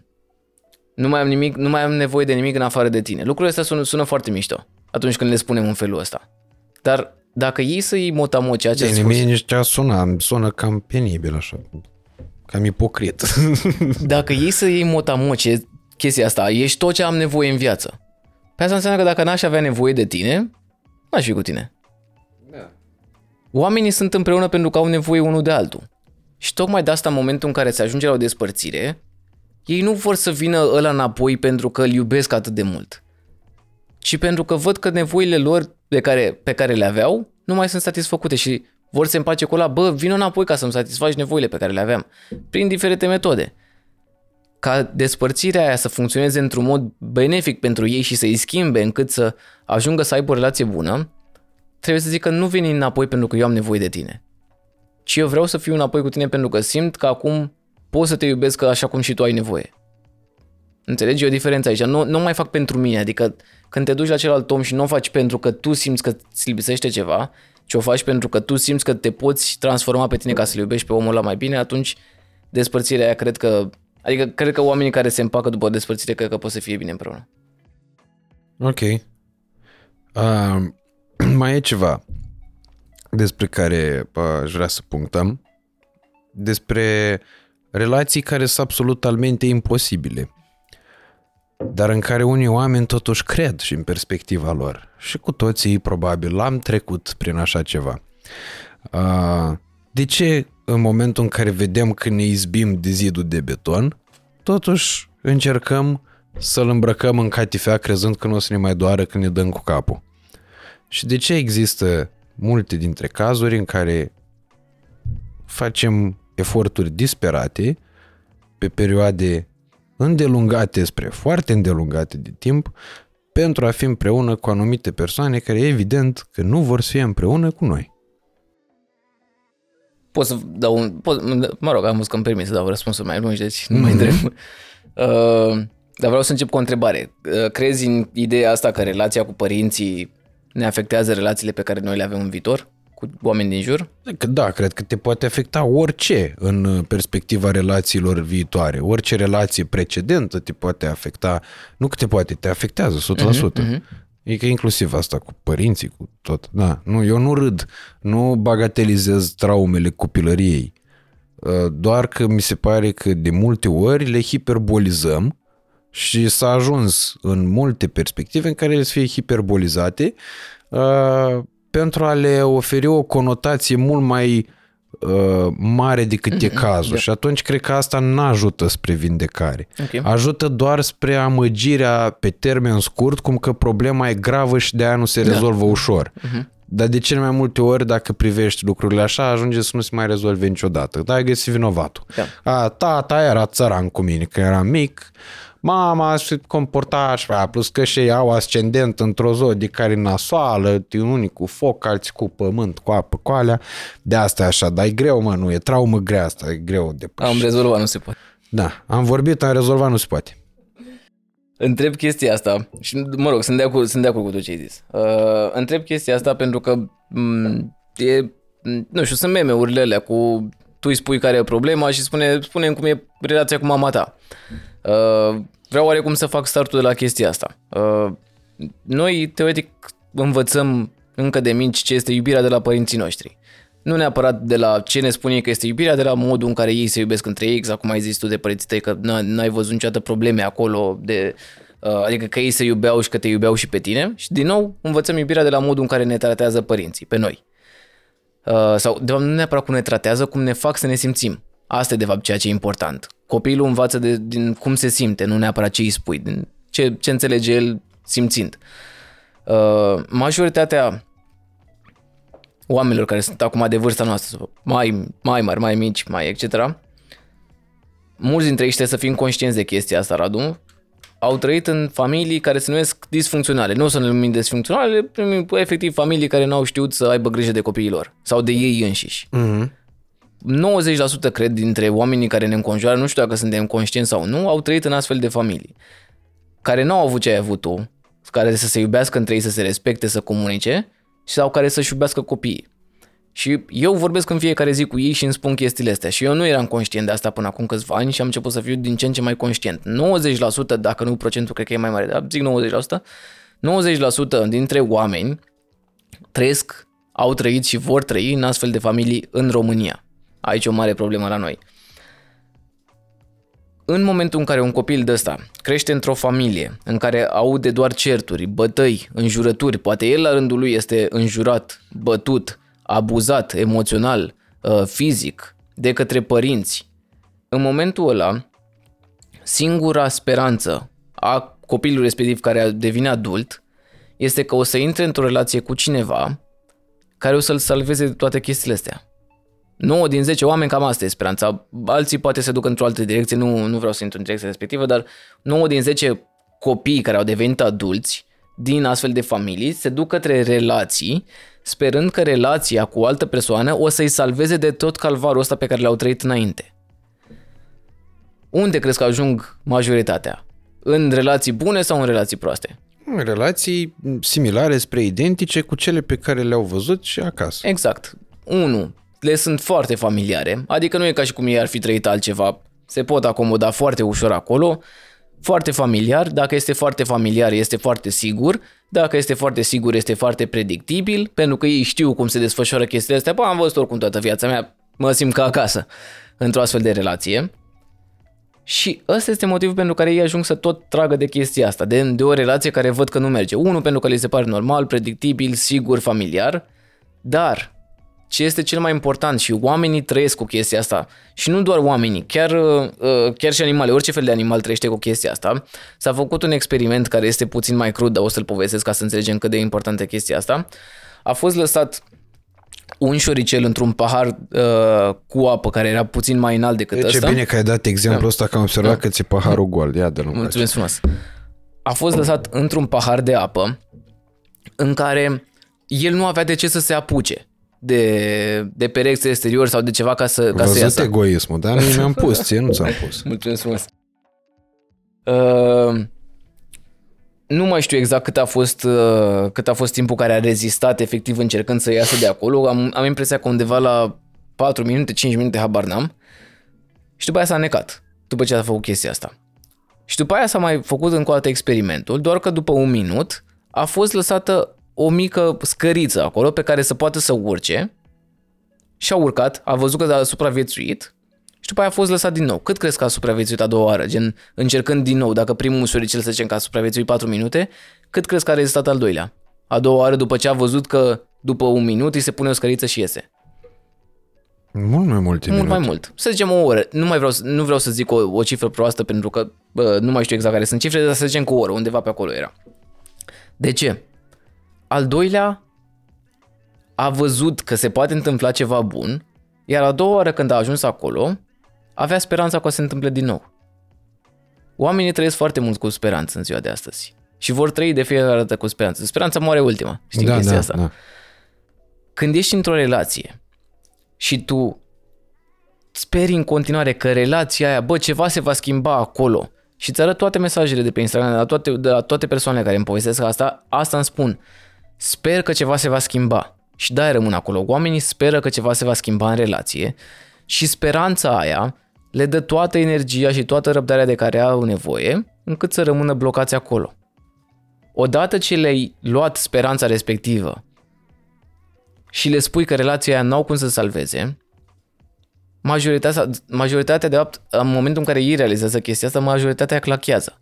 nu mai am nimic, nu mai am nevoie de nimic în afară de tine. Lucrurile astea sună, sună foarte mișto atunci când le spunem în felul ăsta. Dar dacă ei să iei motamo ceea ce Bine, mie nici ce sună, sună cam penibil așa, cam ipocrit. dacă ei să iei motamo ce, chestia asta, ești tot ce am nevoie în viață. Pe asta înseamnă că dacă n-aș avea nevoie de tine, n-aș fi cu tine. Da. Oamenii sunt împreună pentru că au nevoie unul de altul. Și tocmai de asta, în momentul în care se ajunge la o despărțire, ei nu vor să vină ăla înapoi pentru că îl iubesc atât de mult, ci pentru că văd că nevoile lor de care, pe care le aveau nu mai sunt satisfăcute și vor să împace cu ăla, bă, vină înapoi ca să-mi satisfaci nevoile pe care le aveam, prin diferite metode. Ca despărțirea aia să funcționeze într-un mod benefic pentru ei și să-i schimbe încât să ajungă să aibă o relație bună, trebuie să zic că nu veni înapoi pentru că eu am nevoie de tine. Ci eu vreau să fiu înapoi cu tine pentru că simt că acum pot să te iubesc așa cum și tu ai nevoie. Înțelegi? E o diferență aici. Nu, nu mai fac pentru mine. Adică când te duci la celălalt om și nu o faci pentru că tu simți că îți lipsește ceva, ci o faci pentru că tu simți că te poți transforma pe tine ca să-l iubești pe omul ăla mai bine, atunci despărțirea aia cred că... Adică cred că oamenii care se împacă după o despărțire cred că pot să fie bine împreună. Ok. Uh, mai e ceva despre care uh, aș vrea să punctăm. Despre relații care sunt absolutamente imposibile dar în care unii oameni totuși cred și în perspectiva lor. Și cu toții, probabil, am trecut prin așa ceva. De ce în momentul în care vedem că ne izbim de zidul de beton, totuși încercăm să-l îmbrăcăm în catifea crezând că nu o să ne mai doară când ne dăm cu capul? Și de ce există multe dintre cazuri în care facem eforturi disperate pe perioade îndelungate spre foarte îndelungate de timp pentru a fi împreună cu anumite persoane care evident că nu vor să fie împreună cu noi. Pot să dau un... Pot, mă rog, am văzut că îmi permis să dau răspunsuri mai lungi, deci nu mai mhm. întreb. Uh, dar vreau să încep cu o întrebare. Uh, crezi în ideea asta că relația cu părinții ne afectează relațiile pe care noi le avem în viitor? Cu oameni din jur? Da, cred că te poate afecta orice în uh, perspectiva relațiilor viitoare. Orice relație precedentă te poate afecta. Nu că te poate, te afectează 100%. Uh-huh, uh-huh. E că inclusiv asta cu părinții, cu tot. Da, nu, eu nu râd, nu bagatelizez traumele copilăriei. Uh, doar că mi se pare că de multe ori le hiperbolizăm și s-a ajuns în multe perspective în care ele să fie hiperbolizate uh, pentru a le oferi o conotație mult mai uh, mare decât mm-hmm. e mhm, cazul. Da. Și atunci cred că asta nu ajută spre vindecare. Okay. Ajută doar spre amăgirea pe termen scurt, cum că problema e gravă și de aia nu se da. rezolvă ușor. Mm-hmm. Dar de cele mai multe ori, dacă privești lucrurile așa, ajunge să nu se mai rezolve niciodată. Da, ai găsit vinovatul. Da. A, tata era țăran cu mine când eram mic, mama se comporta așa, plus că și ei au ascendent într-o zodie care nasoală, unii cu foc, alții cu pământ, cu apă, cu alea. De asta e așa, dar e greu, mă, nu, e traumă grea asta, e greu de Am rezolvat, nu se poate. Da, am vorbit, am rezolvat, nu se poate. Întreb chestia asta și, mă rog, sunt de acord, sunt de acord cu tot ce ai zis. Uh, întreb chestia asta pentru că m- mm, e, nu știu, sunt meme-urile alea cu tu îi spui care e problema și spune, spune cum e relația cu mama ta. Uh, vreau oarecum să fac startul de la chestia asta. Uh, noi, teoretic, învățăm încă de mici ce este iubirea de la părinții noștri. Nu neapărat de la ce ne spune că este iubirea, de la modul în care ei se iubesc între ei, exact cum ai zis tu de părinții tăi, că n-ai văzut niciodată probleme acolo, de, uh, adică că ei se iubeau și că te iubeau și pe tine. Și din nou învățăm iubirea de la modul în care ne tratează părinții, pe noi. Uh, sau, de fapt, nu neapărat cum ne tratează, cum ne fac să ne simțim. Asta e, de fapt, ceea ce e important. Copilul învață de, din cum se simte, nu neapărat ce îi spui, din ce, ce înțelege el simțind. Uh, majoritatea oamenilor care sunt acum de vârsta noastră, mai, mai mari, mai mici, mai etc., mulți dintre ei trebuie să fim conștienți de chestia asta, Radu, au trăit în familii care se numesc disfuncționale. Nu o să ne numim disfuncționale, efectiv familii care nu au știut să aibă grijă de copiii lor sau de ei înșiși. Mm-hmm. 90% cred dintre oamenii care ne înconjoară, nu știu dacă suntem conștienți sau nu, au trăit în astfel de familii. Care nu au avut ce ai avut tu, care să se iubească între ei, să se respecte, să comunice, sau care să-și iubească copiii. Și eu vorbesc în fiecare zi cu ei și îmi spun chestiile astea. Și eu nu eram conștient de asta până acum câțiva ani și am început să fiu din ce în ce mai conștient. 90%, dacă nu procentul, cred că e mai mare, dar zic 90%, 90% dintre oameni trăiesc, au trăit și vor trăi în astfel de familii în România. Aici e o mare problemă la noi. În momentul în care un copil de ăsta crește într-o familie în care aude doar certuri, bătăi, înjurături, poate el la rândul lui este înjurat, bătut, abuzat emoțional, uh, fizic, de către părinți, în momentul ăla, singura speranță a copilului respectiv care devine adult este că o să intre într-o relație cu cineva care o să-l salveze de toate chestiile astea. 9 din 10 oameni, cam asta e speranța. Alții poate se duc într-o altă direcție, nu, nu vreau să intru în direcția respectivă, dar 9 din 10 copii care au devenit adulți din astfel de familii se duc către relații sperând că relația cu o altă persoană o să-i salveze de tot calvarul ăsta pe care l-au trăit înainte. Unde crezi că ajung majoritatea? În relații bune sau în relații proaste? Relații similare spre identice cu cele pe care le-au văzut și acasă. Exact. Unu, le sunt foarte familiare, adică nu e ca și cum ei ar fi trăit altceva. Se pot acomoda foarte ușor acolo, foarte familiar, dacă este foarte familiar este foarte sigur, dacă este foarte sigur este foarte predictibil, pentru că ei știu cum se desfășoară chestiile astea, bă, am văzut oricum toată viața mea, mă simt ca acasă într-o astfel de relație. Și ăsta este motivul pentru care ei ajung să tot tragă de chestia asta, de, de o relație care văd că nu merge. Unul, pentru că li se pare normal, predictibil, sigur, familiar, dar ce este cel mai important și oamenii trăiesc cu chestia asta și nu doar oamenii, chiar, uh, chiar și animale, orice fel de animal trăiește cu chestia asta. S-a făcut un experiment care este puțin mai crud, dar o să-l povestesc ca să înțelegem cât de importantă chestia asta. A fost lăsat un șoricel într-un pahar uh, cu apă care era puțin mai înalt decât Ce ăsta. bine că ai dat exemplul da. ăsta că am observat da. că ți paharul gol. Ia de Mulțumesc frumos. A fost lăsat într-un pahar de apă în care el nu avea de ce să se apuce de, de pereți exterior sau de ceva ca să, ca să iasă. egoismul, dar nu mi-am pus, ție nu ți-am pus. Mulțumesc frumos. Uh, nu mai știu exact cât a fost, uh, cât a fost timpul care a rezistat efectiv încercând să iasă de acolo. Am, am impresia că undeva la 4 minute, 5 minute, habar n-am. Și după aia s-a necat, după ce a făcut chestia asta. Și după aia s-a mai făcut încă o dată experimentul, doar că după un minut a fost lăsată o mică scăriță acolo pe care să poată să urce și a urcat, a văzut că a supraviețuit și după aia a fost lăsat din nou. Cât crezi că a supraviețuit a doua oară? Gen, încercând din nou, dacă primul șoricel să zicem că a supraviețuit 4 minute, cât crezi că a rezistat al doilea? A doua oară după ce a văzut că după un minut îi se pune o scăriță și iese. Mult mai mult. Mult mai mult. Să zicem o oră. Nu, mai vreau, nu vreau să zic o, o cifră proastă pentru că bă, nu mai știu exact care sunt cifrele, dar să zicem cu o oră, undeva pe acolo era. De ce? Al doilea a văzut că se poate întâmpla ceva bun, iar a doua oară când a ajuns acolo, avea speranța că o să se întâmple din nou. Oamenii trăiesc foarte mult cu speranță în ziua de astăzi. Și vor trăi de fiecare dată cu speranță. Speranța moare ultima. Știi da, chestia da, asta? Da. Când ești într-o relație și tu speri în continuare că relația aia, bă, ceva se va schimba acolo și îți arăt toate mesajele de pe Instagram, de la toate, de la toate persoanele care îmi povestesc asta, asta îmi spun sper că ceva se va schimba. Și da, rămân acolo. Oamenii speră că ceva se va schimba în relație și speranța aia le dă toată energia și toată răbdarea de care au nevoie încât să rămână blocați acolo. Odată ce le-ai luat speranța respectivă și le spui că relația aia n-au cum să salveze, majoritatea, majoritatea de fapt, în momentul în care ei realizează chestia asta, majoritatea clachează.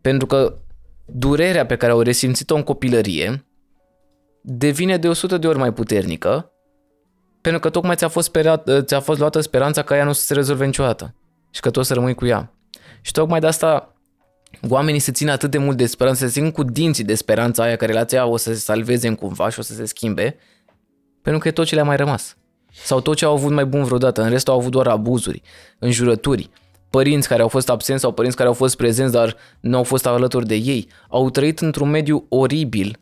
Pentru că durerea pe care au resimțit-o în copilărie devine de 100 de ori mai puternică pentru că tocmai ți-a fost, sperat, ți-a fost luată speranța că ea nu o să se rezolve niciodată și că tu o să rămâi cu ea. Și tocmai de asta oamenii se țin atât de mult de speranță, se țin cu dinții de speranța aia că relația o să se salveze în cumva și o să se schimbe, pentru că e tot ce le-a mai rămas. Sau tot ce au avut mai bun vreodată, în rest au avut doar abuzuri, înjurături, părinți care au fost absenți sau părinți care au fost prezenți, dar nu au fost alături de ei. Au trăit într-un mediu oribil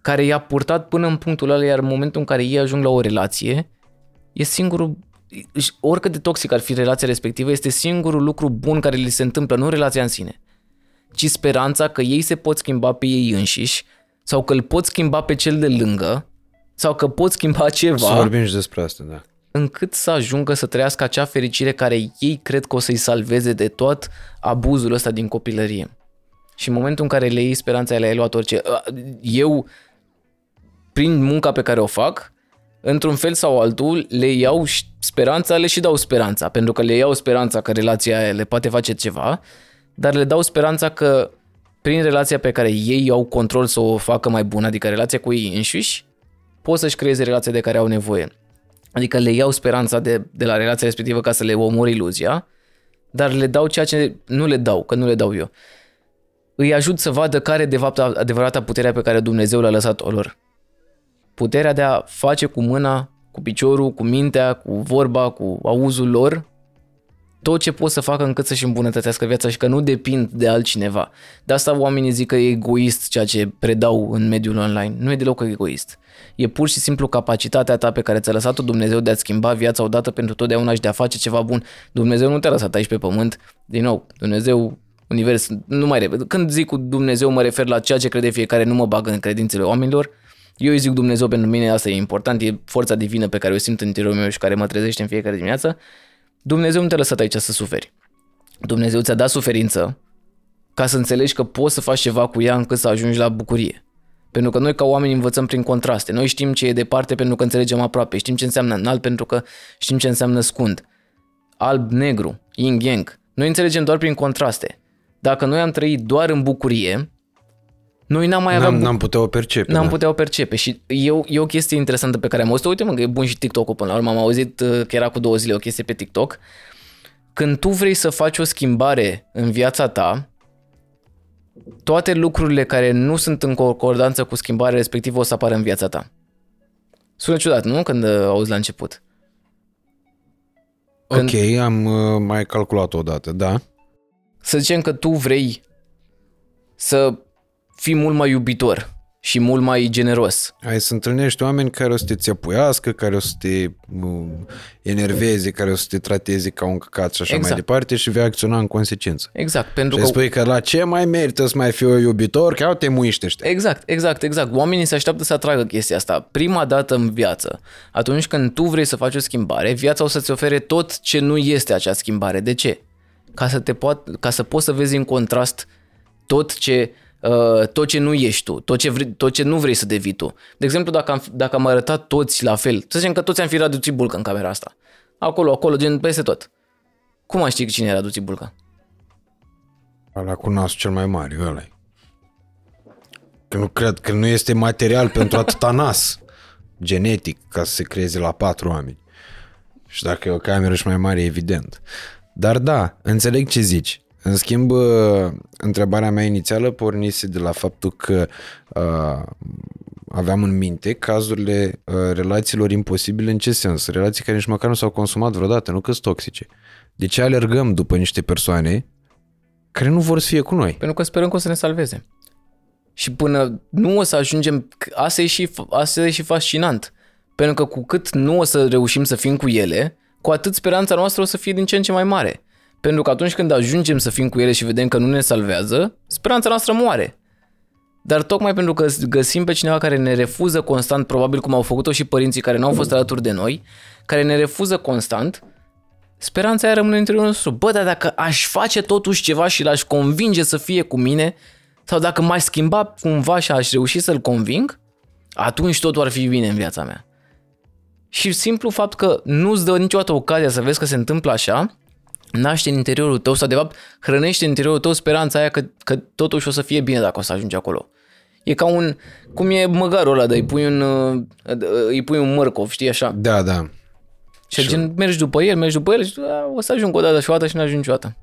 care i-a purtat până în punctul ăla, iar în momentul în care ei ajung la o relație, e singurul și oricât de toxic ar fi relația respectivă, este singurul lucru bun care li se întâmplă, nu relația în sine, ci speranța că ei se pot schimba pe ei înșiși sau că îl pot schimba pe cel de lângă sau că pot schimba ceva Să vorbim și despre asta, da. Încât să ajungă să trăiască acea fericire care ei cred că o să-i salveze de tot abuzul ăsta din copilărie. Și în momentul în care le iei speranța, le-ai luat orice. Eu, prin munca pe care o fac, într-un fel sau altul, le iau și speranța, le și dau speranța, pentru că le iau speranța că relația aia le poate face ceva, dar le dau speranța că prin relația pe care ei au control să o facă mai bună, adică relația cu ei înșiși, pot să-și creeze relația de care au nevoie. Adică le iau speranța de, de la relația respectivă ca să le omor iluzia, dar le dau ceea ce nu le dau, că nu le dau eu. Îi ajut să vadă care de fapt adevărata puterea pe care Dumnezeu le-a lăsat-o lor. Puterea de a face cu mâna, cu piciorul, cu mintea, cu vorba, cu auzul lor, tot ce pot să facă încât să-și îmbunătățească viața și că nu depind de altcineva. De asta oamenii zic că e egoist ceea ce predau în mediul online. Nu e deloc egoist. E pur și simplu capacitatea ta pe care ți-a lăsat-o Dumnezeu de a schimba viața odată pentru totdeauna și de a face ceva bun. Dumnezeu nu te-a lăsat aici pe pământ. Din nou, Dumnezeu, univers, nu mai repede. Când zic cu Dumnezeu mă refer la ceea ce crede fiecare, nu mă bag în credințele oamenilor. Eu îi zic Dumnezeu pentru mine, asta e important, e forța divină pe care o simt în interiorul meu și care mă trezește în fiecare dimineață. Dumnezeu nu te-a lăsat aici să suferi. Dumnezeu ți-a dat suferință ca să înțelegi că poți să faci ceva cu ea încât să ajungi la bucurie. Pentru că noi ca oameni învățăm prin contraste. Noi știm ce e departe pentru că înțelegem aproape. Știm ce înseamnă înalt pentru că știm ce înseamnă scund. Alb-negru, yin-yang. Noi înțelegem doar prin contraste. Dacă noi am trăit doar în bucurie, noi n-am mai avea... N-am, n-am putea o percepe. N-am da. putea o percepe și e o, e o chestie interesantă pe care am auzit-o. Uite mă, că e bun și TikTok-ul până la urmă. Am auzit uh, că era cu două zile o chestie pe TikTok. Când tu vrei să faci o schimbare în viața ta, toate lucrurile care nu sunt în concordanță cu schimbarea respectivă o să apară în viața ta. Sună ciudat, nu? Când uh, auzi la început. Ok, am uh, mai calculat odată, da. Să zicem că tu vrei să fii mult mai iubitor și mult mai generos. Ai să întâlnești oameni care o să te țepuiască, care o să te uh, enerveze, care o să te trateze ca un căcat și așa Exact. mai departe și vei acționa în consecință. Exact, pentru Și că... spui că la ce mai merită să mai fii o iubitor, că au te muiște ăștia. Exact, exact, exact. Oamenii se așteaptă să atragă chestia asta. Prima dată în viață, atunci când tu vrei să faci o schimbare, viața o să-ți ofere tot ce nu este acea schimbare. De ce? Ca să, te poat, ca să poți să vezi în contrast tot ce, uh, tot ce nu ești tu, tot ce, vrei, tot ce nu vrei să devii tu. De exemplu, dacă am, dacă am arătat toți la fel, să zicem că toți am fi Radu Țibulcă în camera asta. Acolo, acolo, gen peste tot. Cum aș ști cine e Radu Țibulcă? Ăla cu nasul cel mai mare, ăla Că nu cred că nu este material pentru atâta nas genetic ca să se creeze la patru oameni. Și dacă e o cameră și mai mare, evident. Dar da, înțeleg ce zici. În schimb, uh, întrebarea mea inițială pornise de la faptul că uh, aveam în minte cazurile uh, relațiilor imposibile în ce sens? Relații care nici măcar nu s-au consumat vreodată, nu că sunt toxice. De ce alergăm după niște persoane care nu vor să fie cu noi? Pentru că sperăm că o să ne salveze. Și până nu o să ajungem, asta e și, asta e și fascinant. Pentru că cu cât nu o să reușim să fim cu ele, cu atât speranța noastră o să fie din ce în ce mai mare. Pentru că atunci când ajungem să fim cu ele și vedem că nu ne salvează, speranța noastră moare. Dar tocmai pentru că găsim pe cineva care ne refuză constant, probabil cum au făcut-o și părinții care nu au fost alături de noi, care ne refuză constant, speranța aia rămâne în interiorul nostru. Bă, dar dacă aș face totuși ceva și l-aș convinge să fie cu mine, sau dacă m-aș schimba cumva și aș reuși să-l conving, atunci totul ar fi bine în viața mea. Și simplu fapt că nu-ți dă niciodată ocazia să vezi că se întâmplă așa, naște în interiorul tău sau de fapt hrănește în interiorul tău speranța aia că, că totuși o să fie bine dacă o să ajungi acolo. E ca un, cum e măgarul ăla de îi pui un, uh, îi pui un mărcov, știi așa? Da, da. Și gen, mergi după el, mergi după el și a, o să ajung o dată și o dată și nu ajungi niciodată.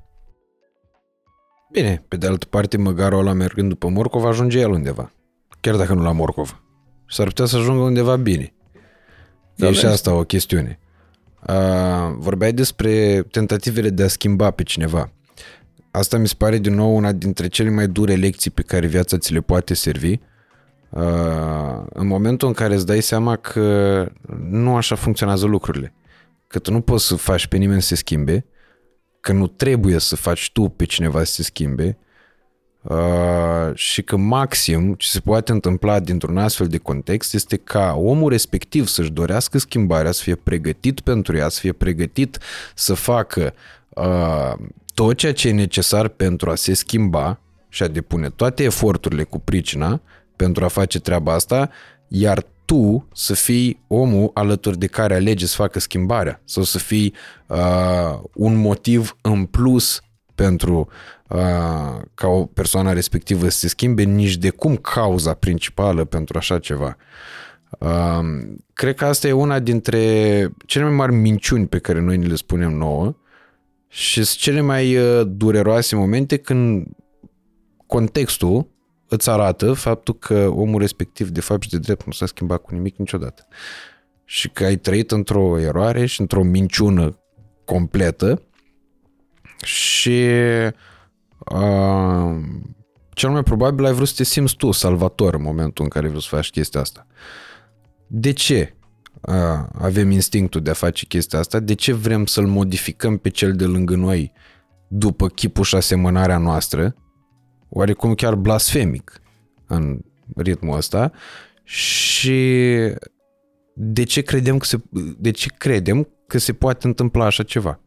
Bine, pe de altă parte, măgarul ăla mergând după morcov ajunge el undeva. Chiar dacă nu la morcov. S-ar putea să ajungă undeva bine. Da, e și vezi? asta o chestiune. Uh, vorbeai despre tentativele de a schimba pe cineva. Asta mi se pare din nou una dintre cele mai dure lecții pe care viața ți le poate servi. Uh, în momentul în care îți dai seama că nu așa funcționează lucrurile. că tu nu poți să faci pe nimeni să se schimbe, că nu trebuie să faci tu pe cineva să se schimbe uh, și că maxim ce se poate întâmpla dintr-un astfel de context este ca omul respectiv să-și dorească schimbarea, să fie pregătit pentru ea, să fie pregătit să facă uh, tot ceea ce e necesar pentru a se schimba și a depune toate eforturile cu pricina pentru a face treaba asta, iar tu să fii omul alături de care alege să facă schimbarea sau să fii uh, un motiv în plus pentru uh, ca o persoană respectivă să se schimbe, nici de cum cauza principală pentru așa ceva. Uh, cred că asta e una dintre cele mai mari minciuni pe care noi ne le spunem nouă și sunt cele mai uh, dureroase momente când contextul îți arată faptul că omul respectiv de fapt și de drept nu s-a schimbat cu nimic niciodată. Și că ai trăit într-o eroare și într-o minciună completă și uh, cel mai probabil ai vrut să te simți tu salvator în momentul în care ai vrut să faci chestia asta. De ce uh, avem instinctul de a face chestia asta? De ce vrem să-l modificăm pe cel de lângă noi după chipul și asemănarea noastră? oarecum chiar blasfemic în ritmul ăsta și de ce credem că se, de ce credem că se poate întâmpla așa ceva?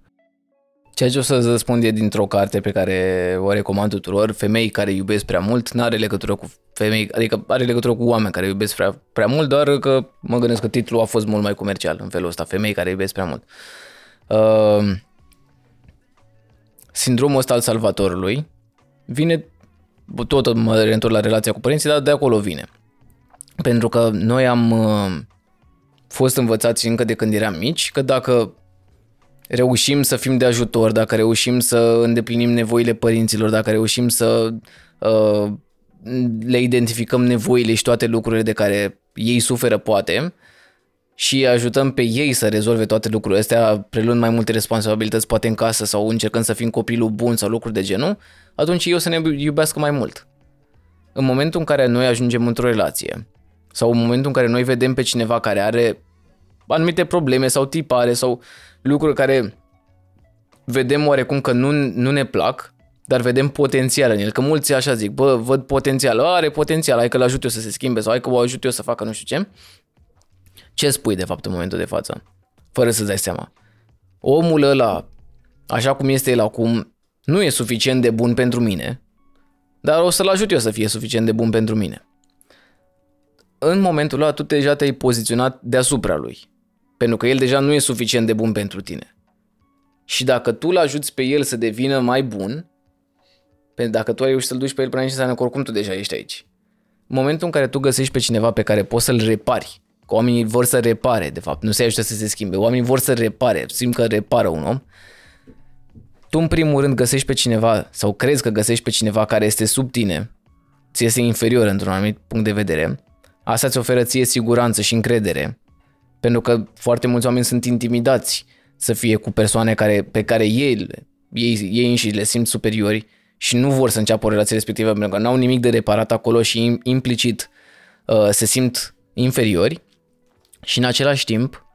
Ceea ce o să răspund e dintr-o carte pe care o recomand tuturor, Femei care iubesc prea mult, nu are legătură cu femei, adică are legătură cu oameni care iubesc prea, prea mult, doar că mă gândesc că titlul a fost mult mai comercial în felul ăsta, Femei care iubesc prea mult. Uh, sindromul ăsta al salvatorului vine tot mă reîntorc la relația cu părinții, dar de acolo vine. Pentru că noi am uh, fost învățați încă de când eram mici că dacă reușim să fim de ajutor, dacă reușim să îndeplinim nevoile părinților, dacă reușim să uh, le identificăm nevoile și toate lucrurile de care ei suferă poate și ajutăm pe ei să rezolve toate lucrurile astea, preluând mai multe responsabilități poate în casă sau încercând să fim copilul bun sau lucruri de genul, atunci eu să ne iubească mai mult. În momentul în care noi ajungem într-o relație sau în momentul în care noi vedem pe cineva care are anumite probleme sau tipare sau lucruri care vedem oarecum că nu, nu ne plac, dar vedem potențial în el. Că mulți așa zic, bă, văd potențial, are potențial, hai că l ajut eu să se schimbe sau hai că o ajut eu să facă nu știu ce. Ce spui de fapt în momentul de față? Fără să-ți dai seama. Omul ăla, așa cum este el acum, nu e suficient de bun pentru mine, dar o să-l ajut eu să fie suficient de bun pentru mine. În momentul ăla tu deja te-ai poziționat deasupra lui, pentru că el deja nu e suficient de bun pentru tine. Și dacă tu îl ajuți pe el să devină mai bun, pentru dacă tu ai reușit să-l duci pe el până aici, înseamnă că oricum tu deja ești aici. În momentul în care tu găsești pe cineva pe care poți să-l repari, că oamenii vor să repare, de fapt, nu se ajută să se schimbe, oamenii vor să repare, simt că repară un om, tu în primul rând găsești pe cineva sau crezi că găsești pe cineva care este sub tine, ți este inferior într-un anumit punct de vedere, asta îți oferă ție siguranță și încredere, pentru că foarte mulți oameni sunt intimidați să fie cu persoane care, pe care ei, ei, ei înși le simt superiori și nu vor să înceapă o relație respectivă pentru că n-au nimic de reparat acolo și implicit uh, se simt inferiori și în același timp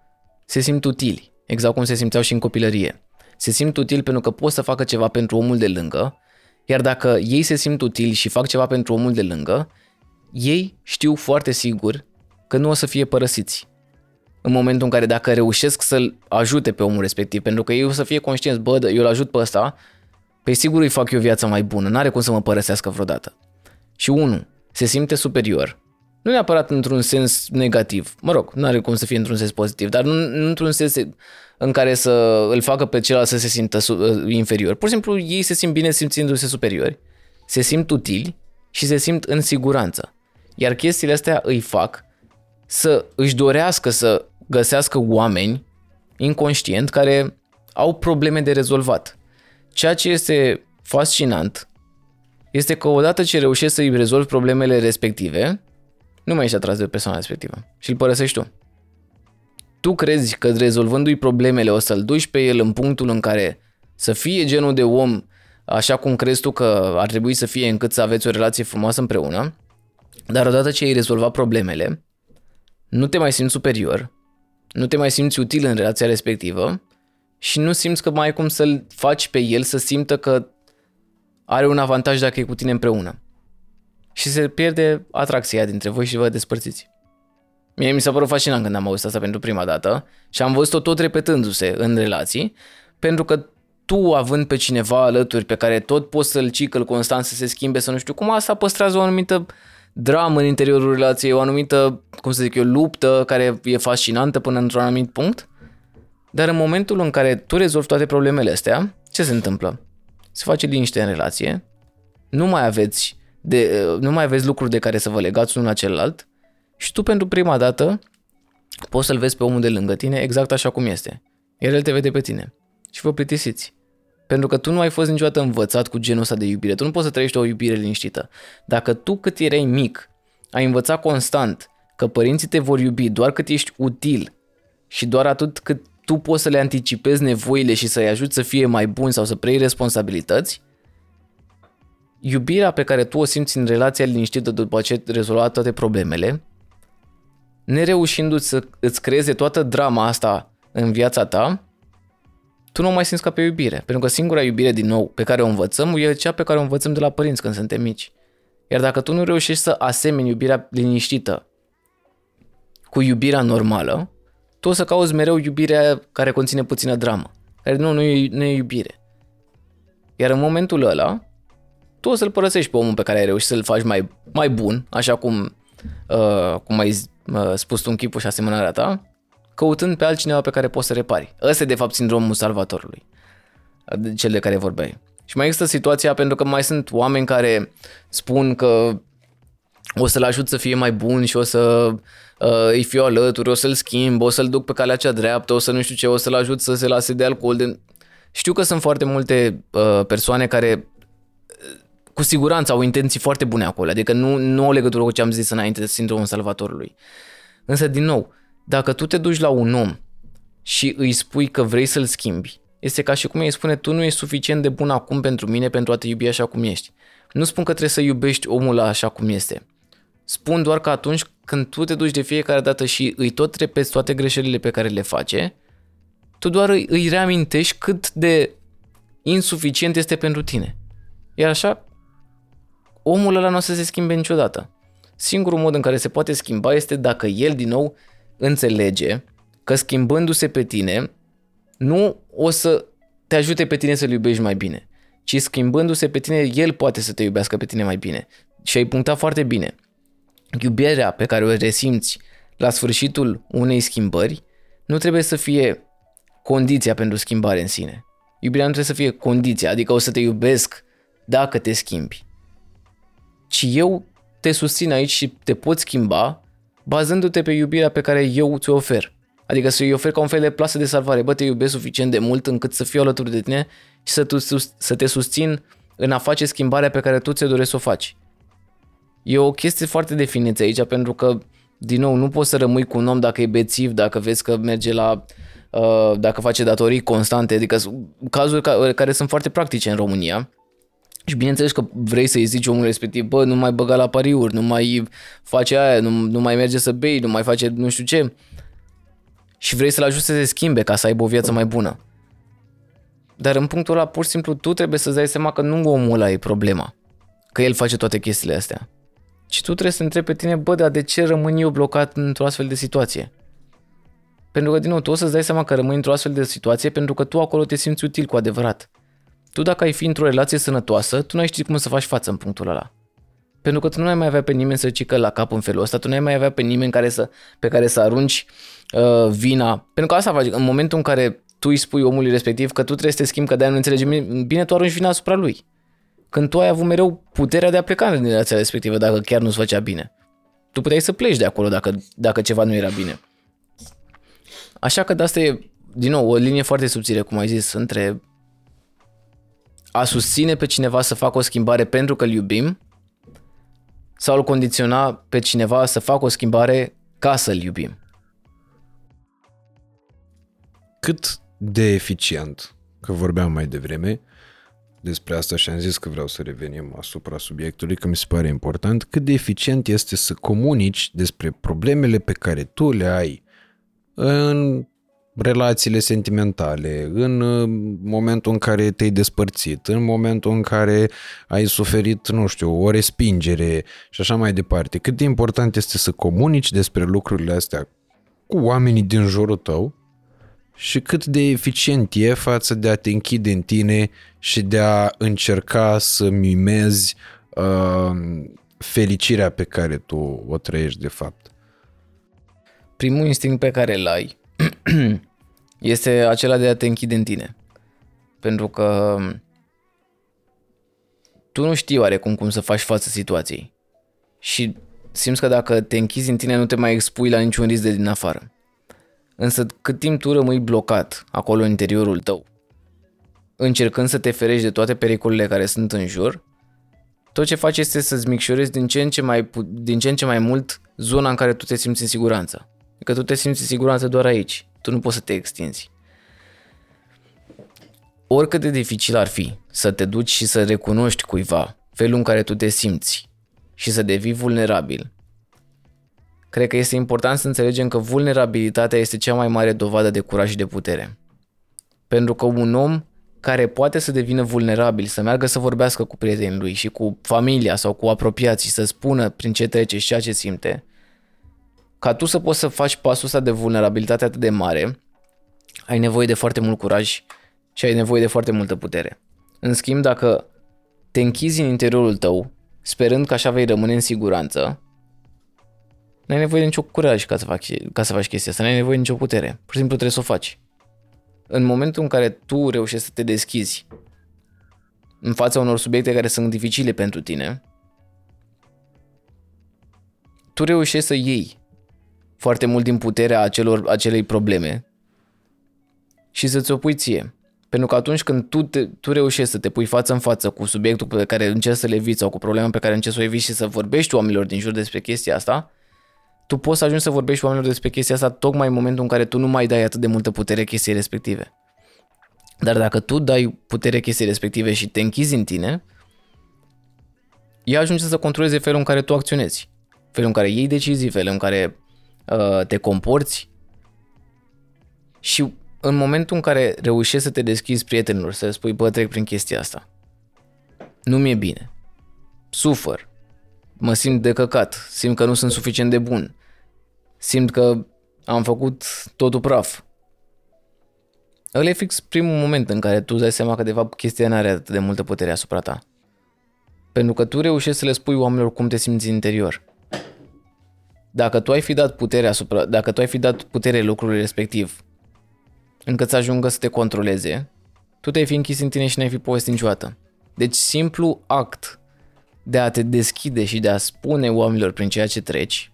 se simt utili, exact cum se simțeau și în copilărie se simt util pentru că pot să facă ceva pentru omul de lângă, iar dacă ei se simt utili și fac ceva pentru omul de lângă, ei știu foarte sigur că nu o să fie părăsiți. În momentul în care dacă reușesc să-l ajute pe omul respectiv, pentru că ei o să fie conștienți, bă, eu îl ajut pe ăsta, pe sigur îi fac eu viața mai bună, n-are cum să mă părăsească vreodată. Și unul, se simte superior, nu neapărat într-un sens negativ, mă rog, nu are cum să fie într-un sens pozitiv, dar nu, nu într-un sens în care să îl facă pe celălalt să se simtă uh, inferior. Pur și simplu ei se simt bine simțindu-se superiori, se simt utili și se simt în siguranță. Iar chestiile astea îi fac să își dorească să găsească oameni inconștient care au probleme de rezolvat. Ceea ce este fascinant este că odată ce reușești să-i rezolvi problemele respective, nu mai ești atras de persoana respectivă și îl părăsești tu tu crezi că rezolvându-i problemele o să-l duci pe el în punctul în care să fie genul de om așa cum crezi tu că ar trebui să fie încât să aveți o relație frumoasă împreună, dar odată ce ai rezolvat problemele, nu te mai simți superior, nu te mai simți util în relația respectivă și nu simți că mai ai cum să-l faci pe el să simtă că are un avantaj dacă e cu tine împreună. Și se pierde atracția dintre voi și vă despărțiți. Mie mi s-a părut fascinant când am auzit asta pentru prima dată și am văzut-o tot repetându-se în relații, pentru că tu având pe cineva alături pe care tot poți să-l cicăl constant să se schimbe, să nu știu cum, asta păstrează o anumită dramă în interiorul relației, o anumită, cum să zic eu, luptă care e fascinantă până într-un anumit punct. Dar în momentul în care tu rezolvi toate problemele astea, ce se întâmplă? Se face liniște în relație, nu mai aveți, de, nu mai aveți lucruri de care să vă legați unul la celălalt și tu pentru prima dată poți să-l vezi pe omul de lângă tine exact așa cum este. Iar el te vede pe tine și vă plictisiți. Pentru că tu nu ai fost niciodată învățat cu genul ăsta de iubire. Tu nu poți să trăiești o iubire liniștită. Dacă tu cât erai mic ai învățat constant că părinții te vor iubi doar cât ești util și doar atât cât tu poți să le anticipezi nevoile și să-i ajuți să fie mai buni sau să preiei responsabilități, iubirea pe care tu o simți în relația liniștită după ce ai rezolvat toate problemele, nereușindu-ți să îți creeze toată drama asta în viața ta, tu nu o mai simți ca pe iubire. Pentru că singura iubire, din nou, pe care o învățăm, e cea pe care o învățăm de la părinți când suntem mici. Iar dacă tu nu reușești să asemeni iubirea liniștită cu iubirea normală, tu o să cauți mereu iubirea care conține puțină dramă. Care nu, nu e, nu e iubire. Iar în momentul ăla, tu o să-l părăsești pe omul pe care ai reușit să-l faci mai, mai bun, așa cum, uh, cum ai uh, spus tu în chipul și asemănarea ta, căutând pe altcineva pe care poți să repari. Ăsta e de fapt sindromul salvatorului, cel de care vorbeai. Și mai există situația pentru că mai sunt oameni care spun că o să-l ajut să fie mai bun și o să uh, îi fiu alături, o să-l schimb, o să-l duc pe calea cea dreaptă, o să nu știu ce, o să-l ajut să se lase de alcool. De... Știu că sunt foarte multe uh, persoane care uh, cu siguranță au intenții foarte bune acolo, adică nu, nu au legătură cu ce am zis înainte de sindromul salvatorului. Însă, din nou, dacă tu te duci la un om și îi spui că vrei să-l schimbi, este ca și cum îi spune tu nu ești suficient de bun acum pentru mine pentru a te iubi așa cum ești. Nu spun că trebuie să iubești omul așa cum este. Spun doar că atunci când tu te duci de fiecare dată și îi tot repeți toate greșelile pe care le face, tu doar îi, îi reamintești cât de insuficient este pentru tine. Iar așa, omul ăla nu o să se schimbe niciodată. Singurul mod în care se poate schimba este dacă el din nou înțelege că schimbându-se pe tine, nu o să te ajute pe tine să-l iubești mai bine, ci schimbându-se pe tine, el poate să te iubească pe tine mai bine. Și ai punctat foarte bine. Iubirea pe care o resimți la sfârșitul unei schimbări nu trebuie să fie condiția pentru schimbare în sine. Iubirea nu trebuie să fie condiția, adică o să te iubesc dacă te schimbi. Ci eu te susțin aici și te pot schimba bazându-te pe iubirea pe care eu ți-o ofer. Adică să-i ofer ca un fel de plasă de salvare. Bă, te iubesc suficient de mult încât să fiu alături de tine și să, tu, să te susțin în a face schimbarea pe care tu ți-o dorești să o faci. E o chestie foarte definită aici pentru că, din nou, nu poți să rămâi cu un om dacă e bețiv, dacă vezi că merge la... Uh, dacă face datorii constante, adică cazuri care, care sunt foarte practice în România, și bineînțeles că vrei să-i zici omul respectiv, bă, nu mai băga la pariuri, nu mai face aia, nu, nu mai merge să bei, nu mai face nu știu ce. Și vrei să-l ajuți să se schimbe ca să aibă o viață mai bună. Dar în punctul ăla, pur și simplu, tu trebuie să-ți dai seama că nu omul ăla e problema. Că el face toate chestiile astea. Și tu trebuie să întrebi pe tine, bă, dar de ce rămân eu blocat într-o astfel de situație? Pentru că, din nou, tu o să-ți dai seama că rămâi într-o astfel de situație pentru că tu acolo te simți util cu adevărat. Tu dacă ai fi într-o relație sănătoasă, tu nu ai ști cum să faci față în punctul ăla. Pentru că tu nu ai mai avea pe nimeni să cică la cap în felul ăsta, tu nu ai mai avea pe nimeni care să, pe care să arunci uh, vina. Pentru că asta faci, în momentul în care tu îi spui omului respectiv că tu trebuie să te schimbi, că de-aia nu înțelegi bine, tu arunci vina asupra lui. Când tu ai avut mereu puterea de a pleca în relația respectivă dacă chiar nu-ți făcea bine. Tu puteai să pleci de acolo dacă, dacă ceva nu era bine. Așa că de asta e, din nou, o linie foarte subțire, cum ai zis, între a susține pe cineva să facă o schimbare pentru că îl iubim sau îl condiționa pe cineva să facă o schimbare ca să-l iubim. Cât de eficient, că vorbeam mai devreme despre asta și am zis că vreau să revenim asupra subiectului, că mi se pare important, cât de eficient este să comunici despre problemele pe care tu le ai în relațiile sentimentale, în uh, momentul în care te-ai despărțit, în momentul în care ai suferit, nu știu, o respingere și așa mai departe. Cât de important este să comunici despre lucrurile astea cu oamenii din jurul tău și cât de eficient e față de a te închide în tine și de a încerca să mimezi uh, fericirea pe care tu o trăiești de fapt. Primul instinct pe care îl ai este acela de a te închide în tine. Pentru că tu nu știi oarecum cum să faci față situației. Și simți că dacă te închizi în tine nu te mai expui la niciun risc de din afară. Însă cât timp tu rămâi blocat acolo în interiorul tău, încercând să te ferești de toate pericolele care sunt în jur, tot ce faci este să-ți micșorezi din ce, în ce mai, din ce în ce mai mult zona în care tu te simți în siguranță. Că tu te simți în siguranță doar aici. Tu nu poți să te extinzi. Oricât de dificil ar fi să te duci și să recunoști cuiva felul în care tu te simți și să devii vulnerabil, cred că este important să înțelegem că vulnerabilitatea este cea mai mare dovadă de curaj și de putere. Pentru că un om care poate să devină vulnerabil, să meargă să vorbească cu prietenii lui și cu familia sau cu apropiații, să spună prin ce trece și ceea ce simte, ca tu să poți să faci pasul ăsta de vulnerabilitate atât de mare, ai nevoie de foarte mult curaj și ai nevoie de foarte multă putere. În schimb, dacă te închizi în interiorul tău, sperând că așa vei rămâne în siguranță, n-ai nevoie de nicio curaj ca să, faci, ca să faci chestia asta, n-ai nevoie de nicio putere. Pur și simplu trebuie să o faci. În momentul în care tu reușești să te deschizi în fața unor subiecte care sunt dificile pentru tine, tu reușești să iei foarte mult din puterea acelor, acelei probleme și să-ți o pui ție. Pentru că atunci când tu, te, tu reușești să te pui față în față cu subiectul pe care încerci să le eviți sau cu problema pe care încerci să o eviți și să vorbești oamenilor din jur despre chestia asta, tu poți să ajungi să vorbești oamenilor despre chestia asta tocmai în momentul în care tu nu mai dai atât de multă putere chestiei respective. Dar dacă tu dai putere chestiei respective și te închizi în tine, ea ajunge să controleze felul în care tu acționezi, felul în care iei decizii, felul în care uh, te comporți și în momentul în care reușești să te deschizi prietenilor, să spui, bă, trec prin chestia asta, nu mi-e bine, sufăr, mă simt de căcat, simt că nu sunt suficient de bun, simt că am făcut totul praf. Ăla e fix primul moment în care tu îți dai seama că de fapt chestia nu are atât de multă putere asupra ta. Pentru că tu reușești să le spui oamenilor cum te simți în interior. Dacă tu ai fi dat putere asupra, dacă tu ai fi dat putere lucrului respectiv, încât să ajungă să te controleze, tu te-ai fi închis în tine și n-ai fi povestit niciodată. Deci simplu act de a te deschide și de a spune oamenilor prin ceea ce treci,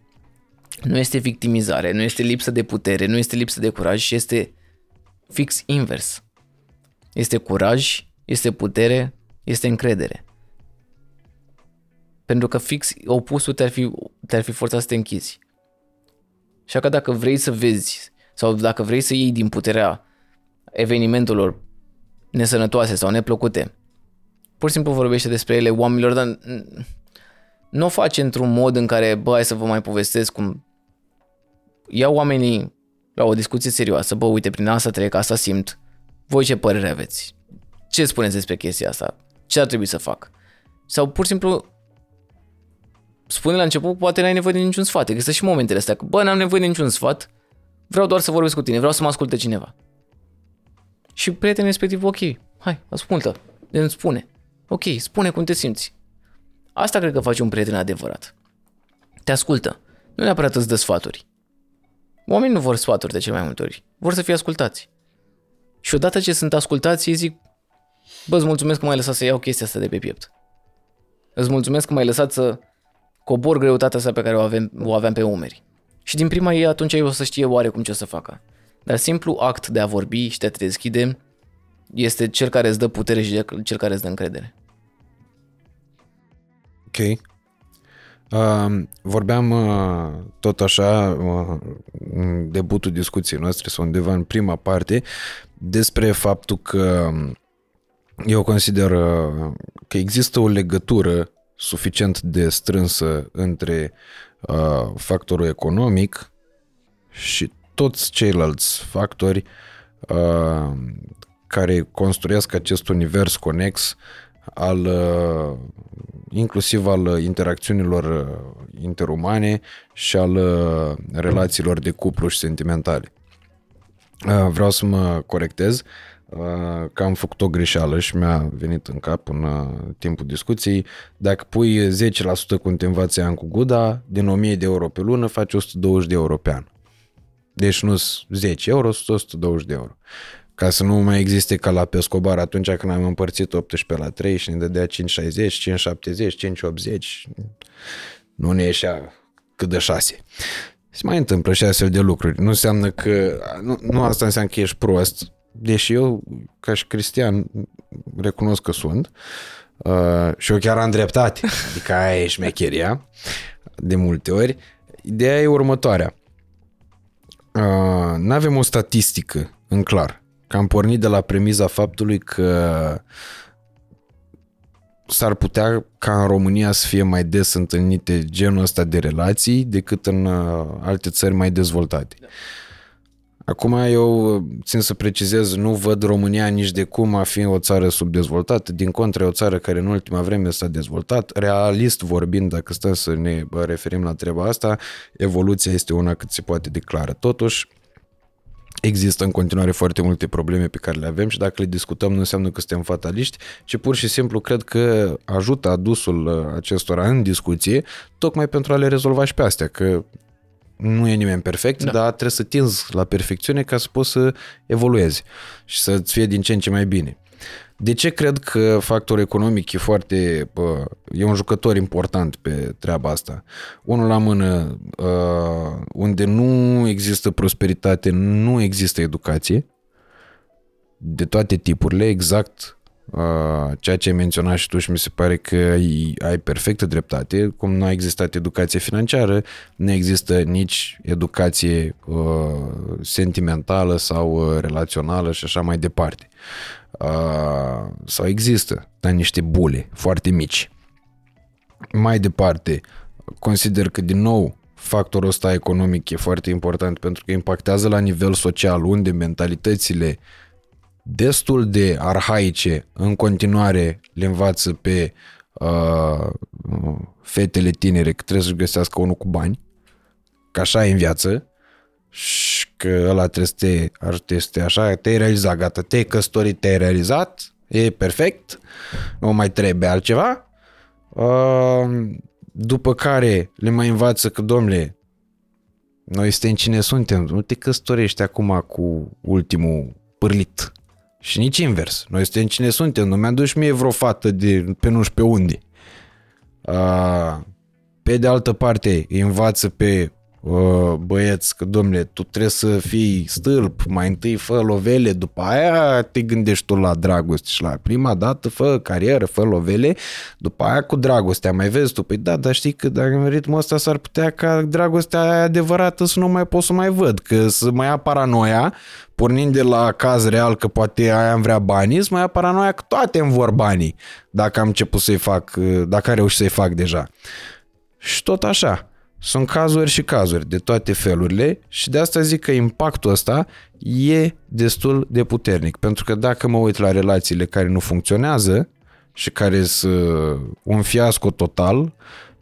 nu este victimizare, nu este lipsă de putere, nu este lipsă de curaj și este fix invers. Este curaj, este putere, este încredere. Pentru că fix opusul te-ar fi, te-ar fi forțat să te închizi. Așa că dacă vrei să vezi sau dacă vrei să iei din puterea evenimentelor nesănătoase sau neplăcute, pur și simplu vorbește despre ele oamenilor, dar nu o face într-un mod în care, bă, hai să vă mai povestesc cum ia oamenii la o discuție serioasă, bă, uite, prin asta trec, asta simt, voi ce părere aveți? Ce spuneți despre chestia asta? Ce ar trebui să fac? Sau pur și simplu spune la început, poate n-ai nevoie de niciun sfat. Există și momentele astea, că bă, n-am nevoie de niciun sfat, vreau doar să vorbesc cu tine, vreau să mă asculte cineva. Și prietenul respectiv, ok, hai, ascultă, îmi spune. Ok, spune cum te simți. Asta cred că face un prieten adevărat. Te ascultă. Nu neapărat îți dă sfaturi. Oamenii nu vor sfaturi de cele mai multe ori. Vor să fie ascultați. Și odată ce sunt ascultați, ei zic, bă, îți mulțumesc că m-ai lăsat să iau chestia asta de pe piept. Îți mulțumesc că m-ai lăsat să cobor greutatea asta pe care o, avem, o aveam pe umeri. Și din prima ei atunci ei o să știe oarecum ce o să facă. Dar simplu act de a vorbi și de a te deschide este cel care îți dă putere și cel care îți dă încredere. Ok. Uh, vorbeam uh, tot așa uh, în debutul discuției noastre sau undeva în prima parte despre faptul că eu consider uh, că există o legătură suficient de strânsă între uh, factorul economic și toți ceilalți factori uh, care construiesc acest univers conex al uh, inclusiv al interacțiunilor uh, interumane și al uh, relațiilor de cuplu și sentimentale. Uh, vreau să mă corectez că am făcut o greșeală și mi-a venit în cap în timpul discuției. Dacă pui 10% cum te învață an cu Guda, din 1000 de euro pe lună faci 120 de euro pe an. Deci nu 10 euro, 120 de euro. Ca să nu mai existe ca la Pescobar atunci când am împărțit 18 la 3 și ne dădea 5,60, 5,70, 5,80. Nu ne ieșea cât de 6. Se mai întâmplă și astfel de lucruri. Nu înseamnă că... Nu, nu asta înseamnă că ești prost, deși eu, ca și cristian, recunosc că sunt. Uh, și eu chiar am dreptate. Adică aia e șmecheria de multe ori. Ideea e următoarea. Uh, nu avem o statistică în clar. Că am pornit de la premiza faptului că s-ar putea ca în România să fie mai des întâlnite genul ăsta de relații decât în uh, alte țări mai dezvoltate. Da. Acum eu țin să precizez, nu văd România nici de cum a fi o țară subdezvoltată, din contră o țară care în ultima vreme s-a dezvoltat. Realist vorbind, dacă stăm să ne referim la treaba asta, evoluția este una cât se poate declară. Totuși, Există în continuare foarte multe probleme pe care le avem și dacă le discutăm nu înseamnă că suntem fataliști, ci pur și simplu cred că ajută adusul uh, acestora în discuție tocmai pentru a le rezolva și pe astea, că nu e nimeni perfect, da. dar trebuie să tinzi la perfecțiune ca să poți să evoluezi și să-ți fie din ce în ce mai bine. De ce cred că factorul economic e foarte, bă, e un jucător important pe treaba asta? Unul la mână, uh, unde nu există prosperitate, nu există educație de toate tipurile, exact Uh, ceea ce ai menționat și tu și mi se pare că ai, ai perfectă dreptate, cum nu a existat educație financiară, nu există nici educație uh, sentimentală sau uh, relațională și așa mai departe. Uh, sau există, dar niște bule foarte mici. Mai departe, consider că din nou factorul ăsta economic e foarte important pentru că impactează la nivel social unde mentalitățile uh, destul de arhaice în continuare le învață pe uh, fetele tinere că trebuie să-și găsească unul cu bani, că așa e în viață și că ăla trebuie să te ajute este așa, te-ai realizat, gata, te-ai căsătorit, te-ai realizat, e perfect, nu mai trebuie altceva. Uh, după care le mai învață că, domnule, noi suntem cine suntem, nu te căsătorești acum cu ultimul pârlit. Și nici invers. Noi suntem cine suntem. Nu mi-a dus mie vreo fată de pe nu știu pe unde. Pe de altă parte, îi învață pe băieți că, domnule, tu trebuie să fii stâlp, mai întâi fă lovele, după aia te gândești tu la dragoste și la prima dată fă carieră, fă lovele, după aia cu dragostea, mai vezi tu, păi da, dar știi că dacă în ritmul ăsta s-ar putea ca dragostea aia adevărată să nu mai pot să mai văd, că să mai ia paranoia, pornind de la caz real că poate aia îmi vrea banii, să mai ia paranoia că toate îmi vor banii, dacă am început să-i fac, dacă am reușit să-i fac deja. Și tot așa. Sunt cazuri și cazuri de toate felurile și de asta zic că impactul ăsta e destul de puternic. Pentru că dacă mă uit la relațiile care nu funcționează și care sunt uh, un fiasco total,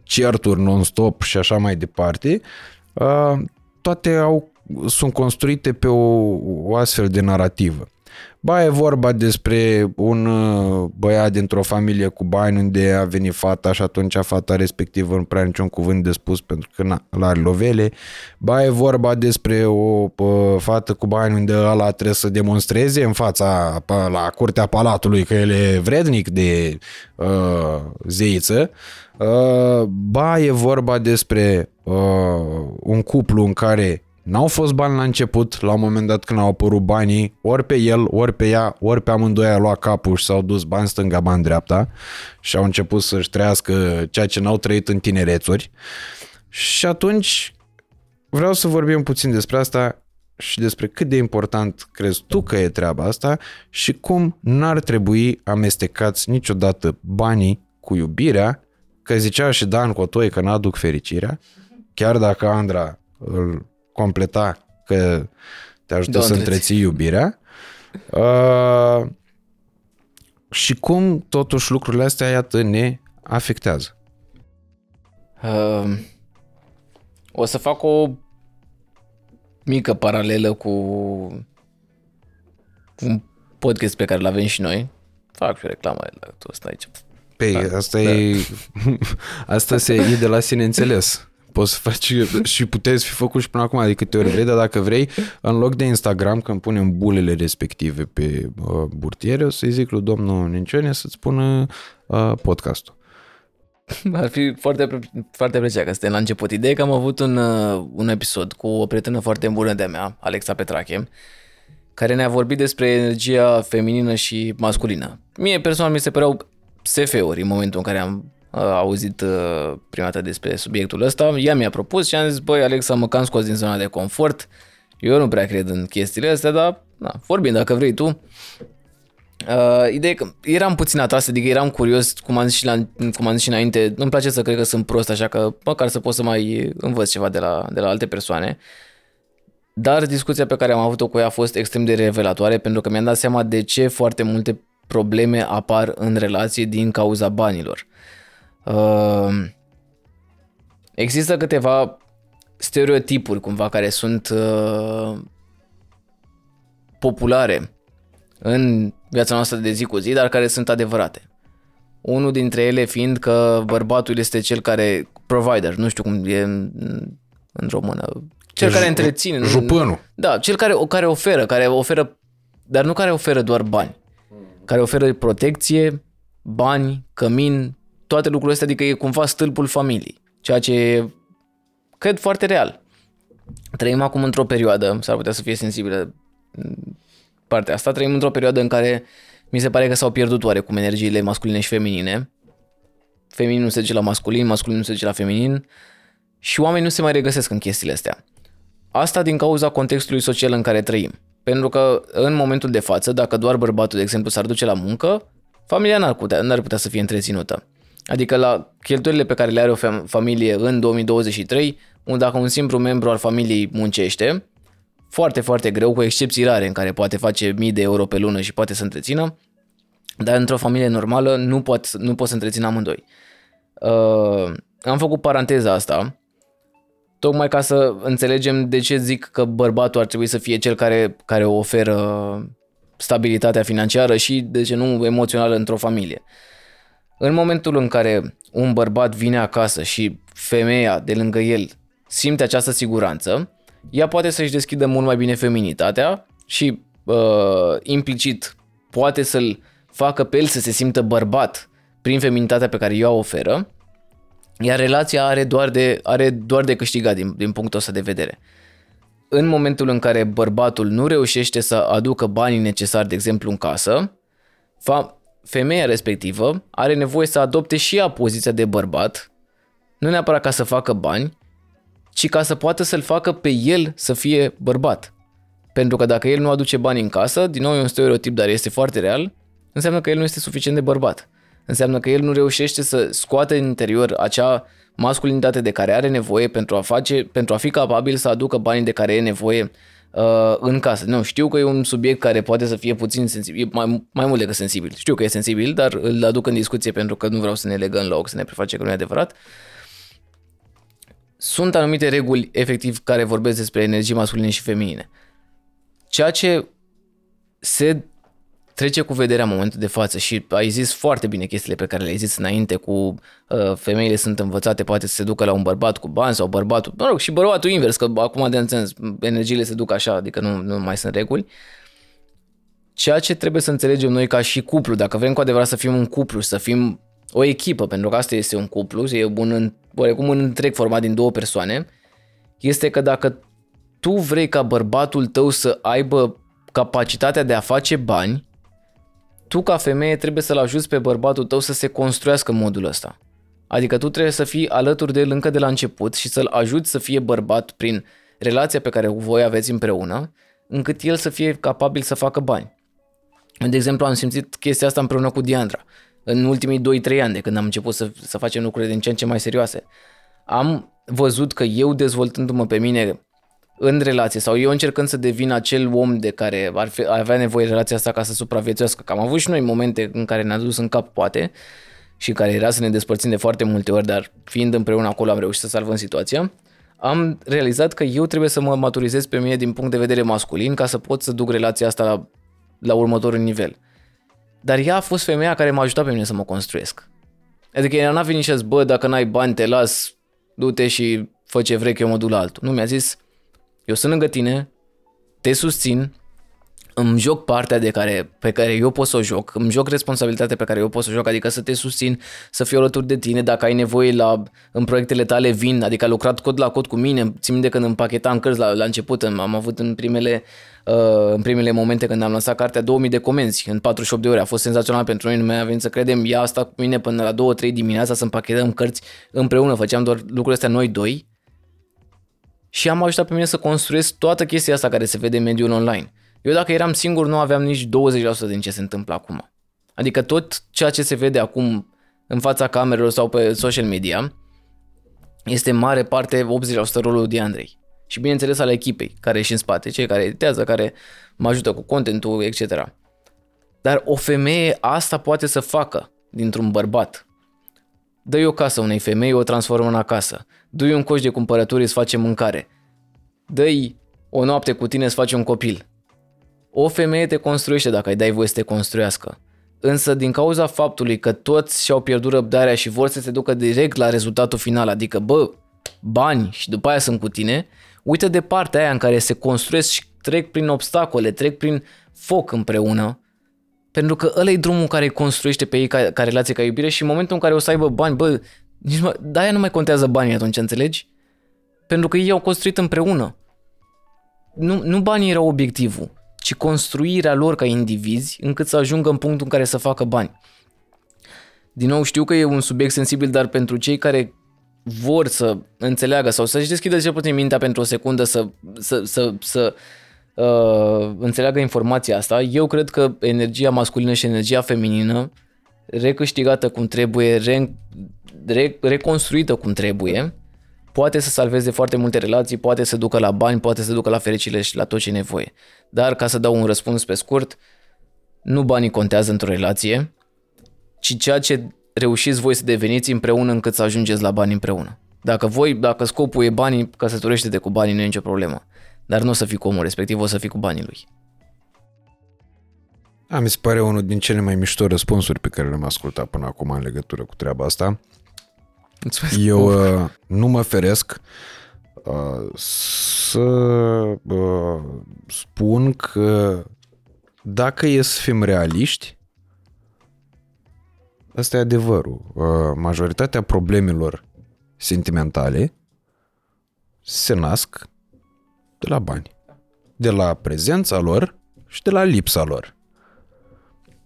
certuri non-stop și așa mai departe, uh, toate au, sunt construite pe o, o astfel de narrativă. Ba, e vorba despre un uh, băiat dintr-o familie cu bani unde a venit fata și atunci fata respectivă nu prea niciun cuvânt de spus pentru că na, are lovele. Ba, e vorba despre o fată cu bani unde ăla trebuie să demonstreze în fața, la curtea palatului că el e vrednic de uh, zeiță. Uh, ba, e vorba despre uh, un cuplu în care N-au fost bani la început, la un moment dat când au apărut banii, ori pe el, ori pe ea, ori pe amândoi a luat capul și s-au dus bani stânga, bani dreapta și au început să-și trăiască ceea ce n-au trăit în tinerețuri. Și atunci vreau să vorbim puțin despre asta și despre cât de important crezi tu că e treaba asta și cum n-ar trebui amestecați niciodată banii cu iubirea, că zicea și Dan Cotoi că n-aduc fericirea, chiar dacă Andra îl completa că te ajută Da, să întreții. întreții iubirea. Uh, și cum totuși lucrurile astea, iată, ne afectează. Uh, o să fac o mică paralelă cu un podcast pe care îl avem și noi. Fac și o reclamă la tot ăsta aici. Păi, Da, asta da. e... asta se e de la sine înțeles. Poți să faci și puteți fi făcut și până acum de câte ori vrei, dar dacă vrei, în loc de Instagram, când punem bulele respective pe uh, burtiere, o să-i zic lui domnul Nincione să-ți pună uh, podcastul. Ar fi foarte, foarte apreciat că suntem la început. Ideea e că am avut un, uh, un episod cu o prietenă foarte bună de-a mea, Alexa Petrache, care ne-a vorbit despre energia feminină și masculină. Mie personal mi se păreau SF-uri în momentul în care am uh, auzit uh, prima dată despre subiectul ăsta. Ea mi-a propus și am zis, băi Alexa, mă cam scos din zona de confort. Eu nu prea cred în chestiile astea, dar na, vorbim dacă vrei tu. Uh, ideea e că eram puțin atras, adică eram curios, cum am, zis și la, cum am zis și înainte, nu-mi place să cred că sunt prost, așa că măcar să pot să mai învăț ceva de la, de la alte persoane. Dar discuția pe care am avut-o cu ea a fost extrem de revelatoare pentru că mi-am dat seama de ce foarte multe probleme apar în relație din cauza banilor. Uh, există câteva stereotipuri cumva care sunt uh, populare în viața noastră de zi cu zi, dar care sunt adevărate. Unul dintre ele fiind că bărbatul este cel care, provider, nu știu cum e în, în română, cel care întreține. nu- Jupânul. Da, cel care, care oferă, care oferă, dar nu care oferă doar bani, care oferă protecție, bani, cămin, toate lucrurile astea, adică e cumva stâlpul familiei, ceea ce e, cred foarte real. Trăim acum într-o perioadă, s-ar putea să fie sensibilă partea asta, trăim într-o perioadă în care mi se pare că s-au pierdut oarecum energiile masculine și feminine. Feminin nu se duce la masculin, masculin nu se duce la feminin și oamenii nu se mai regăsesc în chestiile astea. Asta din cauza contextului social în care trăim. Pentru că în momentul de față, dacă doar bărbatul, de exemplu, s-ar duce la muncă, familia n-ar putea, n-ar putea să fie întreținută. Adică la cheltuielile pe care le are o fam- familie în 2023, unde dacă un simplu membru al familiei muncește, foarte, foarte greu, cu excepții rare în care poate face mii de euro pe lună și poate să întrețină, dar într-o familie normală nu pot, nu pot să întrețină amândoi. Uh, am făcut paranteza asta, tocmai ca să înțelegem de ce zic că bărbatul ar trebui să fie cel care, care oferă stabilitatea financiară și, de ce nu, emoțională într-o familie. În momentul în care un bărbat vine acasă și femeia de lângă el simte această siguranță, ea poate să-și deschidă mult mai bine feminitatea și uh, implicit poate să-l facă pe el să se simtă bărbat prin feminitatea pe care ea o oferă, iar relația are doar de, are doar de câștigat din, din punctul ăsta de vedere. În momentul în care bărbatul nu reușește să aducă banii necesari, de exemplu, în casă, fa- femeia respectivă are nevoie să adopte și ea poziția de bărbat, nu neapărat ca să facă bani, ci ca să poată să-l facă pe el să fie bărbat. Pentru că dacă el nu aduce bani în casă, din nou e un stereotip, dar este foarte real, înseamnă că el nu este suficient de bărbat. Înseamnă că el nu reușește să scoată în interior acea masculinitate de care are nevoie pentru a, face, pentru a fi capabil să aducă banii de care e nevoie uh, în casă. Nu, știu că e un subiect care poate să fie puțin sensibil, mai, mai mult decât sensibil. Știu că e sensibil, dar îl aduc în discuție pentru că nu vreau să ne legăm la ochi, să ne preface că nu e adevărat. Sunt anumite reguli efectiv care vorbesc despre energii masculine și feminine. Ceea ce se trece cu vederea în momentul de față și ai zis foarte bine chestiile pe care le-ai zis înainte cu uh, femeile sunt învățate poate să se ducă la un bărbat cu bani sau bărbatul, mă rog, și bărbatul invers, că acum de înțeles energiile se duc așa, adică nu, nu mai sunt reguli. Ceea ce trebuie să înțelegem noi ca și cuplu, dacă vrem cu adevărat să fim un cuplu, să fim o echipă, pentru că asta este un cuplu, e un, oarecum un întreg format din două persoane, este că dacă tu vrei ca bărbatul tău să aibă capacitatea de a face bani, tu ca femeie trebuie să-l ajuți pe bărbatul tău să se construiască în modul ăsta. Adică tu trebuie să fii alături de el încă de la început și să-l ajuți să fie bărbat prin relația pe care voi aveți împreună, încât el să fie capabil să facă bani. De exemplu, am simțit chestia asta împreună cu Diandra în ultimii 2-3 ani de când am început să, să facem lucruri din ce în ce mai serioase. Am văzut că eu dezvoltându-mă pe mine în relație sau eu încercând să devin acel om de care ar fi, avea nevoie relația asta ca să supraviețuiască, că am avut și noi momente în care ne-a dus în cap poate și care era să ne despărțim de foarte multe ori, dar fiind împreună acolo am reușit să salvăm situația, am realizat că eu trebuie să mă maturizez pe mine din punct de vedere masculin ca să pot să duc relația asta la, la următorul nivel. Dar ea a fost femeia care m-a ajutat pe mine să mă construiesc. Adică ea n-a venit și a zis, bă, dacă n-ai bani, te las, du-te și fă ce vrei că eu mă duc la altul. Nu, mi-a zis, eu sunt lângă tine, te susțin, îmi joc partea de care, pe care eu pot să o joc, îmi joc responsabilitatea pe care eu pot să o joc, adică să te susțin, să fiu alături de tine, dacă ai nevoie la, în proiectele tale vin, adică ai lucrat cod la cod cu mine, țin de când împachetam cărți la, la început, am avut în primele, uh, în primele momente când am lansat cartea 2000 de comenzi în 48 de ore, a fost senzațional pentru noi, nu mai a venit să credem, ea asta cu mine până la 2-3 dimineața să împachetăm cărți împreună, făceam doar lucrurile astea noi doi și am ajutat pe mine să construiesc toată chestia asta care se vede în mediul online. Eu dacă eram singur nu aveam nici 20% din ce se întâmplă acum. Adică tot ceea ce se vede acum în fața camerelor sau pe social media este în mare parte 80% rolul de Andrei. Și bineînțeles al echipei care e în spate, cei care editează, care mă ajută cu contentul, etc. Dar o femeie asta poate să facă dintr-un bărbat. Dă-i o casă unei femei, o transformă în acasă. Dă-i un coș de cumpărături, îți face mâncare. Dă-i o noapte cu tine, îți face un copil. O femeie te construiește dacă îi dai voie să te construiască. Însă din cauza faptului că toți și-au pierdut răbdarea și vor să se ducă direct la rezultatul final, adică bă, bani și după aia sunt cu tine, uită de partea aia în care se construiesc și trec prin obstacole, trec prin foc împreună, pentru că ăla e drumul care îi construiește pe ei ca, ca relație, ca iubire și în momentul în care o să aibă bani, bă, nici mai, de-aia nu mai contează banii atunci, înțelegi? Pentru că ei au construit împreună. Nu, nu banii erau obiectivul ci construirea lor ca indivizi încât să ajungă în punctul în care să facă bani. Din nou, știu că e un subiect sensibil, dar pentru cei care vor să înțeleagă sau să-și deschidă cel puțin mintea pentru o secundă să, să, să, să uh, înțeleagă informația asta, eu cred că energia masculină și energia feminină recâștigată cum trebuie, re, re, reconstruită cum trebuie, poate să salveze foarte multe relații, poate să ducă la bani, poate să ducă la fericire și la tot ce e nevoie. Dar ca să dau un răspuns pe scurt, nu banii contează într-o relație, ci ceea ce reușiți voi să deveniți împreună încât să ajungeți la bani împreună. Dacă voi, dacă scopul e banii, căsătorește-te cu banii, nu e nicio problemă. Dar nu o să fii cu omul respectiv, o să fii cu banii lui. A, mi se pare unul din cele mai mișto răspunsuri pe care le-am ascultat până acum în legătură cu treaba asta. Mulțumesc. Eu uh, nu mă feresc uh, să uh, spun că dacă e să fim realiști, ăsta e adevărul. Uh, majoritatea problemelor sentimentale se nasc de la bani. De la prezența lor și de la lipsa lor.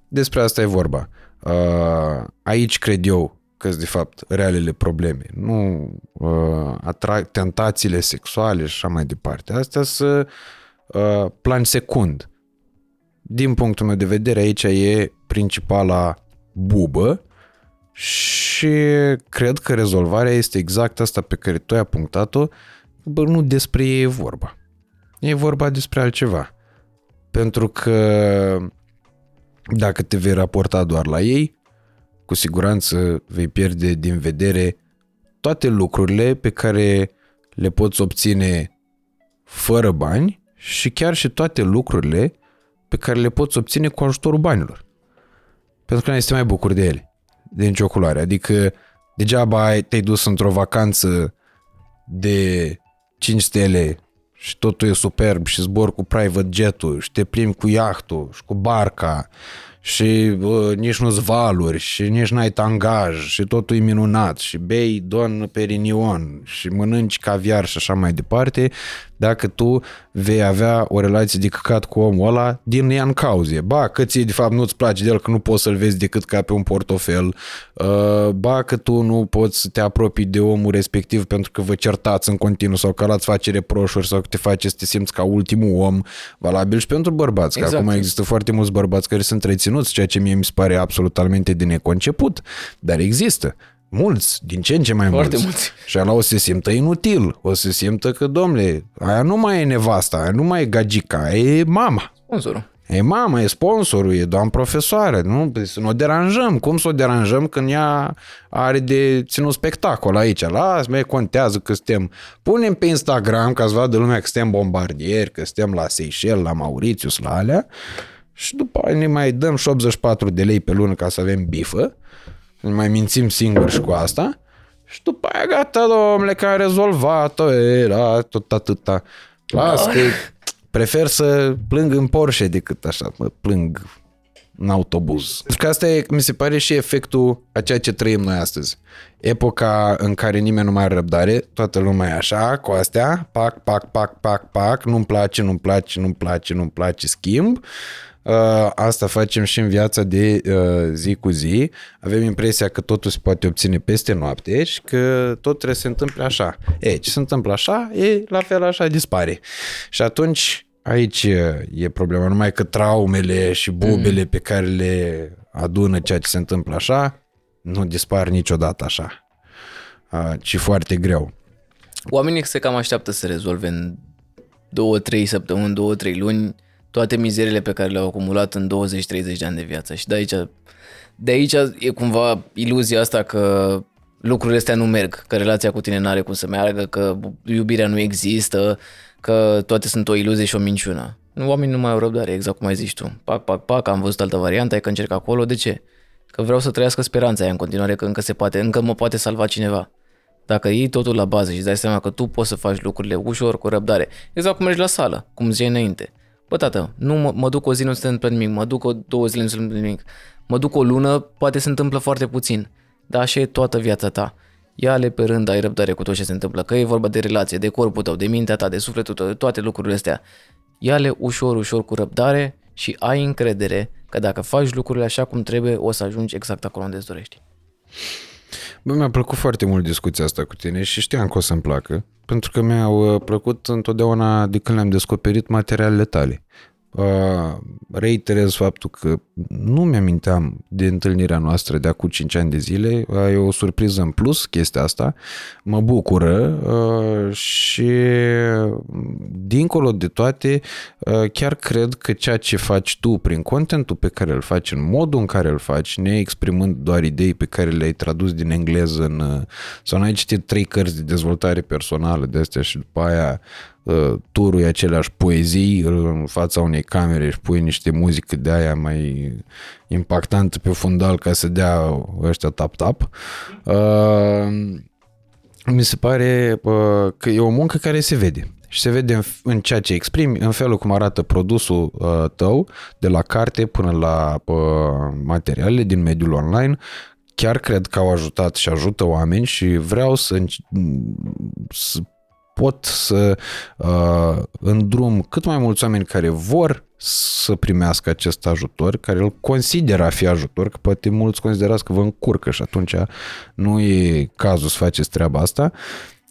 Despre asta e vorba. Uh, aici cred eu că de fapt realele probleme, nu uh, atrag tentațiile sexuale și așa mai departe. Astea sunt uh, plan secund. Din punctul meu de vedere, aici e principala bubă și cred că rezolvarea este exact asta pe care tu ai punctat-o, bă, nu despre ei e vorba. E vorba despre altceva. Pentru că dacă te vei raporta doar la ei, cu siguranță vei pierde din vedere toate lucrurile pe care le poți obține fără bani și chiar și toate lucrurile pe care le poți obține cu ajutorul banilor. Pentru că nu este mai bucur de ele, de nicio culoare. Adică degeaba ai, te-ai dus într-o vacanță de 5 stele și totul e superb și zbor cu private jet-ul și te plimbi cu iahtul și cu barca și uh, nici nu-ți valuri și nici n-ai tangaj și totul e minunat și bei Don Perignon și mănânci caviar și așa mai departe, dacă tu vei avea o relație de căcat cu omul ăla din ea în cauze. Ba, că ție de fapt nu-ți place de el, că nu poți să-l vezi decât ca pe un portofel, uh, ba că tu nu poți să te apropii de omul respectiv pentru că vă certați în continuu sau că ăla-ți face reproșuri sau că te face să te simți ca ultimul om, valabil și pentru bărbați, exact. că acum există foarte mulți bărbați care sunt reținuți, ceea ce mie mi se pare absolutamente de neconceput, dar există. Mulți, din ce în ce mai Foarte mulți. mulți. Și ala o să se simtă inutil, o să se simtă că, domnule, aia nu mai e nevasta, aia nu mai e gagica, aia e mama. Sponsorul. E mama, e sponsorul, e doamnă profesoară, nu? Păi Să nu o deranjăm. Cum să o deranjăm când ea are de ținut spectacol aici? Las, mai contează că suntem... Punem pe Instagram ca să vadă lumea că suntem bombardieri, că suntem la Seychelles, la Mauritius, la alea și după aia ne mai dăm și 84 de lei pe lună ca să avem bifă, ne mai mințim singuri și cu asta și după aia gata, domnule, că a rezolvat-o, era tot atâta. Las că prefer să plâng în Porsche decât așa, mă plâng în autobuz. Pentru că asta e, mi se pare și efectul a ceea ce trăim noi astăzi. Epoca în care nimeni nu mai are răbdare, toată lumea e așa, cu astea, pac, pac, pac, pac, pac, nu-mi place, nu-mi place, nu-mi place, nu-mi place, schimb. Uh, asta facem și în viața de uh, zi cu zi. Avem impresia că totul se poate obține peste noapte și că tot trebuie să se întâmple așa. E, ce se întâmplă așa, e la fel așa dispare. Și atunci aici e- e problema, numai că traumele și bubele pe care le adună ceea ce se întâmplă așa, nu dispar niciodată așa, uh, ci foarte greu. Oamenii se cam așteaptă să rezolve în două, trei săptămâni, două, trei luni toate mizeriile pe care le-au acumulat în 20-30 de ani de viață. Și de aici, de aici e cumva iluzia asta că lucrurile astea nu merg, că relația cu tine nu are cum să meargă, că iubirea nu există, că toate sunt o iluzie și o minciună. Oamenii nu mai au răbdare, exact cum ai zis tu. Pac, pac, pac, am văzut altă variantă, ai că încerc acolo. De ce? Că vreau să trăiască speranța aia în continuare, că încă se poate, încă mă poate salva cineva. Dacă iei totul la bază și îți dai seama că tu poți să faci lucrurile ușor, cu răbdare, exact cum mergi la sală, cum ziceai înainte. Bă, tată, nu mă, mă duc o zi, nu se întâmplă nimic, mă duc o două zile, nu se întâmplă nimic, mă duc o lună, poate se întâmplă foarte puțin, dar așa e toată viața ta. Ia-le pe rând, ai răbdare cu tot ce se întâmplă, că e vorba de relație, de corpul tău, de mintea ta, de sufletul tău, de toate lucrurile astea. Ia-le ușor, ușor, cu răbdare și ai încredere că dacă faci lucrurile așa cum trebuie, o să ajungi exact acolo unde îți dorești. Bă, mi-a plăcut foarte mult discuția asta cu tine și știam că o să-mi placă, pentru că mi-au uh, plăcut întotdeauna de când le-am descoperit materialele tale. Uh, reiterez faptul că nu mi-aminteam de întâlnirea noastră de acum 5 ani de zile. Uh, e o surpriză în plus chestia asta. Mă bucură uh, și dincolo de toate, uh, chiar cred că ceea ce faci tu prin contentul pe care îl faci, în modul în care îl faci, neexprimând doar idei pe care le-ai tradus din engleză în, uh, sau n-ai citit trei cărți de dezvoltare personală de astea și după aia uh, turul aceleași poezii în fața unei camere și pui niște muzică de aia mai impactantă pe fundal ca să dea ăștia tap-tap. Uh, mi se pare uh, că e o muncă care se vede. Și se vede în, în ceea ce exprimi, în felul cum arată produsul uh, tău, de la carte până la uh, materialele din mediul online. Chiar cred că au ajutat și ajută oameni și vreau să, înc- să pot să uh, îndrum cât mai mulți oameni care vor să primească acest ajutor, care îl consideră a fi ajutor, că poate mulți considerați că vă încurcă și atunci nu e cazul să faceți treaba asta,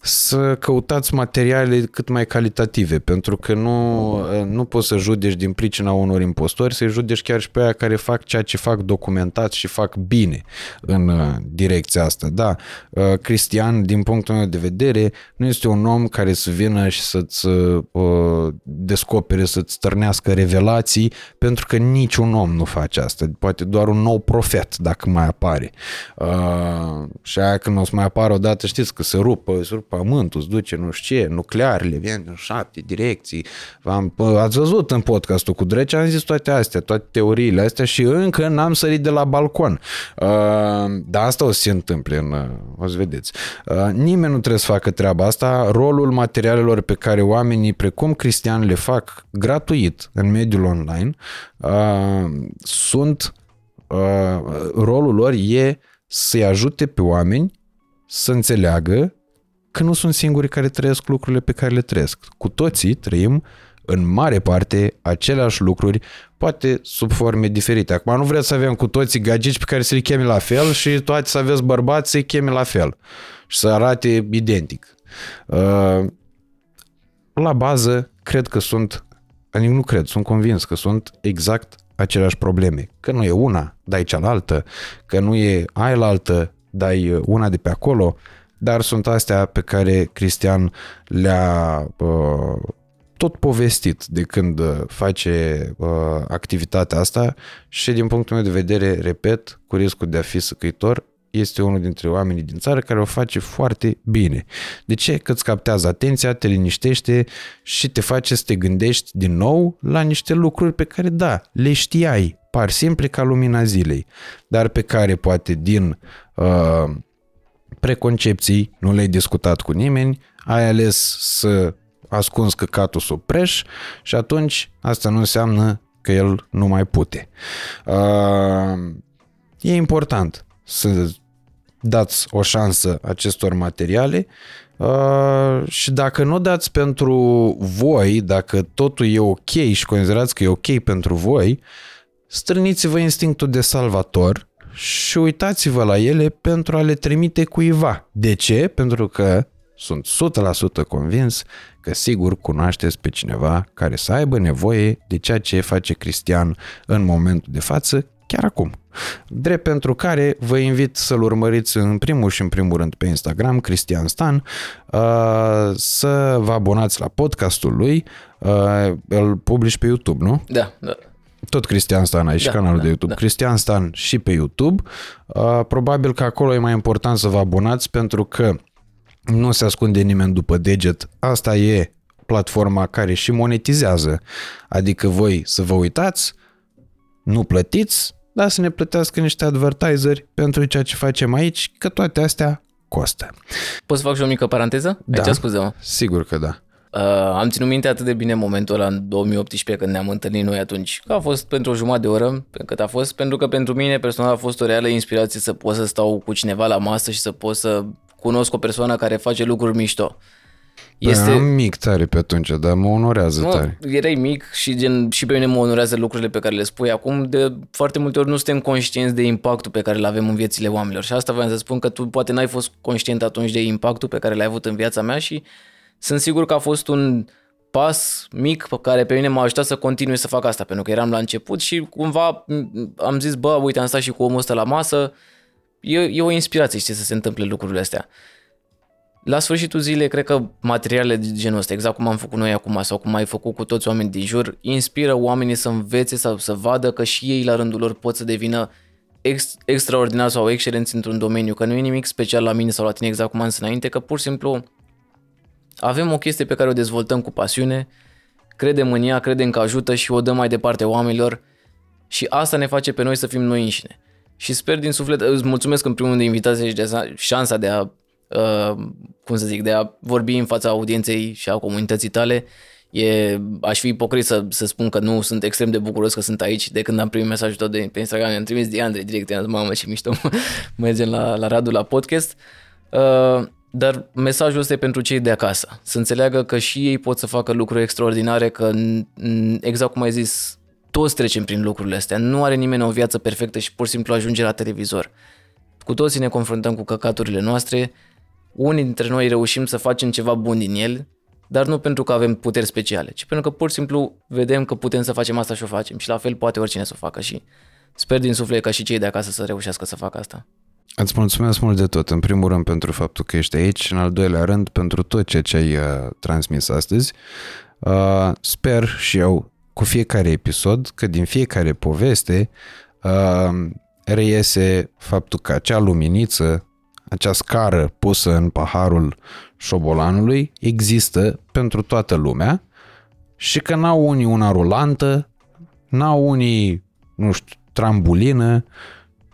să căutați materiale cât mai calitative, pentru că nu, nu poți să judeci din pricina unor impostori, să-i judeci chiar și pe aia care fac ceea ce fac documentat și fac bine în uh, direcția asta. Da, uh, Cristian, din punctul meu de vedere, nu este un om care să vină și să-ți uh, descopere, să-ți stărnească revelații, pentru că niciun om nu face asta. Poate doar un nou profet, dacă mai apare. Uh, și aia când o să mai apară odată, știți că se rupă, se rupă pământul, se duce nu știu ce, nuclearele vin în șapte direcții. V-am, ați văzut în podcastul cu Drece, am zis toate astea, toate teoriile astea și încă n-am sărit de la balcon. Uh, dar asta o să se întâmple, în, uh, o să vedeți. Uh, nimeni nu trebuie să facă treaba asta. Rolul materialelor pe care oamenii precum Cristian le fac gratuit în mediul online uh, sunt uh, rolul lor e să-i ajute pe oameni să înțeleagă că nu sunt singurii care trăiesc lucrurile pe care le trăiesc. Cu toții trăim în mare parte aceleași lucruri, poate sub forme diferite. Acum nu vreți să avem cu toții gagici pe care să le cheme la fel și toate să aveți bărbați să-i cheme la fel și să arate identic. Uh, la bază, cred că sunt, adică nu cred, sunt convins că sunt exact aceleași probleme. Că nu e una, dar e cealaltă, că nu e aia la altă, dai una de pe acolo, dar sunt astea pe care Cristian le-a uh, tot povestit de când uh, face uh, activitatea asta și din punctul meu de vedere, repet, cu riscul de a fi săcăitor, este unul dintre oamenii din țară care o face foarte bine. De ce? Că îți captează atenția, te liniștește și te face să te gândești din nou la niște lucruri pe care, da, le știai, par simple ca lumina zilei, dar pe care poate din uh, preconcepții nu le-ai discutat cu nimeni, ai ales să ascunzi căcatul sub preș și atunci asta nu înseamnă că el nu mai pute. Uh, e important să dați o șansă acestor materiale uh, și dacă nu dați pentru voi, dacă totul e ok și considerați că e ok pentru voi, strâniți-vă instinctul de salvator și uitați-vă la ele pentru a le trimite cuiva. De ce? Pentru că sunt 100% convins că sigur cunoașteți pe cineva care să aibă nevoie de ceea ce face Cristian în momentul de față, chiar acum. Drept pentru care vă invit să-l urmăriți în primul și în primul rând pe Instagram, Cristian Stan, uh, să vă abonați la podcastul lui, uh, îl publici pe YouTube, nu? Da, da. Tot Cristian Stan ai și Da, canalul da, de YouTube. da. Cristian Stan și pe YouTube. Uh, Probabil că acolo e mai important să vă abonați pentru că nu se ascunde nimeni după deget. Asta e platforma care și monetizează. Adică voi să vă uitați, nu plătiți, dar să ne plătească niște advertiseri pentru ceea ce facem aici, că toate astea costă. Pot să fac și o mică paranteză? Da. Aici, scuze-mă. Sigur că da. Uh, am ținut minte atât de bine momentul ăla în 2018 când ne-am întâlnit noi atunci. Că a fost pentru o jumătate de oră, pe cât a fost, pentru că pentru mine personal a fost o reală inspirație să pot să stau cu cineva la masă și să pot să cunosc o persoană care face lucruri mișto. Este... Am mic tare pe atunci, dar mă onorează Mă, tare. erai mic și gen, și pe mine mă onorează lucrurile pe care le spui acum. De foarte multe ori nu suntem conștienți de impactul pe care îl avem în viețile oamenilor. Și asta voiam să spun că tu poate n-ai fost conștient atunci de impactul pe care l-ai avut în viața mea și sunt sigur că a fost un pas mic pe care pe mine m-a ajutat să continui să fac asta, pentru că eram la început și cumva m- am zis, bă, uite, am stat și cu omul ăsta la masă, e, e o inspirație, știi, să se întâmple lucrurile astea. La sfârșitul zilei, cred că materialele de genul ăsta, exact cum am făcut noi acum sau cum ai făcut cu toți oamenii din jur, inspiră oamenii să învețe sau să vadă că și ei la rândul lor pot să devină ex- extraordinar sau excelenți într-un domeniu, că nu e nimic special la mine sau la tine exact cum am zis înainte, că pur și simplu avem o chestie pe care o dezvoltăm cu pasiune, credem în ea, credem că ajută și o dăm mai departe oamenilor și asta ne face pe noi să fim noi înșine. Și sper din suflet, îți mulțumesc în primul rând de invitație și de șansa de a, uh, cum să zic, de a vorbi în fața audienței și a comunității tale. E, aș fi ipocrit să, să spun că nu sunt extrem de bucuros că sunt aici. De când am primit mesajul tău de, pe Instagram, mi-am trimis de Andre direct, i-am zis, mamă ce mișto, mergem la, la Radu la podcast. Uh, dar mesajul ăsta e pentru cei de acasă. Să înțeleagă că și ei pot să facă lucruri extraordinare, că n- exact cum ai zis, toți trecem prin lucrurile astea. Nu are nimeni o viață perfectă și pur și simplu ajunge la televizor. Cu toții ne confruntăm cu căcaturile noastre. Unii dintre noi reușim să facem ceva bun din el, dar nu pentru că avem puteri speciale, ci pentru că pur și simplu vedem că putem să facem asta și o facem. Și la fel poate oricine să o facă și sper din suflet ca și cei de acasă să reușească să facă asta. Îți mulțumesc mult de tot. În primul rând pentru faptul că ești aici, în al doilea rând pentru tot ceea ce ai uh, transmis astăzi. Uh, sper și eu cu fiecare episod că din fiecare poveste uh, reiese faptul că acea luminiță, acea scară pusă în paharul șobolanului există pentru toată lumea și că n-au unii una rulantă, n-au unii, nu știu, trambulină,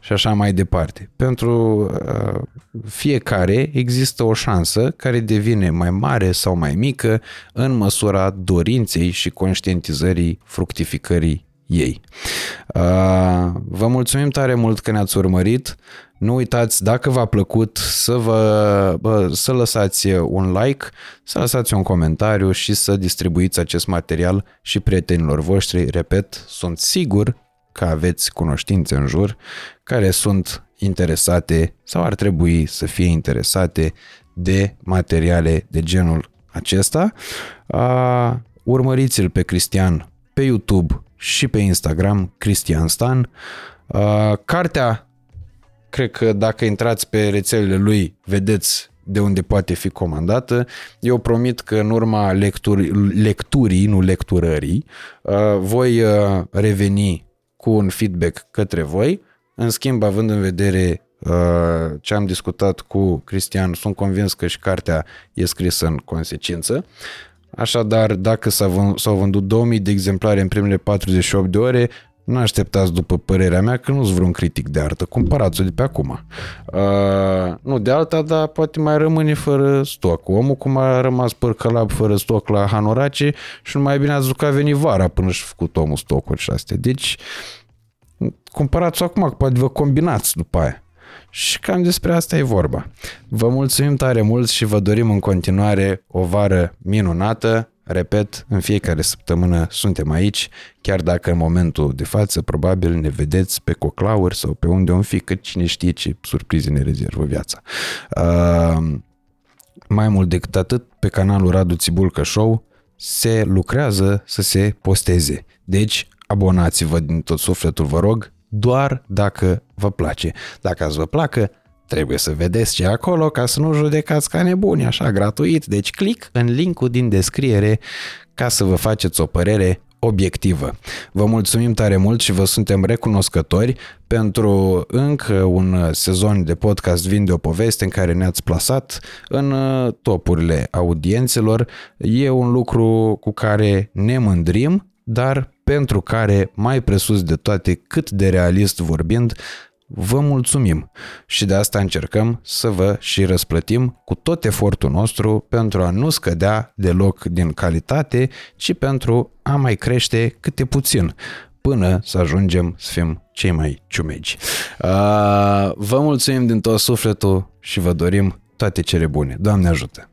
și așa mai departe. Pentru uh, fiecare există o șansă care devine mai mare sau mai mică în măsura dorinței și conștientizării fructificării ei. Uh, vă mulțumim tare mult că ne-ați urmărit. Nu uitați, dacă v-a plăcut, să, vă, bă, să lăsați un like, să lăsați un comentariu și să distribuiți acest material și prietenilor voștri. Repet, sunt sigur că aveți cunoștințe în jur care sunt interesate sau ar trebui să fie interesate de materiale de genul acesta. Uh, urmăriți-l pe Cristian pe YouTube și pe Instagram, Cristian Stan. Uh, cartea cred că dacă intrați pe rețelele lui, vedeți de unde poate fi comandată. Eu promit că în urma lecturi, lecturii, nu lecturării, uh, voi uh, reveni cu un feedback către voi. În schimb, având în vedere uh, ce am discutat cu Cristian, sunt convins că și cartea e scrisă în consecință. Așadar, dacă s-au vândut 2000 de exemplare în primele 48 de ore, nu așteptați după părerea mea că nu sunt vreun critic de artă. Cumpărați-o de pe acum. Uh, nu de alta, dar poate mai rămâne fără stoc. Omul cum a rămas părcălab fără stoc la Hanorace și nu mai bine ați jucat veni vara până și făcut omul stocuri și astea. Deci, cumpărați-o acum, că poate vă combinați după aia. Și cam despre asta e vorba. Vă mulțumim tare mult și vă dorim în continuare o vară minunată, Repet, în fiecare săptămână suntem aici, chiar dacă în momentul de față probabil ne vedeți pe coclauri sau pe unde om fi, că cine știe ce surprize ne rezervă viața. Uh, mai mult decât atât, pe canalul Radu Țibulcă Show se lucrează să se posteze. Deci, abonați-vă din tot sufletul, vă rog, doar dacă vă place. Dacă ați vă placă, Trebuie să vedeți ce e acolo ca să nu judecați ca nebuni, așa, gratuit. Deci click în linkul din descriere ca să vă faceți o părere obiectivă. Vă mulțumim tare mult și vă suntem recunoscători pentru încă un sezon de podcast Vin de o poveste în care ne-ați plasat în topurile audiențelor. E un lucru cu care ne mândrim, dar pentru care, mai presus de toate, cât de realist vorbind, vă mulțumim și de asta încercăm să vă și răsplătim cu tot efortul nostru pentru a nu scădea deloc din calitate, ci pentru a mai crește câte puțin până să ajungem să fim cei mai ciumegi. Vă mulțumim din tot sufletul și vă dorim toate cele bune. Doamne ajută!